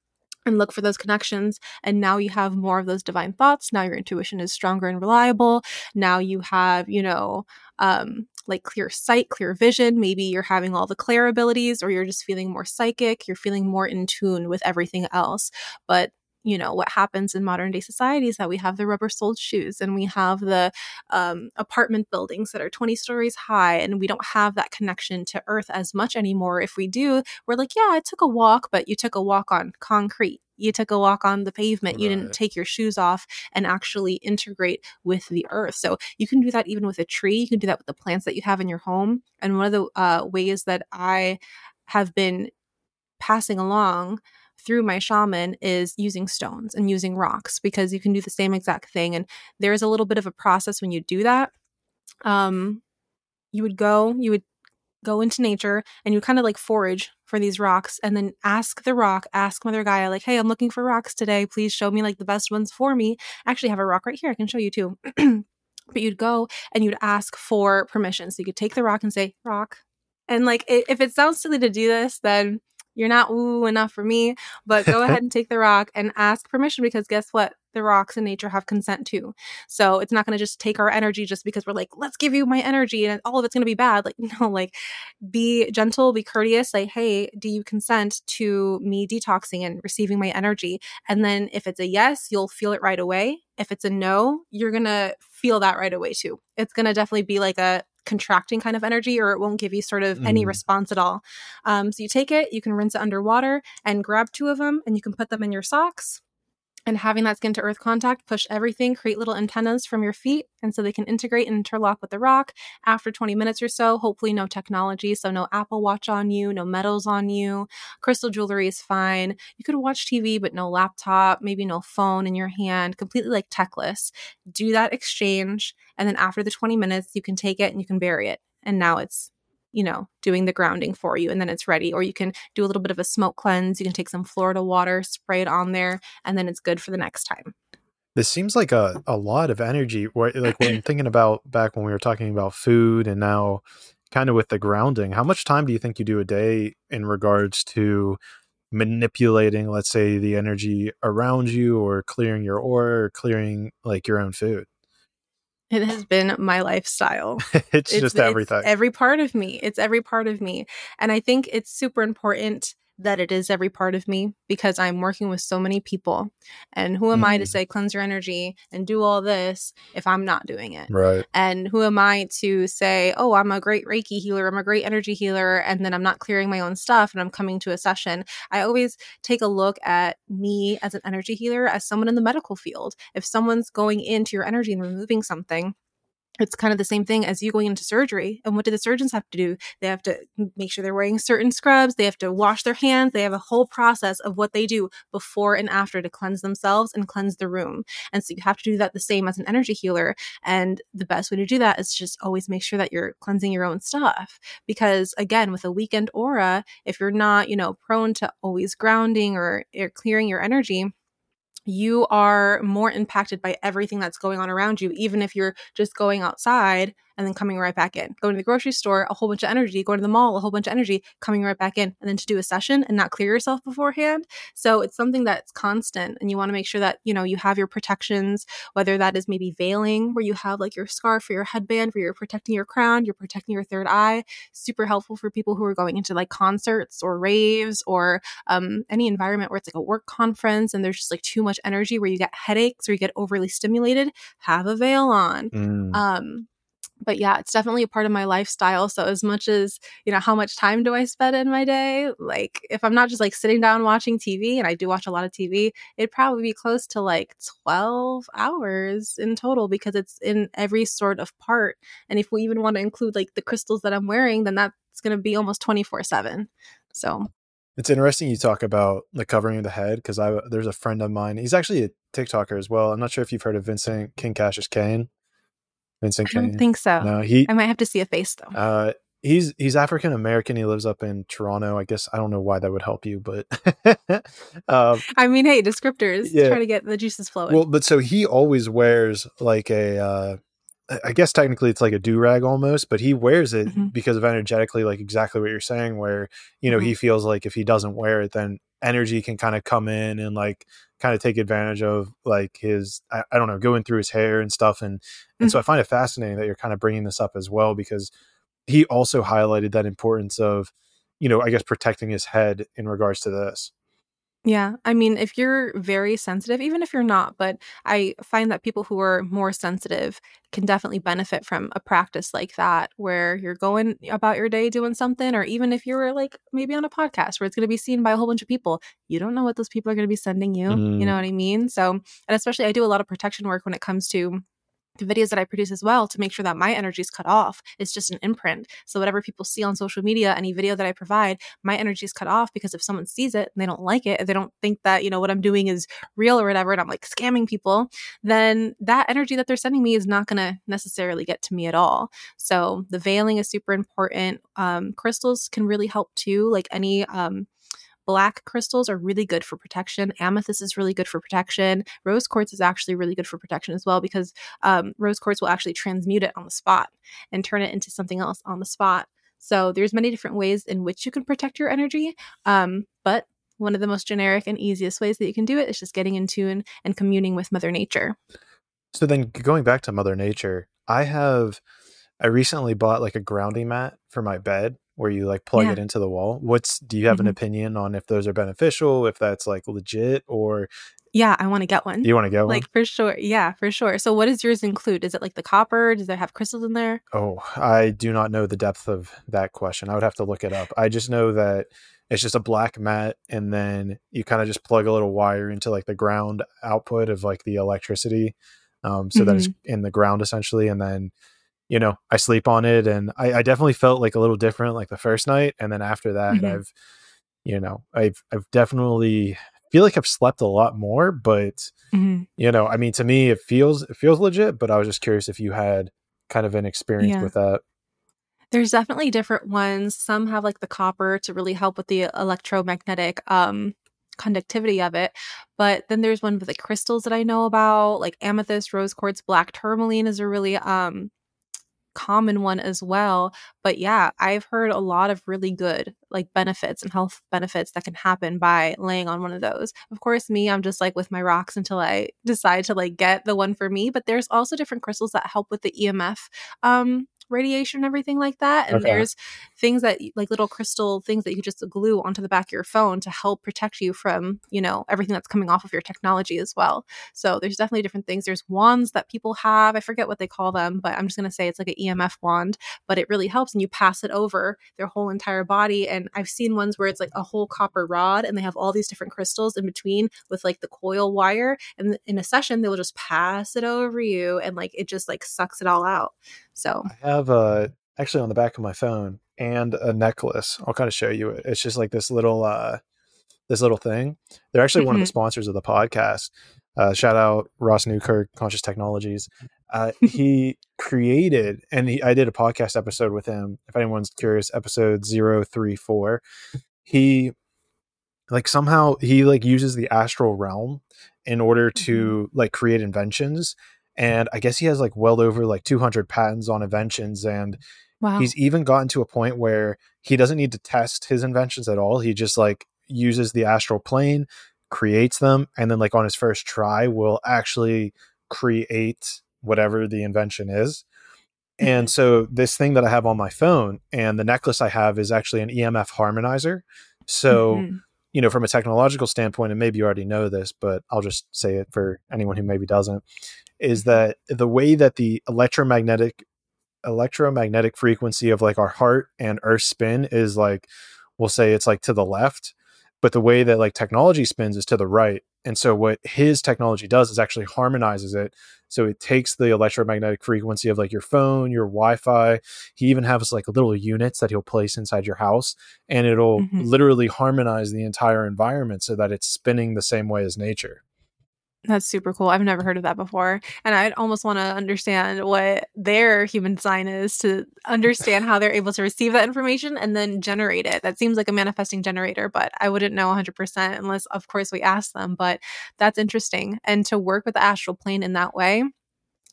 and look for those connections. And now you have more of those divine thoughts. Now your intuition is stronger and reliable. Now you have, you know, um, like clear sight, clear vision. Maybe you're having all the clair abilities, or you're just feeling more psychic. You're feeling more in tune with everything else. But you know what happens in modern day society is that we have the rubber soled shoes and we have the um, apartment buildings that are 20 stories high and we don't have that connection to earth as much anymore. If we do we're like yeah i took a walk but you took a walk on concrete. You took a walk on the pavement. Right. you didn't take your shoes off and actually integrate with the earth. So you can do that even with a tree. You can do that with the plants that you have in your home. And one of the uh, ways that i have been passing along through my shaman is using stones and using rocks because you can do the same exact thing. And there's a little bit of a process when you do that. Um, you would go, you would go into nature and you kind of like forage for these rocks and then ask the rock, ask Mother Gaia, like, hey, I'm looking for rocks today. Please show me like the best ones for me. I actually have a rock right here. I can show you too. but you'd go and you'd ask for permission. So you could take the rock and say, rock. And like, if it sounds silly to do this, then you're not woo enough for me, but go ahead and take the rock and ask permission because guess what? The rocks in nature have consent too. So it's not going to just take our energy just because we're like, let's give you my energy and all of it's going to be bad. Like, no, like be gentle, be courteous. Like, hey, do you consent to me detoxing and receiving my energy? And then if it's a yes, you'll feel it right away. If it's a no, you're going to feel that right away too. It's going to definitely be like a, contracting kind of energy or it won't give you sort of mm. any response at all. Um, so you take it, you can rinse it underwater and grab two of them and you can put them in your socks and having that skin to earth contact push everything create little antennas from your feet and so they can integrate and interlock with the rock after 20 minutes or so. Hopefully no technology so no apple watch on you no metals on you. Crystal jewelry is fine. You could watch tv but no laptop maybe no phone in your hand completely like techless. Do that exchange and then after the 20 minutes you can take it and you can bury it. And now it's you know, doing the grounding for you and then it's ready. Or you can do a little bit of a smoke cleanse. You can take some Florida water, spray it on there, and then it's good for the next time. This seems like a, a lot of energy. Like when thinking about back when we were talking about food and now kind of with the grounding, how much time do you think you do a day in regards to manipulating, let's say, the energy around you or clearing your aura or clearing like your own food? It has been my lifestyle. it's, it's, just everything. It's every part of me. It's every part of me. And I think it's super important that it is every part of me because I'm working with so many people. And who am mm. I to mm. say cleanse your energy and do all this if I'm not doing it? Right. And who am I to say, oh, I'm a great Reiki healer, I'm a great energy healer, and then I'm not clearing my own stuff and I'm coming to a session? I always take a look at me as an energy healer as someone in the medical field. If someone's going into your energy and removing something, it's kind of the same thing as you going into surgery. And what do the surgeons have to do? They have to make sure they're wearing certain scrubs. They have to wash their hands. They have a whole process of what they do before and after to cleanse themselves and cleanse the room. And so you have to do that the same as an energy healer. And the best way to do that is just always make sure that you're cleansing your own stuff. Because again, with a weakened aura, if you're not, you know, prone to always grounding or, or clearing your energy, you are more impacted by everything that's going on around you, even if you're just going outside and then coming right back in. Going to the grocery store, a whole bunch of energy. Going to the mall, a whole bunch of energy, coming right back in. And then to do a session and not clear yourself beforehand. So it's something that's constant. And you want to make sure that, you know, you have your protections, whether that is maybe veiling, where you have like your scarf or your headband where you're protecting your crown, you're protecting your third eye. Super helpful for people who are going into like concerts or raves or um, any environment where it's like a work conference and there's just like too much energy where you get headaches or you get overly stimulated. Have a veil on. Mm. Um, but yeah, it's definitely a part of my lifestyle. So as much as, you know, how much time do I spend in my day? Like if I'm not just like sitting down watching TV and I do watch a lot of TV, it'd probably be close to like 12 hours in total because it's in every sort of part. And if we even want to include like the crystals that I'm wearing, then that's going to be almost 24/7. So it's interesting you talk about the covering of the head because I there's a friend of mine. He's actually a TikToker as well. I'm not sure if you've heard of Vincent King Cassius Kane. Vincent I don't think so. No, he. I might have to see a face though. Uh, he's he's African American. He lives up in Toronto. I guess I don't know why that would help you, but um, I mean, hey, descriptors. Yeah. Try to get the juices flowing. Well, but so he always wears like a. Uh, I guess technically it's like a do rag almost, but he wears it mm-hmm. because of energetically, like exactly what you're saying, where you know mm-hmm. he feels like if he doesn't wear it, then energy can kind of come in and like kind of take advantage of like his I, I, don't know going through his hair and stuff and and mm-hmm. so i find it fascinating that you're kind of bringing this up as well because he also highlighted that importance of you know i guess protecting his head in regards to this yeah. I mean, if you're very sensitive, even if you're not, but I find that people who are more sensitive can definitely benefit from a practice like that where you're going about your day doing something, or even if you're like maybe on a podcast where it's going to be seen by a whole bunch of people, you don't know what those people are going to be sending you. Mm. You know what I mean? So, and especially I do a lot of protection work when it comes to the videos that I produce as well to make sure that my energy is cut off. It's just an imprint. So whatever people see on social media, any video that I provide, my energy is cut off because if someone sees it and they don't like it, they don't think that, you know, what I'm doing is real or whatever, and I'm like scamming people, then that energy that they're sending me is not going to necessarily get to me at all. So the veiling is super important. Um, crystals can really help too, like any um, Black crystals are really good for protection. Amethyst is really good for protection. Rose quartz is actually really good for protection as well because um, rose quartz will actually transmute it on the spot and turn it into something else on the spot. So there's many different ways in which you can protect your energy. Um, but one of the most generic and easiest ways that you can do it is just getting in tune and communing with Mother Nature. So then going back to Mother Nature, I have I recently bought like a grounding mat for my bed where you like plug yeah. it into the wall. What's do you have mm-hmm. an opinion on if those are beneficial, if that's like legit or yeah, I want to get one. You want to get one? Like for sure. Yeah, for sure. So what does yours include? Is it like the copper? Does it have crystals in there? Oh, I do not know the depth of that question. I would have to look it up. I just know that it's just a black mat and then you kind of just plug a little wire into like the ground output of like the electricity. Um, so mm-hmm. that is in the ground essentially and then you know, I sleep on it and I, I, definitely felt like a little different like the first night. And then after that, mm-hmm. I've, you know, I've, I've definitely feel like I've slept a lot more, but mm-hmm. you know, I mean, to me, it feels, it feels legit, but I was just curious if you had kind of an experience yeah. with that. There's definitely different ones. Some have like the copper to really help with the electromagnetic um conductivity of it. But then there's one with the crystals that I know about, like amethyst, rose quartz, black tourmaline is a really um common one as well. But yeah, I've heard a lot of really good like benefits and health benefits that can happen by laying on one of those. Of course, me, I'm just like with my rocks until I decide to like get the one for me. But there's also different crystals that help with the EMF um radiation and everything like that. And okay. there's things that like little crystal things that you just glue onto the back of your phone to help protect you from, you know, everything that's coming off of your technology as well. So there's definitely different things. There's wands that people have. I forget what they call them, but I'm just going to say it's like an EMF wand, but it really helps and you pass it over their whole entire body. And I've seen ones where it's like a whole copper rod and they have all these different crystals in between with like the coil wire. And in a session, they'll just pass it over you and like it just like sucks it all out. So I have a actually on the back of my phone and a necklace. I'll kind of show you it. It's just like this little uh this little thing. They're actually mm-hmm. one of the mm-hmm. sponsors of the podcast. Uh, shout out Ross Newkirk, Conscious Technologies. Uh, he created, and he, I did a podcast episode with him. If anyone's curious, episode 034. He like somehow he like uses the astral realm in order to mm-hmm. like create inventions and I guess he has like well over like 200 patents on inventions and wow. he's even gotten to a point where he doesn't need to test his inventions at all. He just like uses the astral plane, creates them and then like on his first try will actually create whatever the invention is. And mm-hmm. so this thing that I have on my phone and the necklace I have is actually an EMF harmonizer. So mm-hmm you know, from a technological standpoint, and maybe you already know this, but I'll just say it for anyone who maybe doesn't is that the way that the electromagnetic electromagnetic frequency of like our heart and earth spin is like we'll say it's like to the left but the way that like technology spins is to the right. And so what his technology does is actually harmonizes it. So it takes the electromagnetic frequency of like your phone your wi-fi. He even has like little units that he'll place inside your house and it'll mm-hmm. literally harmonize the entire environment so that it's spinning the same way as nature that's super cool. I've never heard of that before. And I'd almost want to understand what their human design is to understand how they're able to receive that information and then generate it. That seems like a manifesting generator, but I wouldn't know 100% unless, of course, we ask them. But that's interesting. And to work with the astral plane in that way,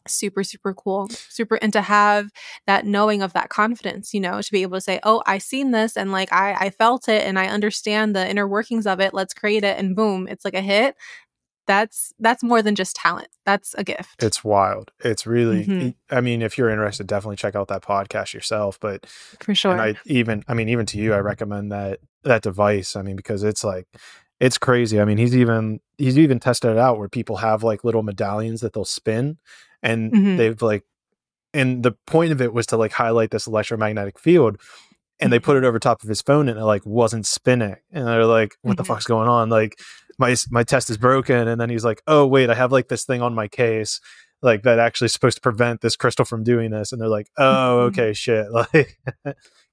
super super cool super and to have that knowing of that confidence you know to be able to say oh i seen this and like i i felt it and i understand the inner workings of it let's create it and boom it's like a hit that's that's more than just talent that's a gift it's wild it's really mm-hmm. i mean if you're interested definitely check out that podcast yourself but for sure i even i mean even to you i recommend that that device i mean because it's like it's crazy i mean he's even he's even tested it out where people have like little medallions that they'll spin and mm-hmm. they've like and the point of it was to like highlight this electromagnetic field and they mm-hmm. put it over top of his phone and it like wasn't spinning and they're like what mm-hmm. the fuck's going on like my my test is broken. And then he's like oh wait i have like this thing on my case like that actually supposed to prevent this crystal from doing this. And they're like oh mm-hmm. okay shit. Like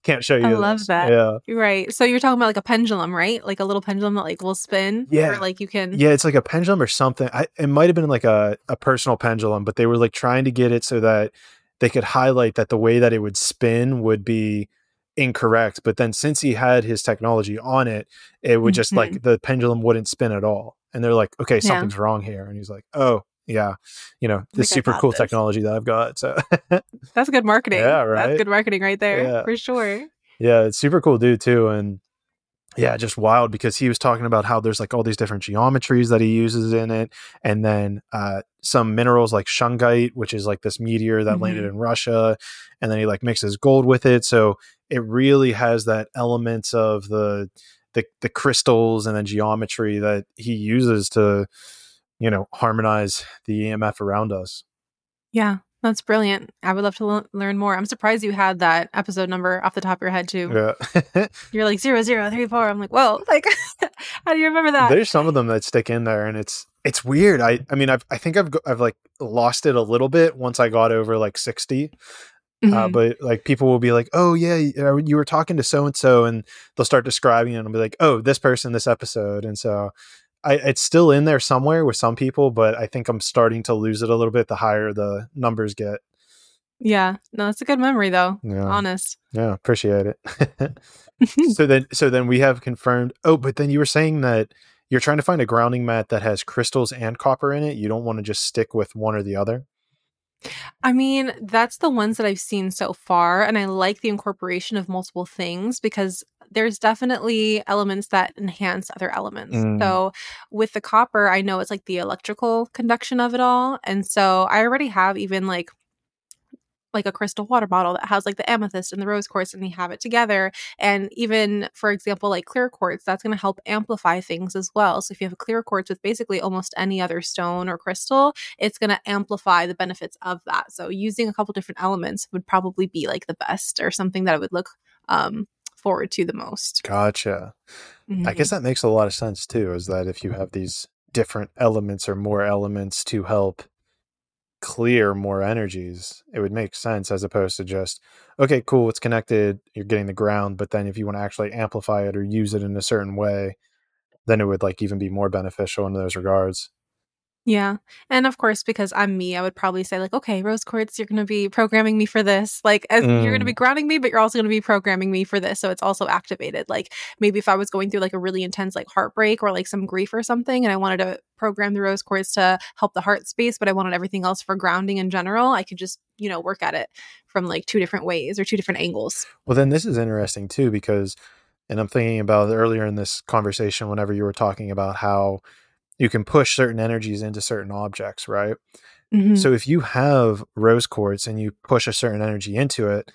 can't show you i love that. Yeah. Right. So you're talking about like a pendulum right? Like a little pendulum that like will spin? Yeah. or like you can yeah it's like a pendulum or something. I, it might have been like a, a personal pendulum but they were like trying to get it so that they could highlight that the way that it would spin would be incorrect. But then since he had his technology on it, it would just mm-hmm. like the pendulum wouldn't spin at all. And they're like, okay, something's yeah. wrong here. And he's like, oh, yeah, you know, this super cool this. technology that I've got. So that's good marketing. Yeah, right. That's good marketing right there yeah. for sure. Yeah, it's super cool dude too. And yeah, just wild because he was talking about how there's like all these different geometries that he uses in it, and then uh, some minerals like shungite, which is like this meteor that mm-hmm. landed in Russia, and then he like mixes gold with it. So it really has that element of the the, the crystals and the geometry that he uses to, you know, harmonize the EMF around us. Yeah, that's brilliant. I would love to l- learn more. I'm surprised you had that episode number off the top of your head too. Yeah. You're like zero zero three four. I'm like, whoa, like how do you remember that? There's some of them that stick in there, and it's it's weird. I I mean, I've I think I've I've like lost it a little bit once I got over like sixty. Uh, mm-hmm. Uh, but like people will be like, "Oh yeah, you were talking to so and so," and they'll start describing it and I'll be like, "Oh, this person, this episode," and so I, it's still in there somewhere with some people, but I think I'm starting to lose it a little bit the higher the numbers get. Yeah, no, it's a good memory though. Yeah. Honest. Yeah, appreciate it. so then so then we have confirmed oh, but then you were saying that you're trying to find a grounding mat that has crystals and copper in it. You don't want to just stick with one or the other. I mean, that's the ones that I've seen so far. And I like the incorporation of multiple things because there's definitely elements that enhance other elements. Mm. So with the copper, I know it's like the electrical conduction of it all. And so I already have even like like a crystal water bottle that has like the amethyst and the rose quartz and you have it together and even for example like clear quartz that's going to help amplify things as well so if you have a clear quartz with basically almost any other stone or crystal it's going to amplify the benefits of that so using a couple different elements would probably be like the best or something that i would look um forward to the most Gotcha. Mhm. I guess that makes a lot of sense too, is that if you have these different elements or more elements to help clear more energies, it would make sense as opposed to just, okay, cool, it's connected, you're getting the ground, but then if you want to actually amplify it or use it in a certain way, then it would like even be more beneficial in those regards. Yeah. And of course, because I'm me, I would probably say, like, okay, Rose Quartz, you're going to be programming me for this. Like, as you're going to be Mm. grounding me, but you're also going to be programming me for this. So it's also activated. Like, maybe if I was going through like a really intense, like, heartbreak or like some grief or something, and I wanted to program the Rose Quartz to help the heart space, but I wanted everything else for grounding in general, I could just, you know, work at it from like two different ways or two different angles. Well, then this is interesting too, because, and I'm thinking about earlier in this conversation, whenever you were talking about how you can push certain energies into certain objects, right? Mhm. So if you have rose quartz and you push a certain energy into it,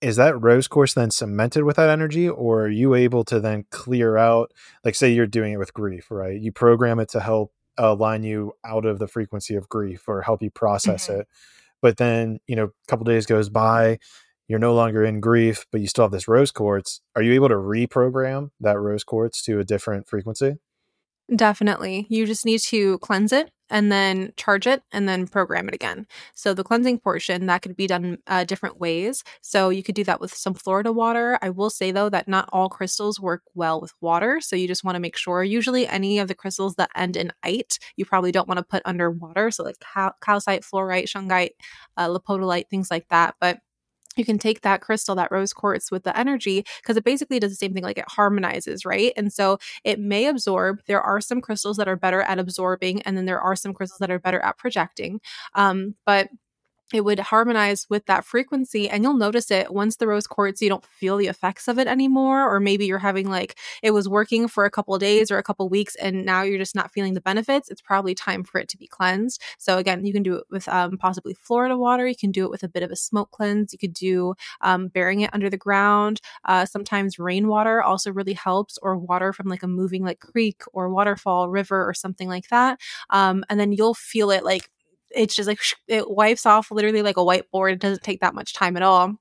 is that rose quartz then cemented with that energy, or are you able to then clear out? Like, say you're doing it with grief, right? You program it to help align you out of the frequency of grief or help you process Mhm. it. But then, you know, a couple days goes by, you're no longer in grief, but you still have this rose quartz. Are you able to reprogram that rose quartz to a different frequency? Definitely. You just need to cleanse it and then charge it and then program it again. So the cleansing portion that could be done uh, different ways. So you could do that with some Florida water. I will say though that not all crystals work well with water, so you just want to make sure. Usually, any of the crystals that end in ite, you probably don't want to put under water. So like cal- calcite, fluorite, shungite, uh, things like that. But you can take that crystal, that rose quartz with the energy, because it basically does the same thing, like it harmonizes, right? And so it may absorb. There are some crystals that are better at absorbing, and then there are some crystals that are better at projecting. Um, but it would harmonize with that frequency and you'll notice it once the rose quartz you don't feel the effects of it anymore or maybe you're having like it was working for a couple days or a couple weeks and now you're just not feeling the benefits it's probably time for it to be cleansed. So again you can do it with um, possibly florida water you can do it with a bit of a smoke cleanse you could do um, burying it under the ground uh, sometimes rainwater also really helps or water from like a moving like creek or waterfall river or something like that um, and then you'll feel it like it's just like it wipes off literally like a whiteboard. It doesn't take that much time at all.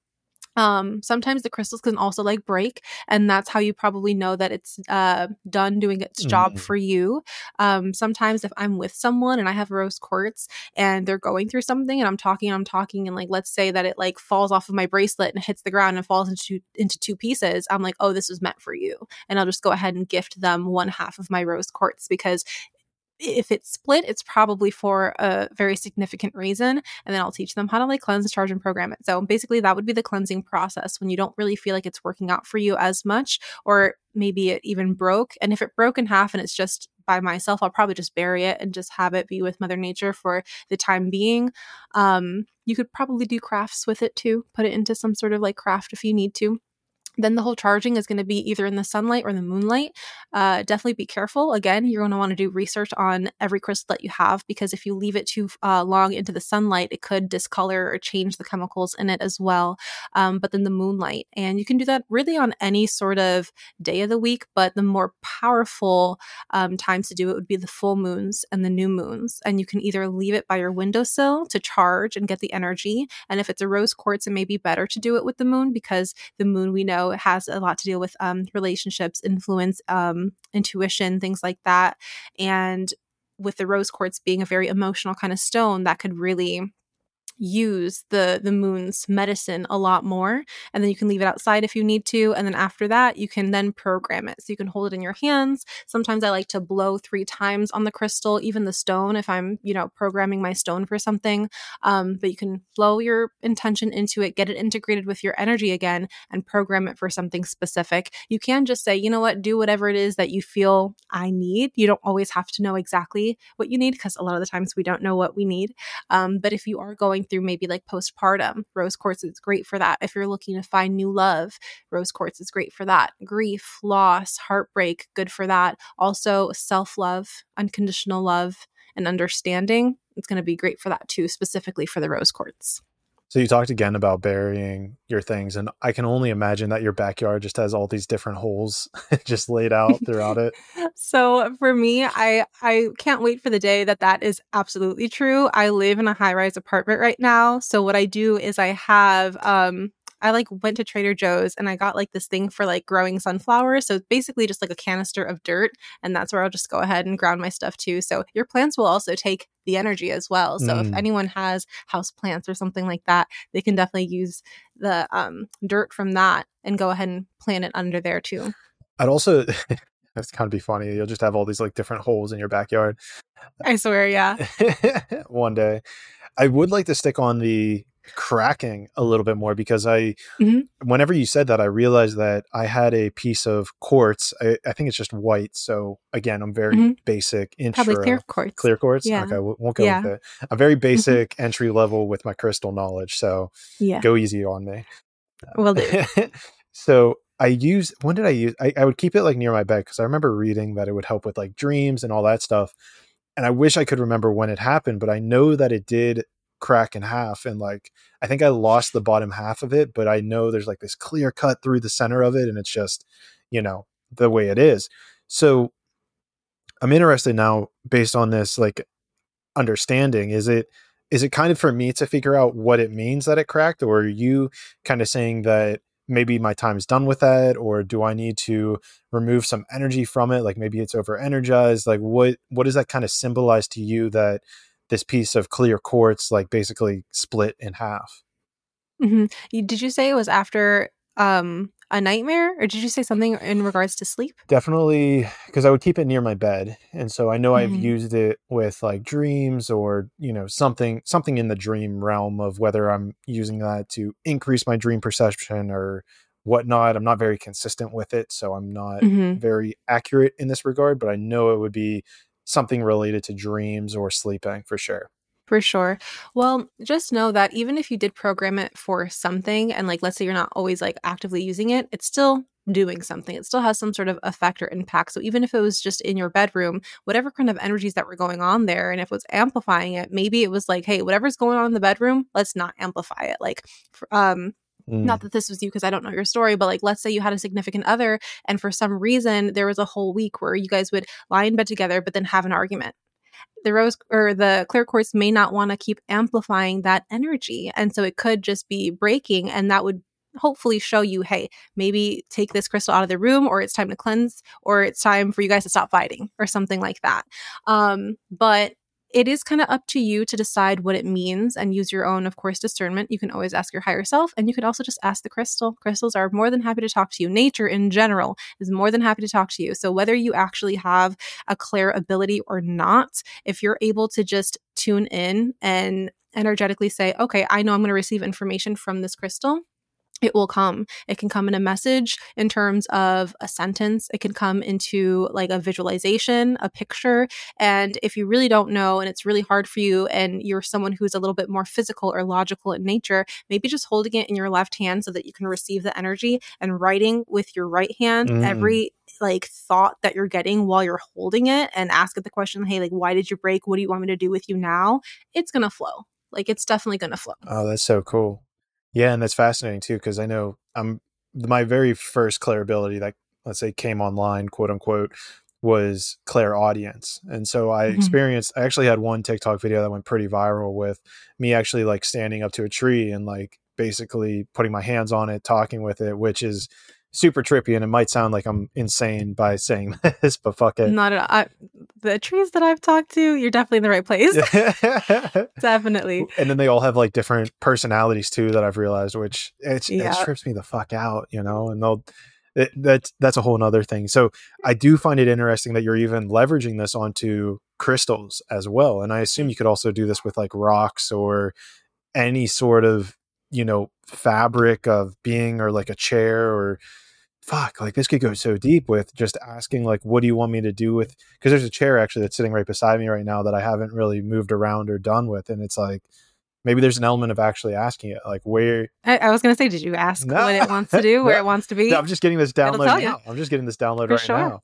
Um, sometimes the crystals can also like break, and that's how you probably know that it's uh done doing its job Mhm. for you. Um, sometimes if I'm with someone and I have rose quartz and they're going through something and I'm talking, I'm talking, and like let's say that it like falls off of my bracelet and hits the ground and falls into into two pieces, I'm like, oh, this was meant for you, and I'll just go ahead and gift them one half of my rose quartz because if it's split, it's probably for a very significant reason. And then I'll teach them how to like cleanse, charge, and program it. So basically, that would be the cleansing process when you don't really feel like it's working out for you as much, or maybe it even broke. And if it broke in half and it's just by myself, I'll probably just bury it and just have it be with Mother Nature for the time being. Um, you could probably do crafts with it too, put it into some sort of like craft if you need to. Then the whole charging is going to be either in the sunlight or the moonlight. Uh, definitely be careful. Again, you're going to want to do research on every crystal that you have because if you leave it too uh, long into the sunlight, it could discolor or change the chemicals in it as well. Um, but then the moonlight, and you can do that really on any sort of day of the week. But the more powerful um, times to do it would be the full moons and the new moons. And you can either leave it by your windowsill to charge and get the energy. And if it's a rose quartz, it may be better to do it with the moon because the moon we know has a lot to deal with um, relationships, influence, um, intuition, things like that. And with the rose quartz being a very emotional kind of stone, that could really use the the moon's medicine a lot more and then you can leave it outside if you need to and then after that you can then program it. So you can hold it in your hands. Sometimes i like to blow three times on the crystal even the stone if i'm you know programming my stone for something. Um, but you can blow your intention into it get it integrated with your energy again and program it for something specific. You can just say you know what? Do whatever it is that you feel i need. You don't always have to know exactly what you need because a lot of the times we don't know what we need. Um, but if you are going through maybe like postpartum. Rose quartz is great for that. If you're looking to find new love, rose quartz is great for that. Grief, loss, heartbreak, good for that. Also, self love, unconditional love, and understanding. It's going to be great for that too, specifically for the rose quartz. So you talked again about burying your things, and I can only imagine that your backyard just has all these different holes just laid out throughout it. So for me, I I can't wait for the day that that is absolutely true. I live in a high rise apartment right now, so what I do is I have um I like went to Trader Joe's and I got like this thing for like growing sunflowers. So it's basically just like a canister of dirt. And that's where I'll just go ahead and ground my stuff too. So your plants will also take the energy as well. So mm. if anyone has house plants or something like that, they can definitely use the um, dirt from that and go ahead and plant it under there too. I'd also that's kind of be funny. You'll just have all these like different holes in your backyard. I swear, yeah. One day. I would like to stick on the cracking a little bit more because I, mm-hmm. whenever you said that, I realized that I had a piece of quartz. I, I think it's just white. So again, I'm very mm-hmm. basic. Intro, Probably clear quartz. Clear quartz. Yeah. Okay, won't go yeah. with it. I'm very mm-hmm. basic mm-hmm. entry level with my crystal knowledge. So yeah. go easy on me. Well, so I use. When did I use? I, I would keep it like near my bed because I remember reading that it would help with like dreams and all that stuff. And I wish I could remember when it happened, but I know that it did crack in half and like i think i lost the bottom half of it but i know there's like this clear cut through the center of it and it's just you know the way it is. So i'm interested now based on this like understanding is it is it kind of for me to figure out what it means that it cracked or are you kind of saying that maybe my time's done with that or do i need to remove some energy from it? Like maybe it's over energized like what what does that kind of symbolize to you that this piece of clear quartz like basically split in half. Mm-hmm. Did you say it was after um, a nightmare, or did you say something in regards to sleep? Definitely, because I would keep it near my bed, and so I know mm-hmm. I've used it with like dreams or you know something something in the dream realm of whether I'm using that to increase my dream perception or whatnot. I'm not very consistent with it, so I'm not mm-hmm. very accurate in this regard. But I know it would be something related to dreams or sleeping for sure. For sure. Well, just know that even if you did program it for something, and like let's say you're not always like actively using it, it's still doing something. It still has some sort of effect or impact. So even if it was just in your bedroom, whatever kind of energies that were going on there, and if it was amplifying it, maybe it was like, hey, whatever's going on in the bedroom, let's not amplify it. Like, um, Mm. Not that this was you because I don't know your story, but like let's say you had a significant other and for some reason there was a whole week where you guys would lie in bed together but then have an argument. The rose or the clear quartz may not want to keep amplifying that energy. And so it could just be breaking and that would hopefully show you, hey, maybe take this crystal out of the room, or it's time to cleanse, or it's time for you guys to stop fighting, or something like that. Um, but it is kind of up to you to decide what it means and use your own, of course, discernment. You can always ask your higher self, and you can also just ask the crystal. Crystals are more than happy to talk to you. Nature in general is more than happy to talk to you. So, whether you actually have a clear ability or not, if you're able to just tune in and energetically say, okay, I know I'm going to receive information from this crystal it will come. It can come in a message in terms of a sentence. It can come into like a visualization, a picture. And if you really don't know and it's really hard for you and you're someone who's a little bit more physical or logical in nature, maybe just holding it in your left hand so that you can receive the energy and writing with your right hand mm. every like thought that you're getting while you're holding it and ask it the question, hey, like, why did you break? What do you want me to do with you now? It's going to flow. Like, it's definitely going to flow. Oh, that's so cool. Yeah, and that's fascinating too because I know I'm my very first clairability that let's say came online, quote unquote, was clairaudience. And so I mm-hmm. experienced I actually had one TikTok video that went pretty viral with me actually like standing up to a tree and like basically putting my hands on it, talking with it, which is super trippy and it might sound like I'm insane by saying this, but fuck it. Not at all. I, the trees that I've talked to, you're definitely in the right place. definitely. And then they all have like different personalities too that I've realized, which it's, it trips me the fuck out, you know, and they'll, it, that's, that's a whole nother thing. So I do find it interesting that you're even leveraging this onto crystals as well. And I assume you could also do this with like rocks or any sort of, you know, fabric of being or like a chair or, fuck, like this could go so deep with just asking, like, what do you want me to do with? Because there's a chair actually that's sitting right beside me right now that I haven't really moved around or done with, and it's like maybe there's an element of actually asking it, like where. I, I was gonna say, did you ask no. what it wants to do, where no. it wants to be? No, I'm just getting this download now. I'm just getting this download For right sure. now.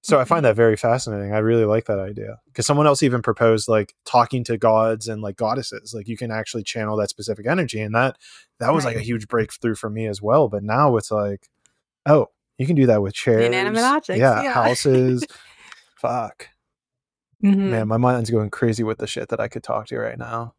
So I find that very fascinating. I really like that idea because someone else even proposed like talking to gods and like goddesses. Like you can actually channel that specific energy, and that that was right. like a huge breakthrough for me as well. But now it's like Oh, you can do that with chairs. Inanimate objects. Yeah, yeah. houses. Fuck. Mm-hmm. Man, my mind's going crazy with the shit that I could talk to right now.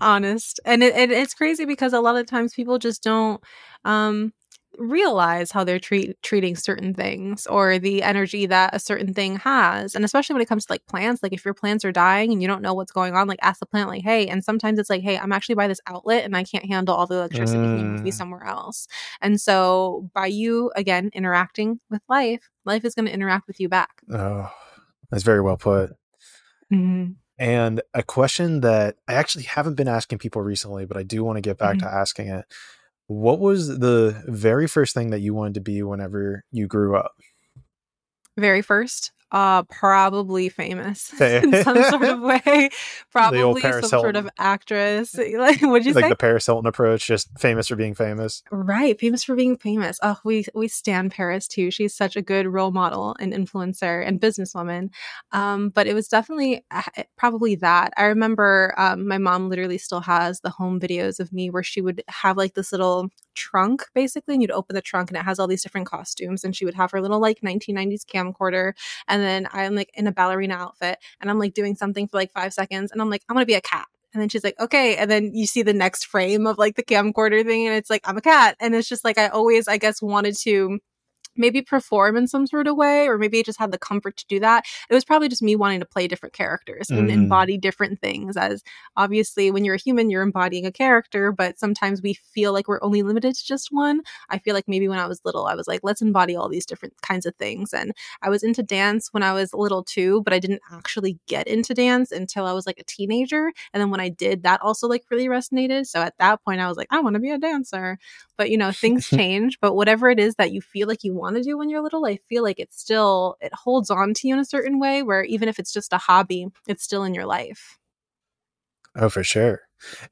Honest. And it, it, it's crazy because a lot of times people just don't um realize how they're treat, treating certain things or the energy that a certain thing has and especially when it comes to like plants like if your plants are dying and you don't know what's going on like ask the plant like hey and sometimes it's like hey i'm actually by this outlet and i can't handle all the electricity mm. can move me somewhere else and so by you again interacting with life life is going to interact with you back oh that's very well put mm-hmm. and a question that i actually haven't been asking people recently but i do want to get back mm-hmm. to asking it what was the very first thing that you wanted to be whenever you grew up? Very first? Uh probably famous in some sort of way. Probably some Hilton. sort of actress like what'd you like say? the paris hilton approach just famous for being famous. Right famous for being famous. Oh we we stand paris too. She's such a good role model and influencer and businesswoman. Um but it was definitely uh, probably that. I remember um, my mom literally still has the home videos of me where she would have like this little trunk basically and you'd open the trunk and it has all these different costumes and she would have her little like 1990s camcorder and then I'm like in a ballerina outfit and I'm like doing something for like five seconds and I'm like, I'm gonna be a cat. And then she's like, okay. And then you see the next frame of like the camcorder thing and it's like, I'm a cat. And it's just like, I always, I guess, wanted to maybe perform in some sort of way, or maybe I just had the comfort to do that. It was probably just me wanting to play different characters and mm. embody different things. As obviously, when you're a human, you're embodying a character, but sometimes we feel like we're only limited to just one. I feel like maybe when I was little, I was like, let's embody all these different kinds of things. And I was into dance when I was little too, but I didn't actually get into dance until I was like a teenager. And then when I did, that also like really resonated. So at that point, I was like, I want to be a dancer. But you know, things change. But whatever it is that you feel like you want to do when you're little, I feel like it still it holds on to you in a certain way where even if it's just a hobby, it's still in your life. Oh, for sure.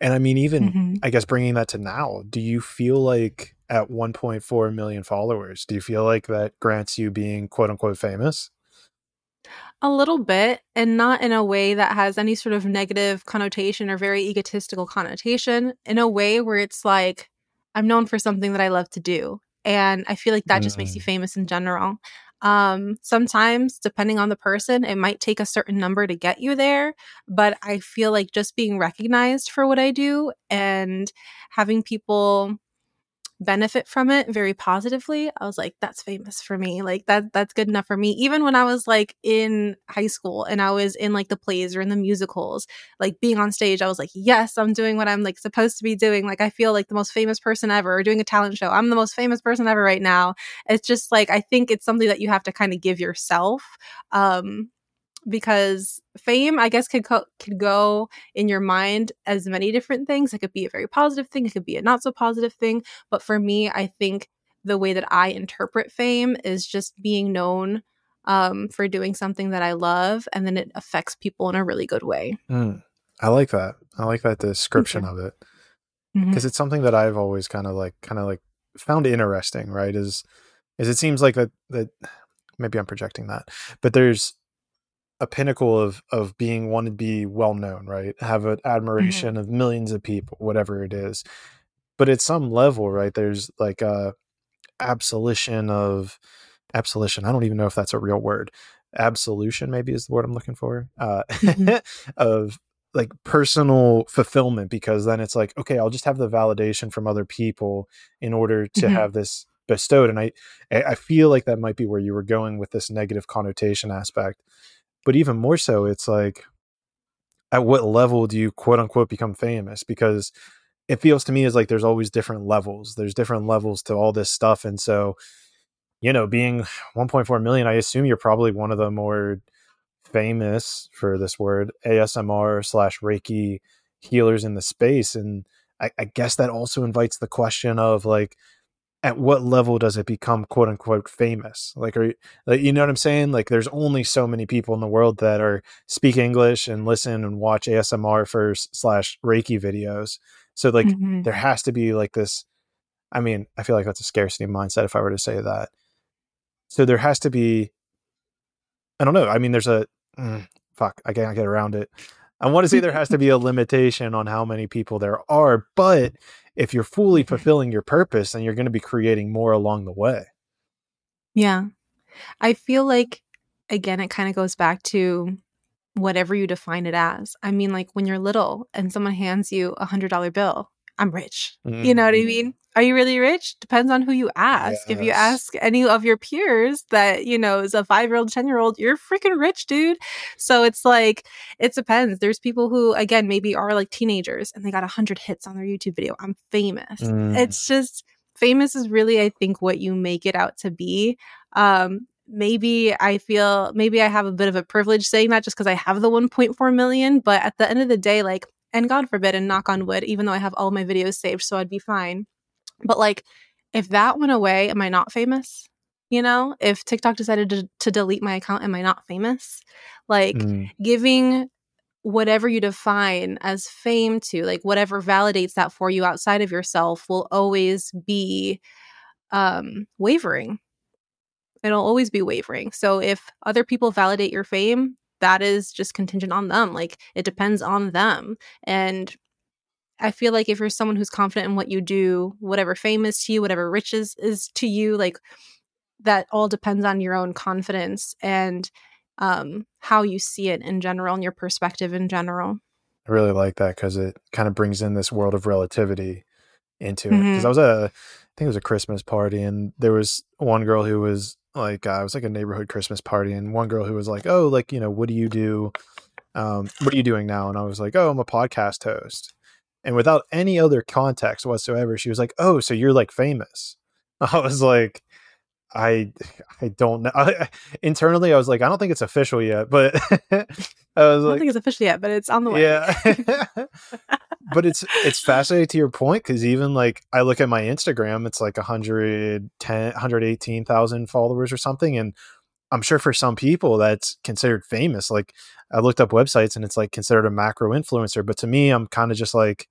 And I mean, even mm-hmm. I guess bringing that to now, do you feel like at 1.4 million followers, do you feel like that grants you being quote unquote famous? A little bit, and not in a way that has any sort of negative connotation or very egotistical connotation, in a way where it's like, I'm known for something that I love to do and i feel like that just makes you mm. famous in general um sometimes depending on the person it might take a certain number to get you there but i feel like just being recognized for what i do and having people benefit from it very positively i was like that's famous for me like that that's good enough for me. Even when i was like in high school and i was in like the plays or in the musicals like being on stage i was like yes i'm doing what i'm like supposed to be doing like i feel like the most famous person ever or doing a talent show. I'm the most famous person ever right now. It's just like i think it's something that you have to kind of give yourself um because fame i guess could co- could go in your mind as many different things. It could be a very positive thing it could be a not so positive thing but for me i think the way that i interpret fame is just being known um, for doing something that i love and then it affects people in a really good way. Mm, i like that. I like that description of it. Because mm-hmm. it's something that i've always kind of like kind of like found interesting right is is it seems like that that maybe i'm projecting that but there's a pinnacle of of being one to be well known, right? Have an mm-hmm. admiration mm-hmm. of millions of people, whatever it is. But at some level, right, there's like a absolution of absolution. I don't even know if that's a real word. Absolution, maybe is the word I'm looking for. Uh, mm-hmm. of like personal fulfillment, because then it's like, okay, I'll just have the validation from other people in order to mm-hmm. have this bestowed. And I, I feel like that might be where you were going with this negative connotation aspect but even more so, it's like, at what level do you quote unquote become famous? Because it feels to me as like there's always different levels. There's different levels to all this stuff, and so you know, being 1.4 million, I assume you're probably one of the more famous for this word ASMR slash Reiki healers in the space. And I, I, guess that also invites the question of like, at what level does it become quote unquote famous? Like, are you, like, you know what I'm saying? Like, there's only so many people in the world that are speak English and listen and watch ASMR for slash Reiki videos. So like, mm-hmm. there has to be like this. I mean, I feel like that's a scarcity mindset if I were to say that. So there has to be. I don't know. I mean, there's a mm, fuck, I can't get around it. I want to say there has to be a limitation on how many people there are, but if you're fully fulfilling your purpose, then you're going to be creating more along the way. Yeah. I feel like, again, it kind of goes back to whatever you define it as. I mean, like when you're little and someone hands you a hundred dollar bill, I'm rich. Mm-hmm. You know what I mm-hmm. mean? Are you really rich? Depends on who you ask. Yes. If you ask any of your peers that, you know, is a five year old, 10 year old, you're freaking rich, dude. So it's like, it depends. There's people who, again, maybe are like teenagers and they got 100 hits on their YouTube video. I'm famous. Mm. It's just, famous is really, I think, what you make it out to be. Um, maybe I feel maybe I have a bit of a privilege saying that just because I have the 1.4 million. But at the end of the day, like and God forbid, and knock on wood, even though I have all my videos saved, so I'd be fine. But like, if that went away, am I not famous? You know, if TikTok decided to, to delete my account, am I not famous? Like, mm. giving whatever you define as fame to, like, whatever validates that for you outside of yourself, will always be um, wavering. It'll always be wavering. So if other people validate your fame, that is just contingent on them. Like it depends on them. And I feel like if you're someone who's confident in what you do, whatever fame is to you, whatever riches is to you, like that all depends on your own confidence and um, how you see it in general and your perspective in general. I really like that because it kind of brings in this world of relativity into it. Because mm-hmm. I was at, a, I think it was a Christmas party, and there was one girl who was like uh, it was like a neighborhood Christmas party, and one girl who was like, "Oh, like you know, what do you do? Um, what are you doing now?" And I was like, "Oh, I'm a podcast host." And without any other context whatsoever, she was like, "Oh, so you're like famous?" I was like, "I, I don't know." I, internally, I was like, "I don't think it's official yet," but I was like, I don't think it's official yet, but it's on the way. Yeah. but it's it's fascinating to your point because even like I look at my Instagram, it's like 110, 118,000 followers or something, and I'm sure for some people that's considered famous. Like I looked up websites and it's like considered a macro influencer, but to me, I'm kind of just like,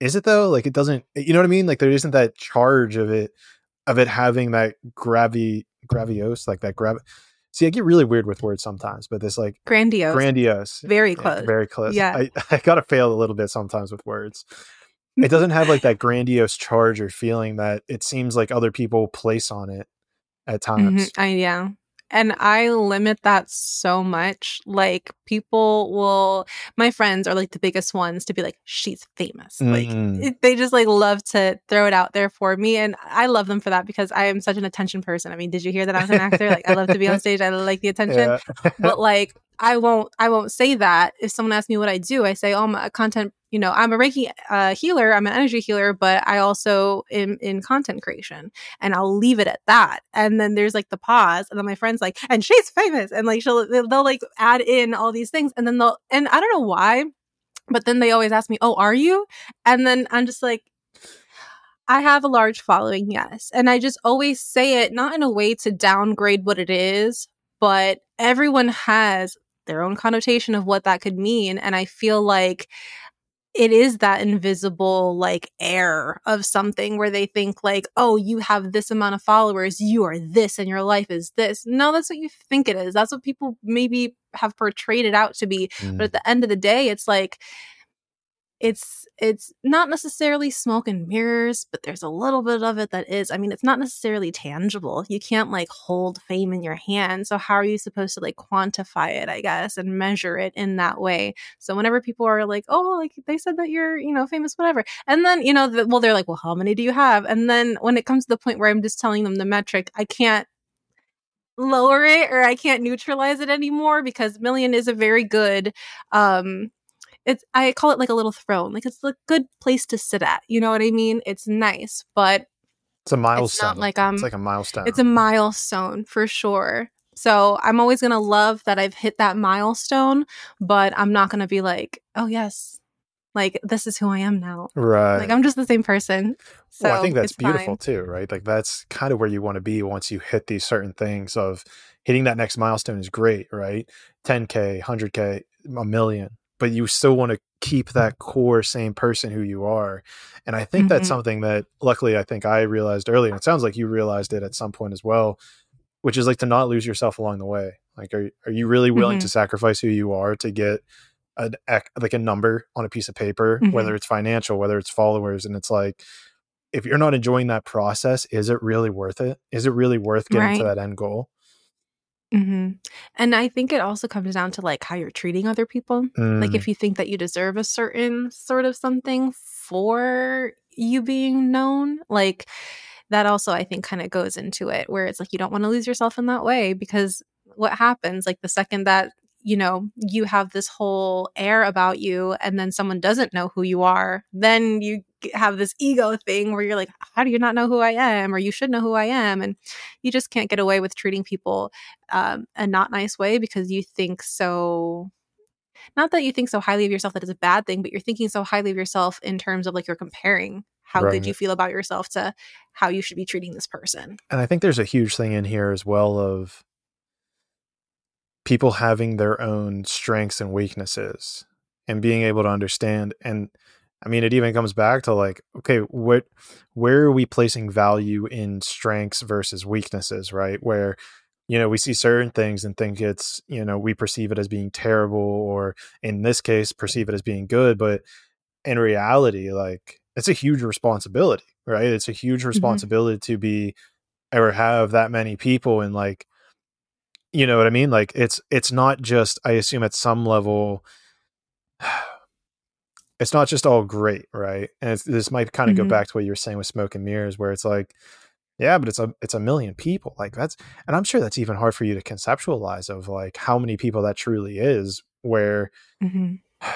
is it though? Like it doesn't, you know what I mean? Like there isn't that charge of it of it having that gravi gravios like that grav See, I get really weird with words sometimes, but this like grandiose, grandiose, very close, yeah, very close. Yeah, I, I gotta fail a little bit sometimes with words. It doesn't have like that grandiose charge or feeling that it seems like other people place on it at times. Mm-hmm. I, yeah, and I limit that so much. Like people will, my friends are like the biggest ones to be like, she's famous. Mm-hmm. Like they just like love to throw it out there for me. And I love them for that because I am such an attention person. I mean, did you hear that I was an actor? like I love to be on stage. I like the attention. Yeah. but like I won't I won't say that if someone asks me what I do. I say, "Oh, I'm a content you know, I'm a Reiki uh, healer, I'm an energy healer, but I also am in content creation and I'll leave it at that. And then there's like the pause and then my friend's like, and she's famous. And like, she'll, they'll, they'll like add in all these things and then they'll, and I don't know why, but then they always ask me, oh, are you? And then I'm just like, I have a large following, yes. And I just always say it not in a way to downgrade what it is, but everyone has their own connotation of what that could mean. And I feel like it is that invisible like air of something where they think like oh you have this amount of followers you are this and your life is this. No that's what you think it is. That's what people maybe have portrayed it out to be. Mm. but at the end of the day it's like it's it's not necessarily smoke and mirrors but there's a little bit of it that is i mean it's not necessarily tangible. You can't like hold fame in your hand so how are you supposed to like quantify it i guess and measure it in that way? So whenever people are like oh like they said that you're you know famous whatever and then you know the, well they're like well how many do you have? And then when it comes to the point where i'm just telling them the metric i can't lower it or I can't neutralize it anymore because million is a very good um it's I call it like a little throne. Like it's a good place to sit at. You know what I mean? It's nice, but it's a milestone. It's like um it's like a milestone. It's a milestone for sure. So I'm always gonna love that I've hit that milestone, but I'm not gonna be like, oh yes, like this is who I am now. Right. Like I'm just the same person. So well, I think that's beautiful fine. too, right? Like that's kind of where you want to be once you hit these certain things of hitting that next milestone is great, right? 10k, 100k, a million, but you still want to keep that core same person who you are. And I think mm-hmm. that's something that luckily I think I realized early and it sounds like you realized it at some point as well, which is like to not lose yourself along the way. Like are are you really willing mm-hmm. to sacrifice who you are to get a like a number on a piece of paper, mm-hmm. whether it's financial, whether it's followers, and it's like if you're not enjoying that process, is it really worth it? Is it really worth getting right. to that end goal? Mm-hmm. And I think it also comes down to like how you're treating other people. Mm. Like if you think that you deserve a certain sort of something for you being known, like that also I think kind of goes into it where it's like you don't want to lose yourself in that way because what happens like the second that you know, you have this whole air about you and then someone doesn't know who you are, then you have this ego thing where you're like, how do you not know who I am? Or you should know who I am. And you just can't get away with treating people um, a not nice way because you think so. Not that you think so highly of yourself that is a bad thing, but you're thinking so highly of yourself in terms of like you're comparing how right. good you feel about yourself to how you should be treating this person. And I think there's a huge thing in here as well of people having their own strengths and weaknesses and being able to understand and i mean it even comes back to like okay what where are we placing value in strengths versus weaknesses right where you know we see certain things and think it's you know we perceive it as being terrible or in this case perceive it as being good but in reality like it's a huge responsibility right it's a huge mm-hmm. responsibility mm-hmm. to be or have that many people and like you know what I mean? Like it's it's not just I assume at some level it's not just all great, right? And this might kind of mm-hmm. go back to what you were saying with smoke and mirrors, where it's like, yeah, but it's a it's a million people. Like that's, and I'm sure that's even hard for you to conceptualize of like how many people that truly is. Where mm-hmm.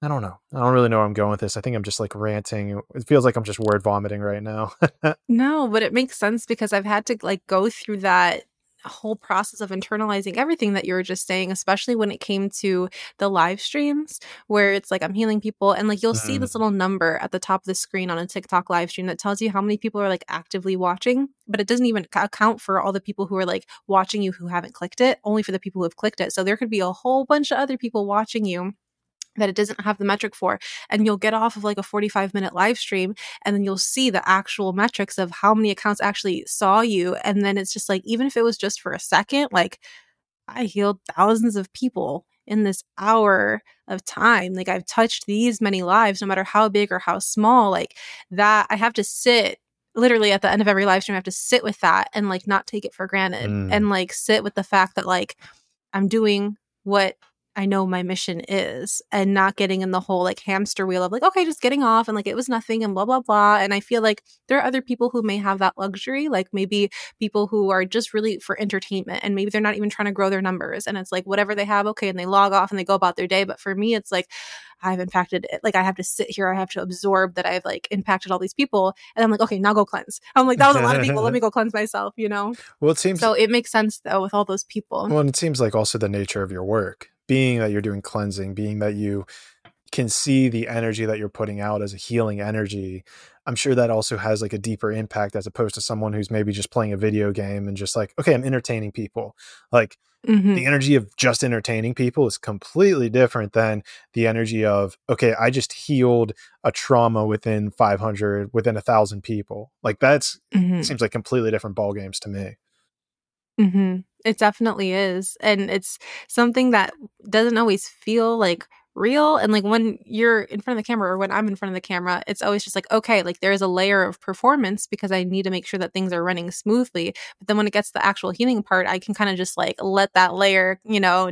I don't know, I don't really know where I'm going with this. I think I'm just like ranting. It feels like I'm just word vomiting right now. no, but it makes sense because I've had to like go through that whole process of internalizing everything that you were just saying, especially when it came to the live streams where it's like I'm healing people and like you'll mm. see this little number at the top of the screen on a TikTok live stream that tells you how many people are like actively watching, but it doesn't even account for all the people who are like watching you who haven't clicked it, only for the people who have clicked it. So there could be a whole bunch of other people watching you that it doesn't have the metric for. And you'll get off of like a 45 minute live stream and then you'll see the actual metrics of how many accounts actually saw you. And then it's just like, even if it was just for a second, like I healed thousands of people in this hour of time. Like I've touched these many lives, no matter how big or how small, like that I have to sit literally at the end of every live stream, I have to sit with that and like not take it for granted mm. and like sit with the fact that like I'm doing what I know my mission is and not getting in the whole like hamster wheel of like, okay, just getting off and like it was nothing and blah, blah, blah. And I feel like there are other people who may have that luxury, like maybe people who are just really for entertainment and maybe they're not even trying to grow their numbers. And it's like whatever they have, okay, and they log off and they go about their day. But for me, it's like, I've impacted it. Like I have to sit here, I have to absorb that I've like impacted all these people. And I'm like, okay, now go cleanse. I'm like, that was a lot of people. Let me go cleanse myself, you know? Well, it seems so it makes sense though with all those people. Well, and it seems like also the nature of your work being that you're doing cleansing, being that you can see the energy that you're putting out as a healing energy, I'm sure that also has like a deeper impact as opposed to someone who's maybe just playing a video game and just like, okay, I'm entertaining people. Like mm-hmm. the energy of just entertaining people is completely different than the energy of, okay, I just healed a trauma within 500, within a thousand people. Like that's mm-hmm. seems like completely different ball games to me. Mm-hmm. It definitely is. And it's something that doesn't always feel like real. And like when you're in front of the camera or when I'm in front of the camera, it's always just like, okay, like there's a layer of performance because I need to make sure that things are running smoothly. But then when it gets the actual healing part, I can kind of just like let that layer, you know,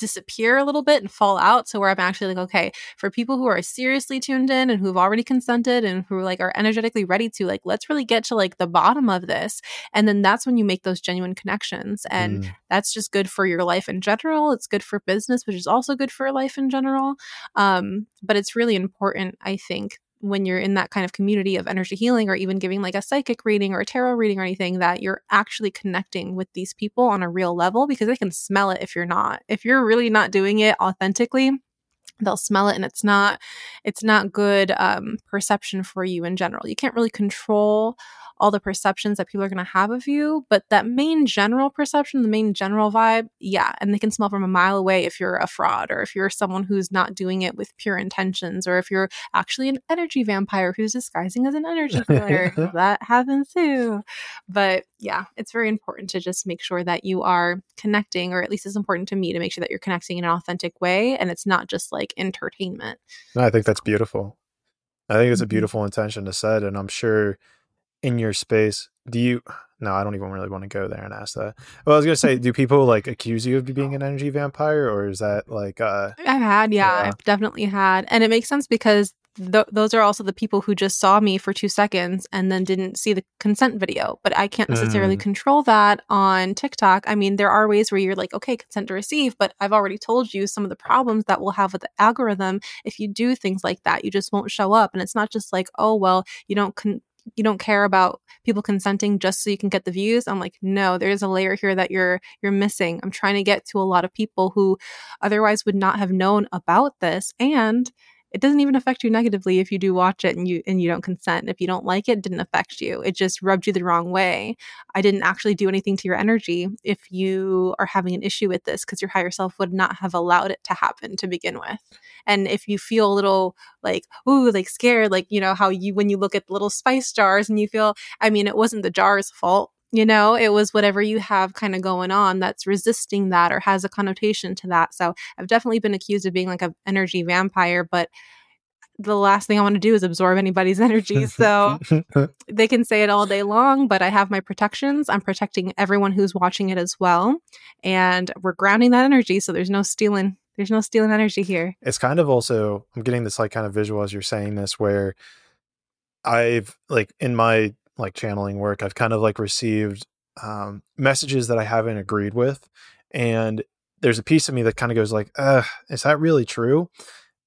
disappear a little bit and fall out. So where I'm actually like, okay, for people who are seriously tuned in and who've already consented and who like are energetically ready to, like, let's really get to like the bottom of this. And then that's when you make those genuine connections. And mm. that's just good for your life in general. It's good for business, which is also good for life in general. Um, but it's really important, I think, when you're in that kind of community of energy healing or even giving like a psychic reading or a tarot reading or anything that you're actually connecting with these people on a real level because they can smell it if you're not. If you're really not doing it authentically, they'll smell it and it's not it's not good um, perception for you in general you can't really control all the perceptions that people are going to have of you. But that main general perception, the main general vibe, yeah. And they can smell from a mile away if you're a fraud or if you're someone who's not doing it with pure intentions or if you're actually an energy vampire who's disguising as an energy killer. that happens too. But yeah, it's very important to just make sure that you are connecting, or at least it's important to me to make sure that you're connecting in an authentic way and it's not just like entertainment. No, I think that's beautiful. I think it's a mm-hmm. beautiful intention to set, and I'm sure in your space, do you? No, I don't even really want to go there and ask that. Well, I was gonna say, do people like accuse you of being an energy vampire, or is that like? uh I've had, yeah, yeah. I've definitely had, and it makes sense because th- those are also the people who just saw me for two seconds and then didn't see the consent video. But I can't necessarily mm. control that on TikTok. I mean, there are ways where you're like, okay, consent to receive, but I've already told you some of the problems that we'll have with the algorithm if you do things like that. You just won't show up, and it's not just like, oh well, you don't con- you don't care about people consenting just so you can get the views i'm like no there's a layer here that you're you're missing i'm trying to get to a lot of people who otherwise would not have known about this and it doesn't even affect you negatively if you do watch it and you and you don't consent. If you don't like it, it didn't affect you. It just rubbed you the wrong way. I didn't actually do anything to your energy if you are having an issue with this because your higher self would not have allowed it to happen to begin with. And if you feel a little like, ooh, like scared, like, you know, how you when you look at little spice jars and you feel, I mean, it wasn't the jar's fault you know it was whatever you have kind of going on that's resisting that or has a connotation to that. So i've definitely been accused of being like an energy vampire but the last thing i want to do is absorb anybody's energy so they can say it all day long but i have my protections. I'm protecting everyone who's watching it as well and we're grounding that energy so there's no stealing there's no stealing energy here. It's kind of also i'm getting this like kind of visual as you're saying this where i've like in my like channeling work, I've kind of like received um, messages that I haven't agreed with, and there's a piece of me that kind of goes like, uh, is that really true?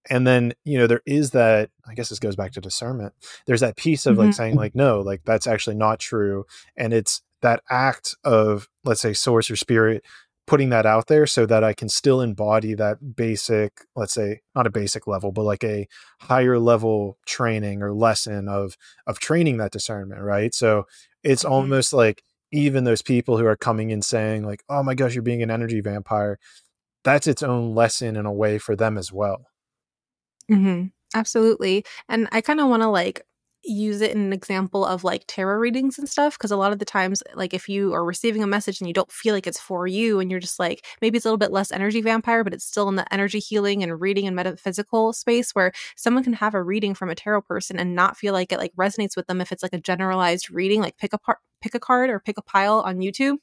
And then you know there is that. I guess this goes back to discernment. There's that piece of mm-hmm. like saying like, no, like that's actually not true, and it's that act of let's say source or spirit putting that out there so that I can still embody that basic, let's say not a basic level, but like a higher level training or lesson of of training that discernment, right? So it's mm-hmm. almost like even those people who are coming in saying like, "Oh my gosh, you're being an energy vampire," that's its own lesson in a way for them as well. Mm-hmm. Absolutely, and I kind of want to like use it in an example of like tarot readings and stuff because a lot of the times like if you are receiving a message and you don't feel like it's for you and you're just like maybe it's a little bit less energy vampire but it's still in the energy healing and reading and metaphysical space where someone can have a reading from a tarot person and not feel like it like resonates with them if it's like a generalized reading like pick a part pick a card or pick a pile on YouTube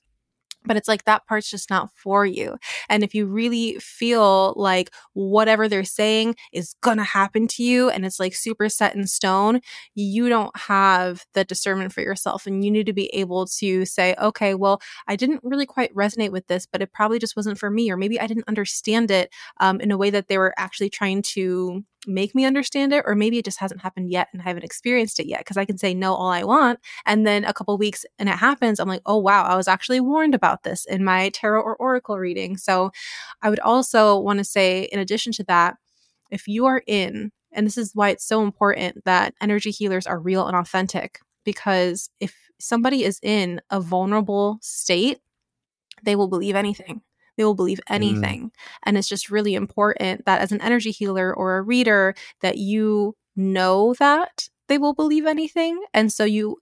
but it's like that part's just not for you. And if you really feel like whatever they're saying is gonna happen to you and it's like super set in stone, you don't have the discernment for yourself. And you need to be able to say, okay, well, I didn't really quite resonate with this, but it probably just wasn't for me. Or maybe I didn't understand it um, in a way that they were actually trying to make me understand it or maybe it just hasn't happened yet and I haven't experienced it yet because I can say no all I want and then a couple weeks and it happens I'm like oh wow I was actually warned about this in my tarot or oracle reading. So I would also want to say in addition to that if you are in and this is why it's so important that energy healers are real and authentic because if somebody is in a vulnerable state they will believe anything they will believe mm. anything. Mm. And it's just really important that as an energy healer or a reader that you know that they will believe anything. And so you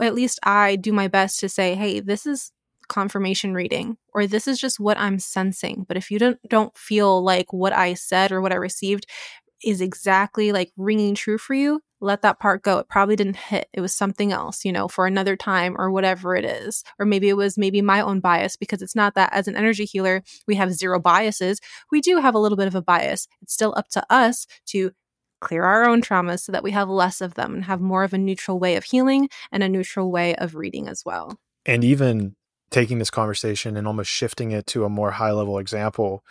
at least I do my best to say, "Hey, this is confirmation reading or this is just what I'm sensing." But if you don't don't feel like what I said or what I received is exactly like ringing true for you, let that part go. It probably didn't hit. It was something else, you know, for another time or whatever it is. Or maybe it was maybe my own bias because it's not that as an energy healer, we have zero biases. We do have a little bit of a bias. It's still up to us to clear our own traumas so that we have less of them and have more of a neutral way of healing and a neutral way of reading as well. And even taking this conversation and almost shifting it to a more high level example,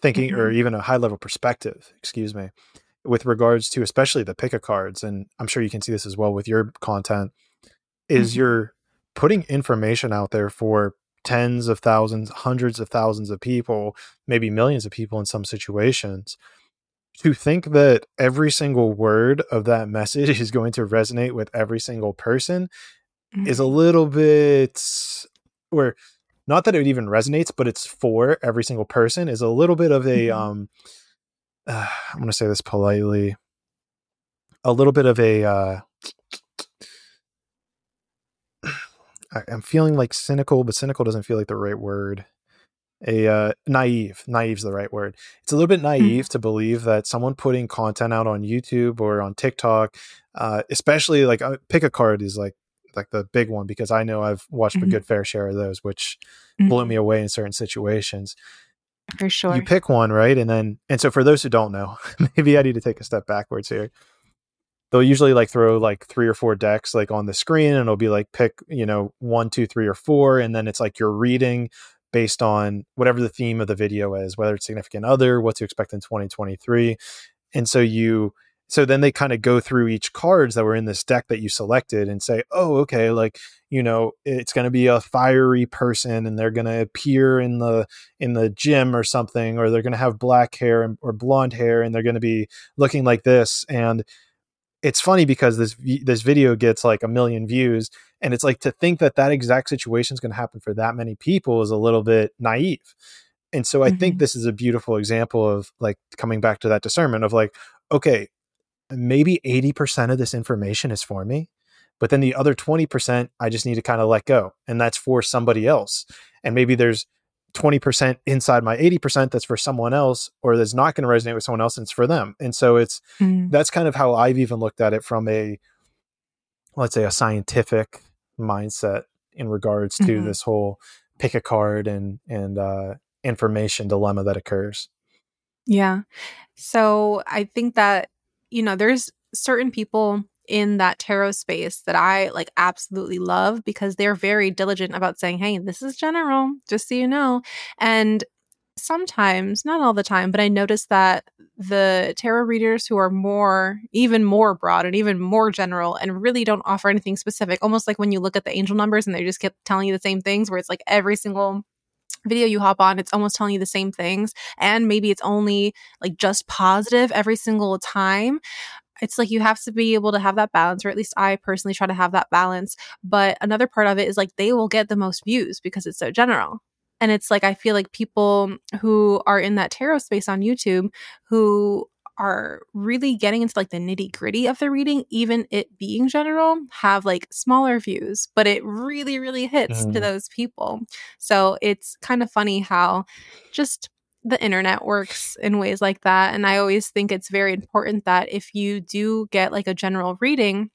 thinking, mm-hmm. or even a high level perspective, excuse me, with regards to especially the pick a cards. And I'm sure you can see this as well with your content, is mm-hmm. you're putting information out there for tens of thousands, hundreds of thousands of people, maybe millions of people in some situations to think that every single word of that message is going to resonate with every single person mm-hmm. is a mm-hmm. little bit where not that it even resonates but it's for every single person is a little bit of a mm-hmm. um uh, i'm going to say this politely a little bit of a uh i'm feeling like cynical but cynical doesn't feel like the right word a uh, naive naive's the right word it's a little bit hmm. naive mm-hmm. to believe that someone putting content out on youtube or on tiktok uh, especially like uh, pick a card is like like the big one because i know i've watched mm-hmm. a good fair share of those which mm-hmm. blew me away in certain situations for sure. you pick one right? And then and so for those who don't know maybe i need to take a step backwards here. They'll usually like throw like three or four decks like on the screen and it'll be like pick you know one two three or four and then it's like you're reading based on whatever the theme of the video is, whether it's significant other, what to expect in 2023. And so you so then they kind of go through each cards that were in this deck that you selected and say, "Oh, okay, like, you know, it's going to be a fiery person and they're going to appear in the in the gym or something or they're going to have black hair or blonde hair and they're going to be looking like this." And it's funny because this this video gets like a million views and it's like to think that that exact situation is going to happen for that many people is a little bit naive and so i mm-hmm. think this is a beautiful example of like coming back to that discernment of like okay maybe 80% of this information is for me but then the other 20% i just need to kind of let go and that's for somebody else and maybe there's 20% inside my 80% that's for someone else or that's not going to resonate with someone else and it's for them. And so it's mm. that's kind of how I've even looked at it from a let's say a scientific mindset in regards to mm-hmm. this whole pick a card and and uh information dilemma that occurs. Yeah. So I think that you know there's certain people in that tarot space that I like absolutely love because they're very diligent about saying, hey, this is general, just so you know. And sometimes, not all the time, but I notice that the tarot readers who are more, even more broad and even more general and really don't offer anything specific, almost like when you look at the angel numbers and they just keep telling you the same things, where it's like every single video you hop on, it's almost telling you the same things. And maybe it's only like just positive every single time it's like you have to be able to have that balance, or at least I personally try to have that balance. But another part of it is like they will get the most views because it's so general. And it's like I feel like people who are in that tarot space on YouTube who are really getting into like the nitty gritty of the reading, even it being general, have like smaller views, but it really, really hits mm. to those people. So it's kind of funny how just the internet works in ways like that. And I always think it's very important that if you do get like a general reading,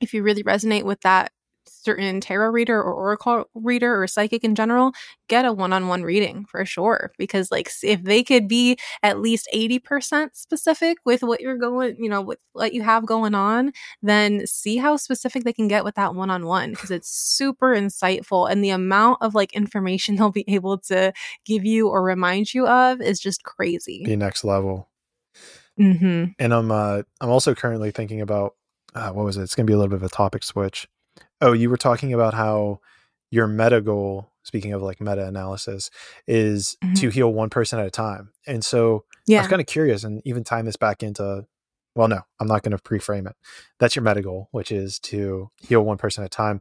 if you really resonate with that certain tarot reader or oracle reader or psychic in general get a one-on-one reading for sure because like if they could be at least 80% specific with what you're going you know with what you have going on then see how specific they can get with that one-on-one because it's super insightful and the amount of like information they'll be able to give you or remind you of is just crazy The next level mm-hmm. and i'm uh i'm also currently thinking about uh, what was it? It's going to be a little bit of a topic switch. Oh, you were talking about how your meta goal, speaking of like meta analysis, is mm-hmm. to heal one person at a time. And so yeah. I was kind of curious and even tying this back into, well, no, I'm not going to pre-frame it. That's your meta goal, which is to heal one person at a time.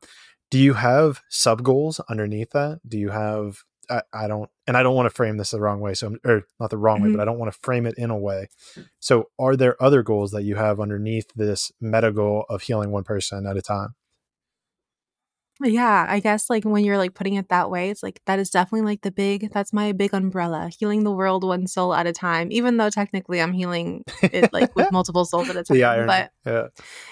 Do you have sub goals underneath that? Do you have I, I, don't and I don't want to frame this the wrong way. So or not the wrong mm-hmm. way, but I don't want to frame it in a way. So are there other goals that you have underneath this meta goal of healing one person at a time? Yeah, I guess like when you're like putting it that way, it's like that is definitely like the big that's my big umbrella, healing the world one soul at a time. Even though technically I'm healing it like with multiple souls at a time. the irony. But yeah.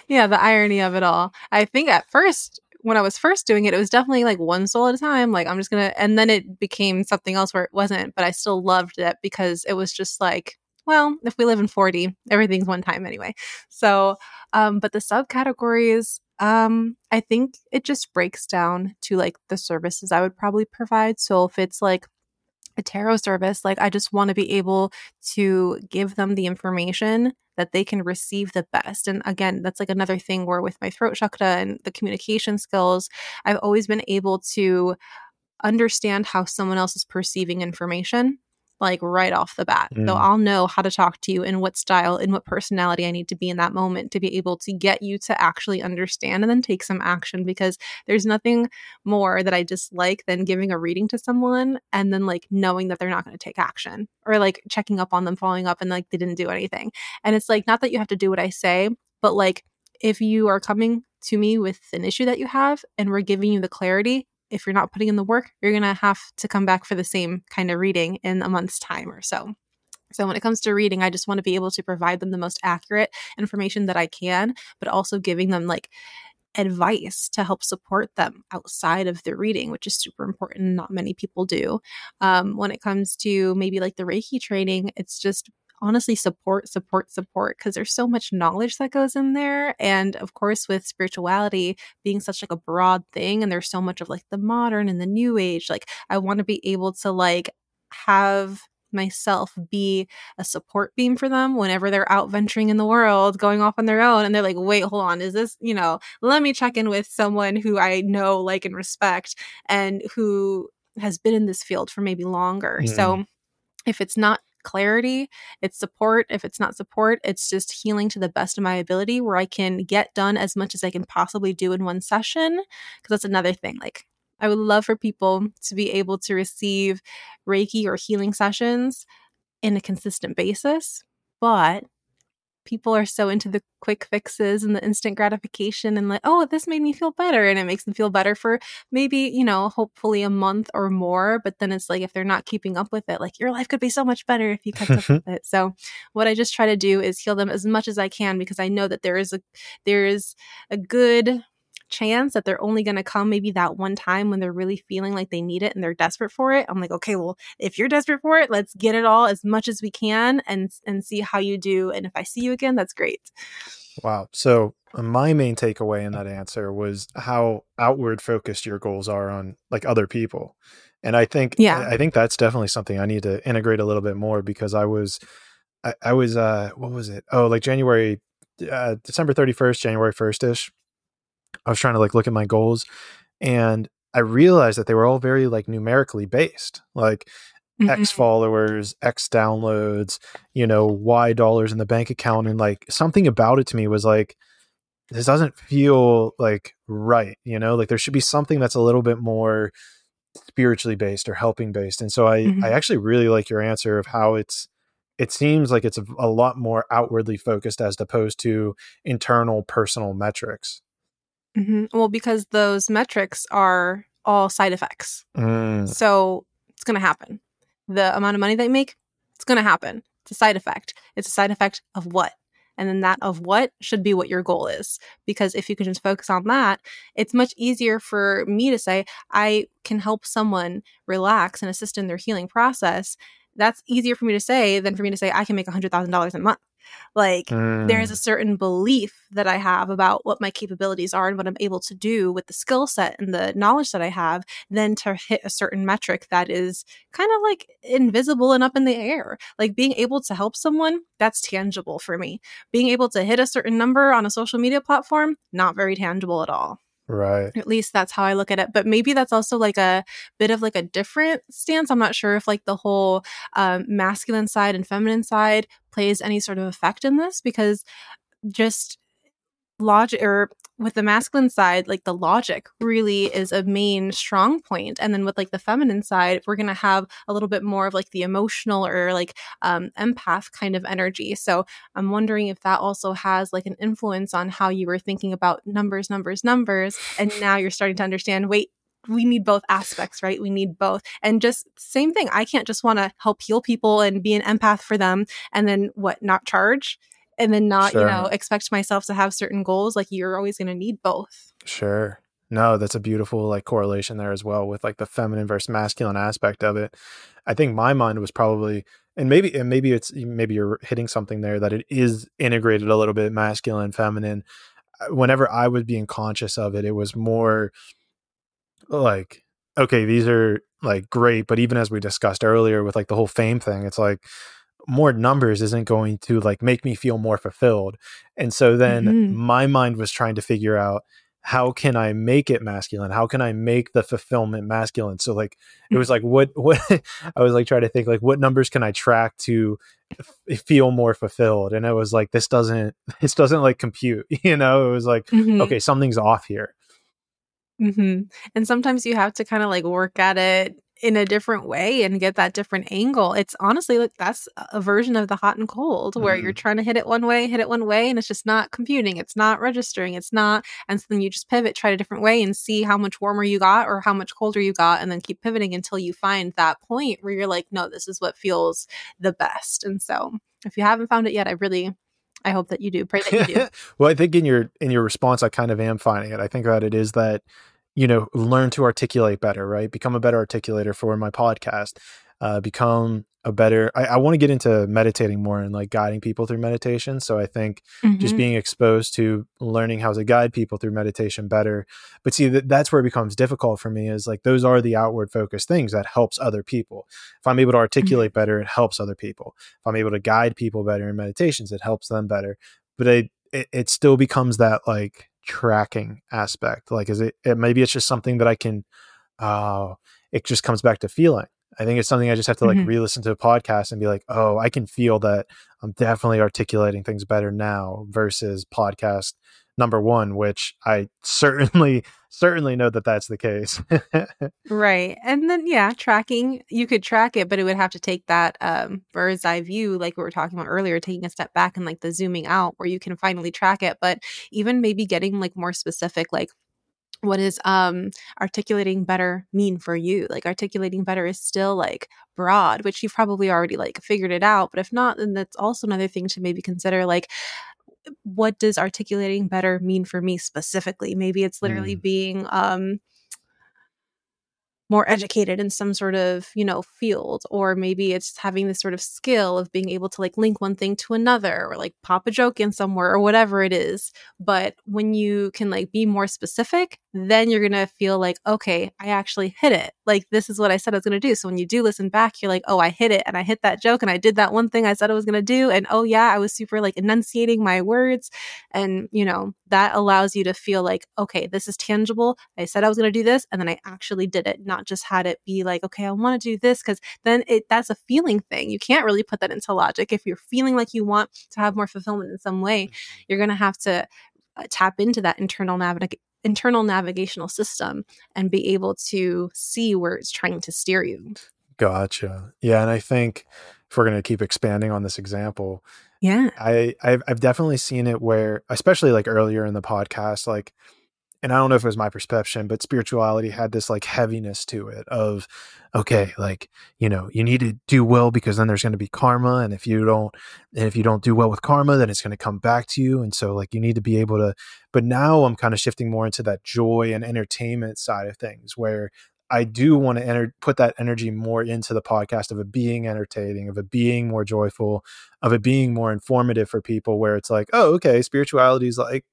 yeah, the irony of it all. I think at first when I was first doing it, it was definitely like one soul at a time. Like I'm just gonna and then it became something else where it wasn't, but I still loved it because it was just like well, if we live in 40, everything's one time anyway. So, um, but the subcategories, um, I think it just breaks down to like the services I would probably provide. So if it's like a tarot service, like I just want to be able to give them the information that they can receive the best. And again, that's like another thing where with my throat chakra and the communication skills, I've always been able to understand how someone else is perceiving information like right off the bat. Mm. So I'll know how to talk to you and what style and what personality I need to be in that moment to be able to get you to actually understand and then take some action because there's nothing more that I dislike than giving a reading to someone and then like knowing that they're not going to take action or like checking up on them, following up and like they didn't do anything. And it's like not that you have to do what I say, but like if you are coming to me with an issue that you have and we're giving you the clarity if you're not putting in the work, you're going to have to come back for the same kind of reading in a month's time or so. So, when it comes to reading, I just want to be able to provide them the most accurate information that I can, but also giving them like advice to help support them outside of the reading, which is super important. Not many people do. Um, when it comes to maybe like the Reiki training, it's just honestly support, support, support because there's so much knowledge that goes in there. And of course, with spirituality being such like a broad thing, and there's so much of like the modern and the new age, like I want to be able to like have myself be a support beam for them whenever they're out venturing in the world, going off on their own. And they're like, wait, hold on, is this, you know, let me check in with someone who I know, like, and respect and who has been in this field for maybe longer. Mm. So if it's not clarity, it's support. If it's not support, it's just healing to the best of my ability where I can get done as much as I can possibly do in one session. Because that's another thing. Like, I would love for people to be able to receive Reiki or healing sessions in a consistent basis, but people are so into the quick fixes and the instant gratification and like, oh, this made me feel better. And it makes them feel better for maybe, you know, hopefully a month or more. But then it's like, if they're not keeping up with it, like your life could be so much better if you kept up with it. So what I just try to do is heal them as much as I can because I know that there is a, there is a good chance that they're only going to come maybe that one time when they're really feeling like they need it and they're desperate for it. I'm like, okay, well, if you're desperate for it, let's get it all as much as we can and and see how you do. And if I see you again, that's great. Wow. So uh, my main takeaway in that answer was how outward focused your goals are on like other people. And I think yeah. I think that's definitely something I need to integrate a little bit more because I was I, I was uh what was it? Oh, like January uh December 31st, January 1st ish. I was trying to like look at my goals and I realized that they were all very like numerically based, like mm-hmm. X followers, X downloads, you know, Y dollars in the bank account. And like something about it to me was like, this doesn't feel like right, you know, like there should be something that's a little bit more spiritually based or helping based. And so I, mm-hmm. I actually really like your answer of how it's, it seems like it's a, a lot more outwardly focused as opposed to internal personal metrics. Mm-hmm. Well, because those metrics are all side effects. Mm. So it's going to happen. The amount of money they make, it's going to happen. It's a side effect. It's a side effect of what? And then that of what should be what your goal is. Because if you can just focus on that, it's much easier for me to say, I can help someone relax and assist in their healing process. That's easier for me to say than for me to say, I can make $100,000 a month. Like mm. there is a mm. certain belief that I have about what my capabilities are and what I'm able to do with the skill set and the knowledge that I have, then to hit a certain metric that is kind of like invisible and up in the air. Like being able to help someone, that's tangible for me. Being able to hit a certain number on a social media platform, not very tangible at all. Right. At least that's how I look at it. But maybe that's also like a bit of like a different stance. I'm not sure if like the whole um, masculine side and feminine side plays any sort of effect in this because just logic or with the masculine side, like the logic really is a main strong point. And then with like the feminine side, we're going to have a little bit more of like the emotional or like um, empath kind of energy. So I'm wondering if that also has like an influence on how you were thinking about numbers, numbers, numbers. And now you're starting to understand wait, we need both aspects, right? We need both. And just same thing. I can't just want to help heal people and be an empath for them and then what, not charge? And then not sure. you know expect myself to have certain goals like you're always going to need both. Sure. No that's a beautiful like correlation there as well with like the feminine versus masculine aspect of it. I think my mind was probably and maybe and maybe it's maybe you're hitting something there that it is integrated a little bit masculine feminine. Whenever i was being conscious of it it was more like okay these are like great but even as we discussed earlier with like the whole fame thing it's like more numbers isn't going to like make me feel more fulfilled. And so then mm-hmm. my mind was trying to figure out how can I make it masculine? How can I make the fulfillment masculine? So like it was like what what I was like trying to think like what numbers can I track to f- feel more fulfilled? And it was like this doesn't this doesn't like compute, you know? It was like mm-hmm. okay, something's off here. Mm-hmm. And sometimes you have to kind of like work at it in a different way and get that different angle. It's honestly like that's a version of the hot and cold where mm. you're mm-hmm. trying to hit it one way, hit it one way, and it's just not computing. It's not registering. It's not. And so then you just pivot, try a different way and see how much warmer you got or how much colder you got, and then keep pivoting until you find that point where you're like, no, this is what feels the best. And so if you haven't found it yet, I really I hope that you do. Pray that you do. well, I think in your in your response, I kind of am finding it. I think that it is that you know, learn to articulate better, right? Become a better articulator for my podcast. Uh, become a better. I, I want to get into meditating more and like guiding people through meditation. So I think mm-hmm. just being exposed to learning how to guide people through meditation better. But see, that, that's where it becomes difficult for me. Is like those are the outward focused things that helps other people. If I'm able to mm-hmm. articulate mm-hmm. better, it helps other people. If I'm able to guide people better in meditations, it helps them better. But it, it, it still becomes that like tracking aspect like is it, it maybe it's just something that i can uh it just comes back to feeling i think it's something i just have to like mm-hmm. re-listen to a podcast and be like oh i can feel that i'm definitely articulating things better now versus podcast number one, which I certainly certainly know that that's the case. right, and then yeah, tracking you could track it, but it would have to take that um, bird's eye view, like we were talking about earlier, taking a step back and like the zooming out, where you can finally track it. But even maybe getting like more specific, like what is um articulating better mean for you like articulating better is still like broad which you've probably already like figured it out but if not then that's also another thing to maybe consider like what does articulating better mean for me specifically? Maybe it's literally mm. being um more educated in some sort of you know field or maybe it's having this sort of skill of being able to like link one thing to another or like pop a joke in somewhere or whatever it is. But when you can like be more specific then you're gonna feel like okay i actually hit it. Like this is what i said i was gonna do. So when you do listen back you're like oh i hit it and i hit that joke and i did that one thing i said i was gonna do and oh yeah i was super like enunciating my words. And you know that allows you to feel like okay this is tangible i said i was gonna do this and then i actually did it not just had it be like, okay, I want to do this because then it that's a feeling thing. You can't really put that into logic. If you're feeling like you want to have more fulfillment in some way, mm-hmm. you're going to have to uh, tap into that internal internal navigational system and be able to see where it's trying to steer you. Gotcha. Yeah, and I think if we're going to keep expanding on this example, yeah, I I've, I've definitely seen it where, especially like earlier in the podcast, like and I don't know if it was my perception, but spirituality had this like heaviness to it of, okay, like, you know, you need to do well because then there's going to be karma. And if you don't, and if you don't do well with karma, then it's going to come back to you. And so like you need to be able to, but now I'm kind of shifting more into that joy and entertainment side of things where I do want to enter, put that energy more into the podcast of it being entertaining, of it being more joyful, of it being more informative for people where it's like, oh, okay, spirituality is like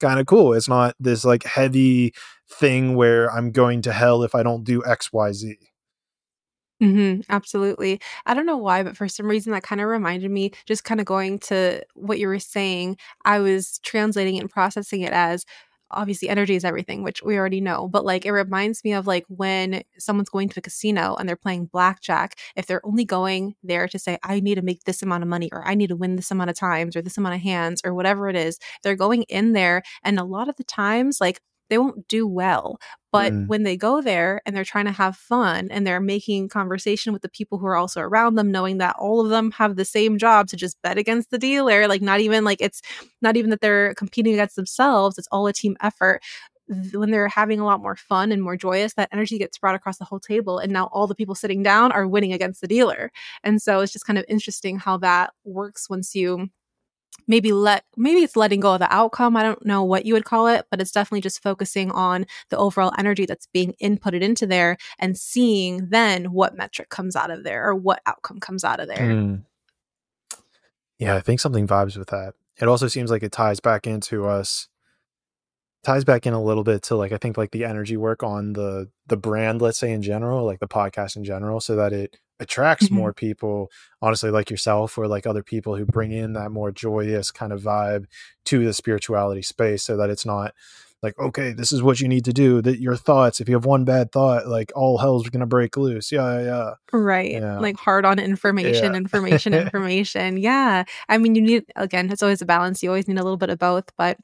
kind of cool. It's not this like heavy thing where I'm going to hell if I don't do X, Y, Z. Mm-hmm, absolutely. I don't know why, but for some reason that kind of reminded me, just kind of going to what you were saying, I was translating and processing it as obviously energy is everything, which we already know, but like it reminds me of like when someone's going to a casino and they're playing blackjack, if they're only going there to say, I need to make this amount of money or I need to win this amount of times or this amount of hands or whatever it is, they're going in there. And a lot of the times, like they won't do well. But mm. when they go there and they're trying to have fun and they're making conversation with the people who are also around them, knowing that all of them have the same job to just bet against the dealer, like not even like it's not even that they're competing against themselves, it's all a team effort when they're having a lot more fun and more joyous, that energy gets brought across the whole table. And now all the people sitting down are winning against the dealer. And so it's just kind of interesting how that works once you maybe let maybe it's letting go of the outcome. I don't know what you would call it but it's definitely just focusing on the overall energy that's being inputted into there and seeing then what metric comes out of there or what outcome comes out of there. Mm. yeah i think something vibes with that. It also seems like it ties back into us ties back in a little bit to like i think like the energy work on the the brand let's say in general like the podcast in general so that it attracts mm-hmm. more people honestly like yourself or like other people who bring in that more joyous kind of vibe to the spirituality space so that it's not like okay this is what you need to do that your thoughts if you have one bad thought like all hell's gonna break loose yeah yeah, yeah. right yeah. like hard on information yeah. information information yeah i mean you need again it's always a balance you always need a little bit of both but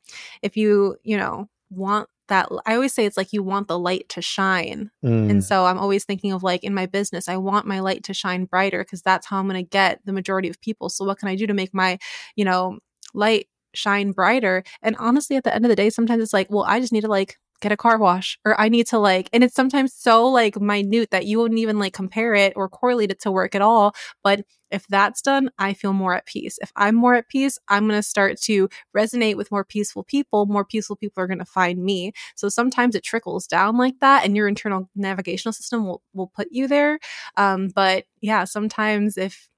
if you you know want that I always say it's like you want the light to shine. Mm. And so I'm always thinking of like in my business, I want my light to shine brighter because that's how I'm going to get the majority of people. So what can I do to make my, you know, light shine brighter? And honestly, at the end of the day, sometimes it's like, well, I just need to like get a car wash or I need to like, and it's sometimes so like minute that you wouldn't even like compare it or correlate it to work at all. But if that's done, I feel more at peace. If I'm more at peace, I'm going to start to resonate with more peaceful people. More peaceful people are going to find me. So sometimes it trickles down like that, and your internal navigational system will, will put you there. Um, but yeah, sometimes if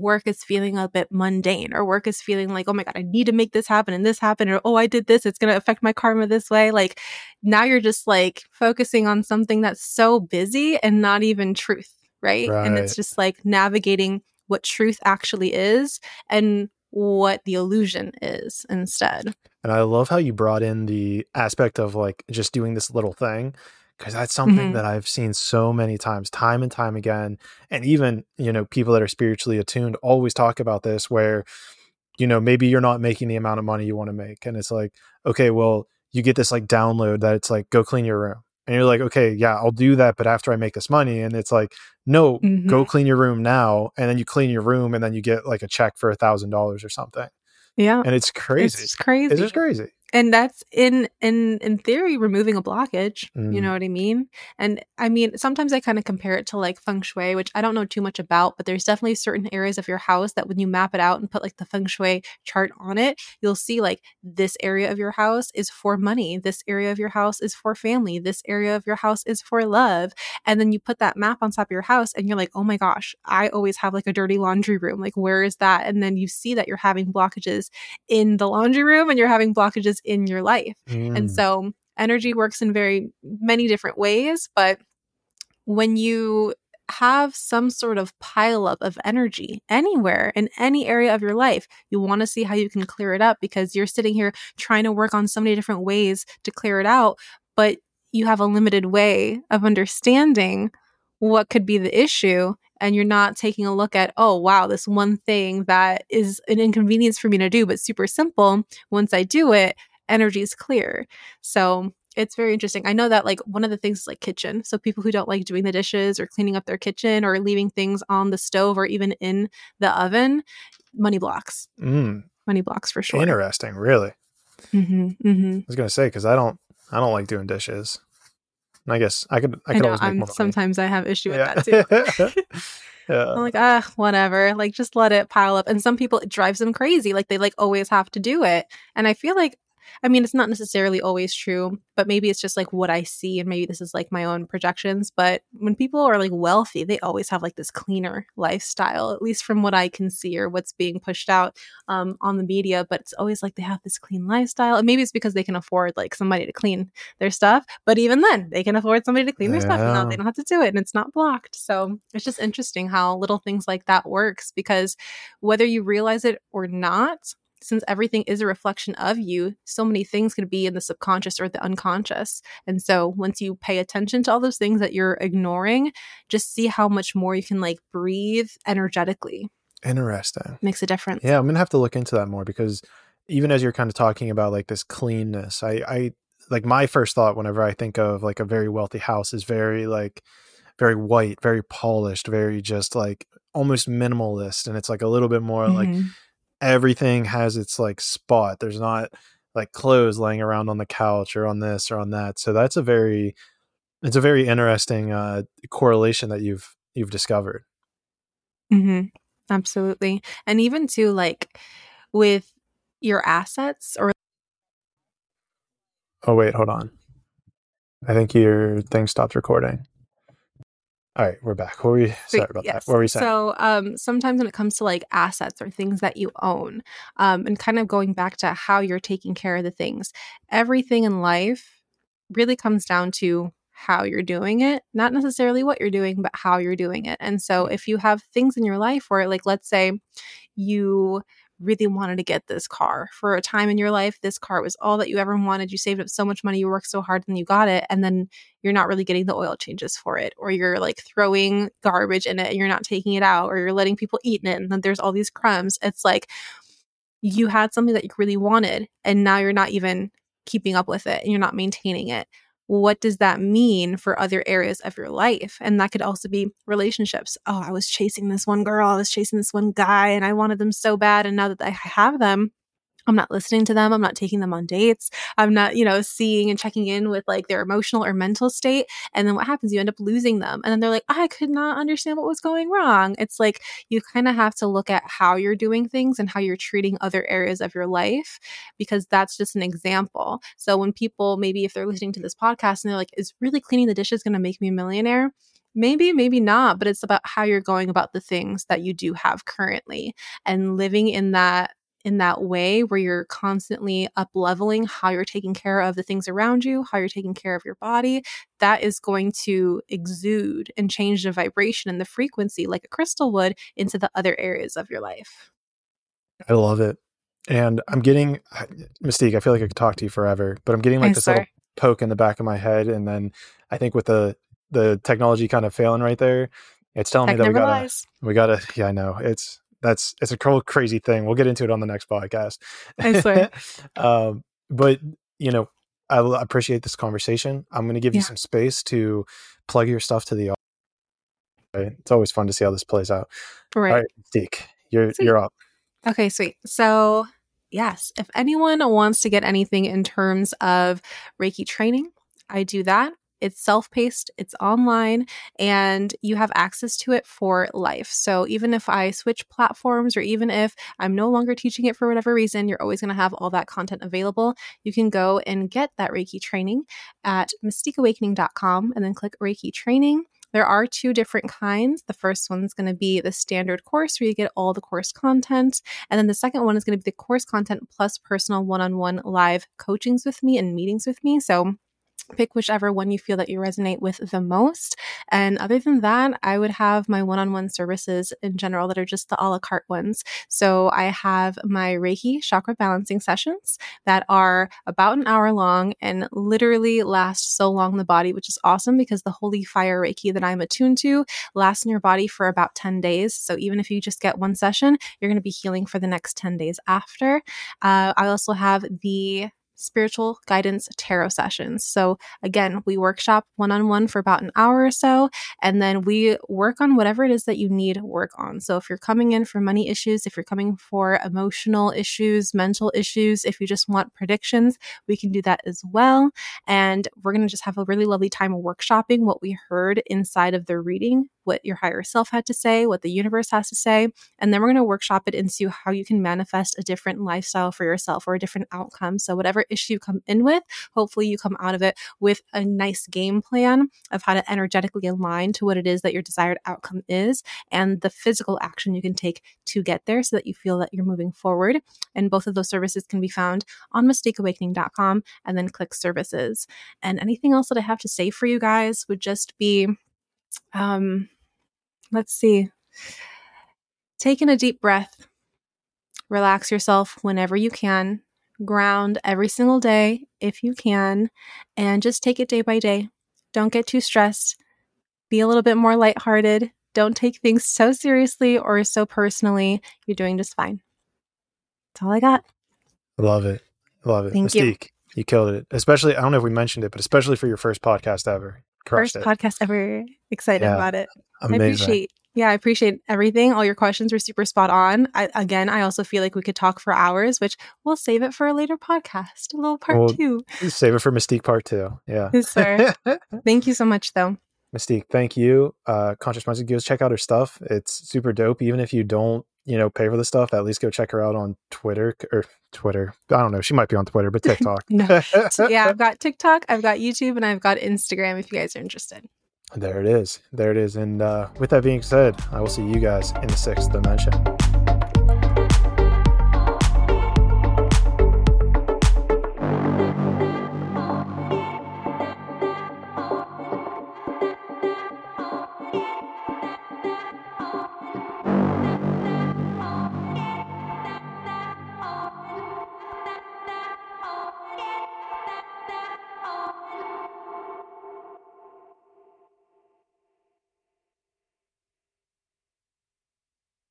work is feeling a bit mundane or work is feeling like, oh my God, I need to make this happen and this happen, or oh, I did this, it's going to affect my karma this way. Like now you're just like focusing on something that's so busy and not even truth, right? right. And it's just like navigating what truth actually is and what the illusion is instead. And I love how you brought in the aspect of like just doing this little thing because that's something mm-hmm. that I've seen so many times, time and time again. And even, you know, people that are spiritually attuned always talk about this where, you know, maybe you're not making the amount of money you want to make. And it's like, okay, well, you get this like download that it's like, go clean your room. And you're like, okay, yeah, I'll do that, but after I make this money. And it's like, no, mm-hmm. go clean your room now. And then you clean your room and then you get like a check for a thousand dollars or something. Yeah. And it's crazy. It's crazy. It's just crazy and that's in in in theory removing a blockage mm. you know what i mean? And i mean sometimes i kind of compare it to like feng shui which i don't know too much about but there's definitely certain areas of your house that when you map it out and put like the feng shui chart on it you'll see like this area of your house is for money this area of your house is for family this area of your house is for love. And then you put that map on top of your house and you're like oh my gosh i always have like a dirty laundry room like where is that? And then you see that you're having blockages in the laundry room and you're having blockages in your life. Mm. And so energy works in very many different ways, but when you have some sort of pileup of energy anywhere in any area of your life. You want to see how you can clear it up because you're sitting here trying to work on so many different ways to clear it out, but you have a limited way of understanding what could be the issue and you're not taking a look at, oh, wow, this one thing that is an inconvenience for me to do, but super simple. Once I do it, energy is clear. So it's very interesting. I know that like one of the things is like kitchen. So people who don't like doing the dishes or cleaning up their kitchen or leaving things on the stove or even in the oven, money blocks. Mm. Money blocks for sure. Interesting, really. Mm-hmm, mm-hmm. I was gonna say because I don't, I don't like doing dishes. And I guess I could. I could I know, always make more Sometimes I have issue with yeah. that too. yeah. I'm like, ah, whatever. Like, just let it pile up. And some people, it drives them crazy. Like, they like always have to do it. And I feel like I mean, it's not necessarily always true, but maybe it's just like what I see, and maybe this is like my own projections. But when people are like wealthy, they always have like this cleaner lifestyle, at least from what I can see or what's being pushed out um, on the media. But it's always like they have this clean lifestyle, and maybe it's because they can afford like somebody to clean their stuff. But even then, they can afford somebody to clean their stuff, and now they don't have to do it, and it's not blocked. So it's just interesting how little things like that works because whether you realize it or not since everything is a reflection of you, so many things could be in the subconscious or the unconscious. And so once you pay attention to all those things that you're ignoring, just see how much more you can like breathe energetically. Interesting. Makes a difference. Yeah, I'm gonna have to look into that more because even as you're kind of talking about like this cleanness, I, I like my first thought whenever I think of like a very wealthy house is very like very white, very polished, very just like almost minimalist. And it's like a little bit more mm-hmm. like everything has its like spot. There's not like clothes laying around on the couch or on this or on that. So that's a very it's a very interesting uh correlation that you've you've discovered. Mm-hmm. Absolutely. And even to like with your assets or Oh wait, hold on. I think your thing stopped recording. All right, we're back. What were you sorry about yes. that? What were you saying? So um sometimes when it comes to like assets or things that you own, um, and kind of going back to how you're taking care of the things, everything in life really comes down to how you're doing it, not necessarily what you're doing, but how you're doing it. And so if you have things in your life where, like, let's say you really wanted to get this car for a time in your life, this car was all that you ever wanted. You saved up so much money, you worked so hard, and you got it. And then you're not really getting the oil changes for it, or you're like throwing garbage in it and you're not taking it out, or you're letting people eat in it. And then there's all these crumbs. It's like you had something that you really wanted, and now you're not even keeping up with it and you're not maintaining it what does that mean for other areas of your life? And that could also be relationships. Oh, I was chasing this one girl, I was chasing this one guy, and I wanted them so bad. And now that I have them, I'm not listening to them. I'm not taking them on dates. I'm not, you know, seeing and checking in with like their emotional or mental state. And then what happens? You end up losing them. And then they're like, I could not understand what was going wrong. It's like you kind of have to look at how you're doing things and how you're treating other areas of your life because that's just an example. So when people, maybe if they're listening to this podcast and they're like, is really cleaning the dishes going to make me a millionaire? maybe, maybe not, but it's about how you're going about the things that you do have currently and living in that in that way where you're constantly up leveling how you're taking care of the things around you, how you're taking care of your body, that is going to exude and change the vibration and the frequency like a crystal would into the other areas of your life. I love it. And I'm getting Mystique, I feel like I could talk to you forever, but I'm getting like I'm this sorry. little poke in the back of my head. And then I think with the the technology kind of failing right there, it's telling Tech me that we gotta lies. we gotta yeah, I know. It's that's it's a cool, crazy thing. We'll get into it on the next podcast. I swear. um, but you know, I appreciate this conversation. I'm going to give yeah. you some space to plug your stuff to the. Right? It's always fun to see how this plays out. Right. All right, Deke, you're sweet. you're up. Okay, sweet. So yes, if anyone wants to get anything in terms of Reiki training, I do that. It's self paced, it's online, and you have access to it for life. So even if I switch platforms or even if I'm no longer teaching it for whatever reason, you're always going to have all that content available. You can go and get that Reiki training at mystiqueawakening.com and then click Reiki training. There are two different kinds. The first one is going to be the standard course where you get all the course content. And then the second one is going to be the course content plus personal one on one live coachings with me and meetings with me. So pick whichever one you feel that you resonate with the most. And other than that, I would have my one on one services in general that are just the a la carte ones. So I have my Reiki chakra balancing sessions that are about an hour long and literally last so long the body, which is awesome because the holy fire Reiki that I'm attuned to lasts in your body for about 10 days. So even if you just get one session, you're going to be healing for the next 10 days after. Uh, I also have the spiritual guidance tarot sessions. So, again, we workshop one on one for about an hour or so, and then we work on whatever it is that you need work on. So, if you're coming in for money issues, if you're coming for emotional issues, mental issues, if you just want predictions, we can do that as well. And we're going to just have a really lovely time workshopping what we heard inside of the reading what your higher self had to say, what the universe has to say. And then we're going to workshop it into how you can manifest a different lifestyle for yourself or a different outcome. So, whatever issue you come in with, hopefully you come out of it with a nice game plan of how to energetically align to what it is that your desired outcome is and the physical action you can take to get there so that you feel that you're moving forward. And both of those services can be found on mystiqueawakening.com and then click services. And anything else that I have to say for you guys would just be um let's see. Taking a deep breath relax yourself whenever you can, ground every single day if you can, and just take it day by day. Don't get too stressed. Be a little bit more lighthearted. Don't take things so seriously or so personally. You're doing just fine. That's all I got. Love it. Love it. Thank Mystique, you. you killed it. Especially, I don't know if we mentioned it, but especially for your first podcast ever. Crushed First it. podcast ever. Excited Yeah. about it. Amazing. I appreciate. Yeah, I appreciate everything. All your questions were super spot on. I, again, I also feel like we could talk for hours, which we'll save it for a later podcast, a little part Well, two. Save it for Mystique Part Two. Yeah. Yes, sir. Thank you so much, though. Mystique, thank you. Uh, Conscious Mindset, go check out her stuff. It's super dope. Even if you don't, you know, pay for the stuff, at least go check her out on Twitter or Twitter. I don't know. She might be on Twitter, but TikTok. No. Yeah, I've got TikTok, I've got YouTube, and I've got Instagram if you guys are interested. There it is. There it is. And uh, with that being said, I will see you guys in the sixth dimension.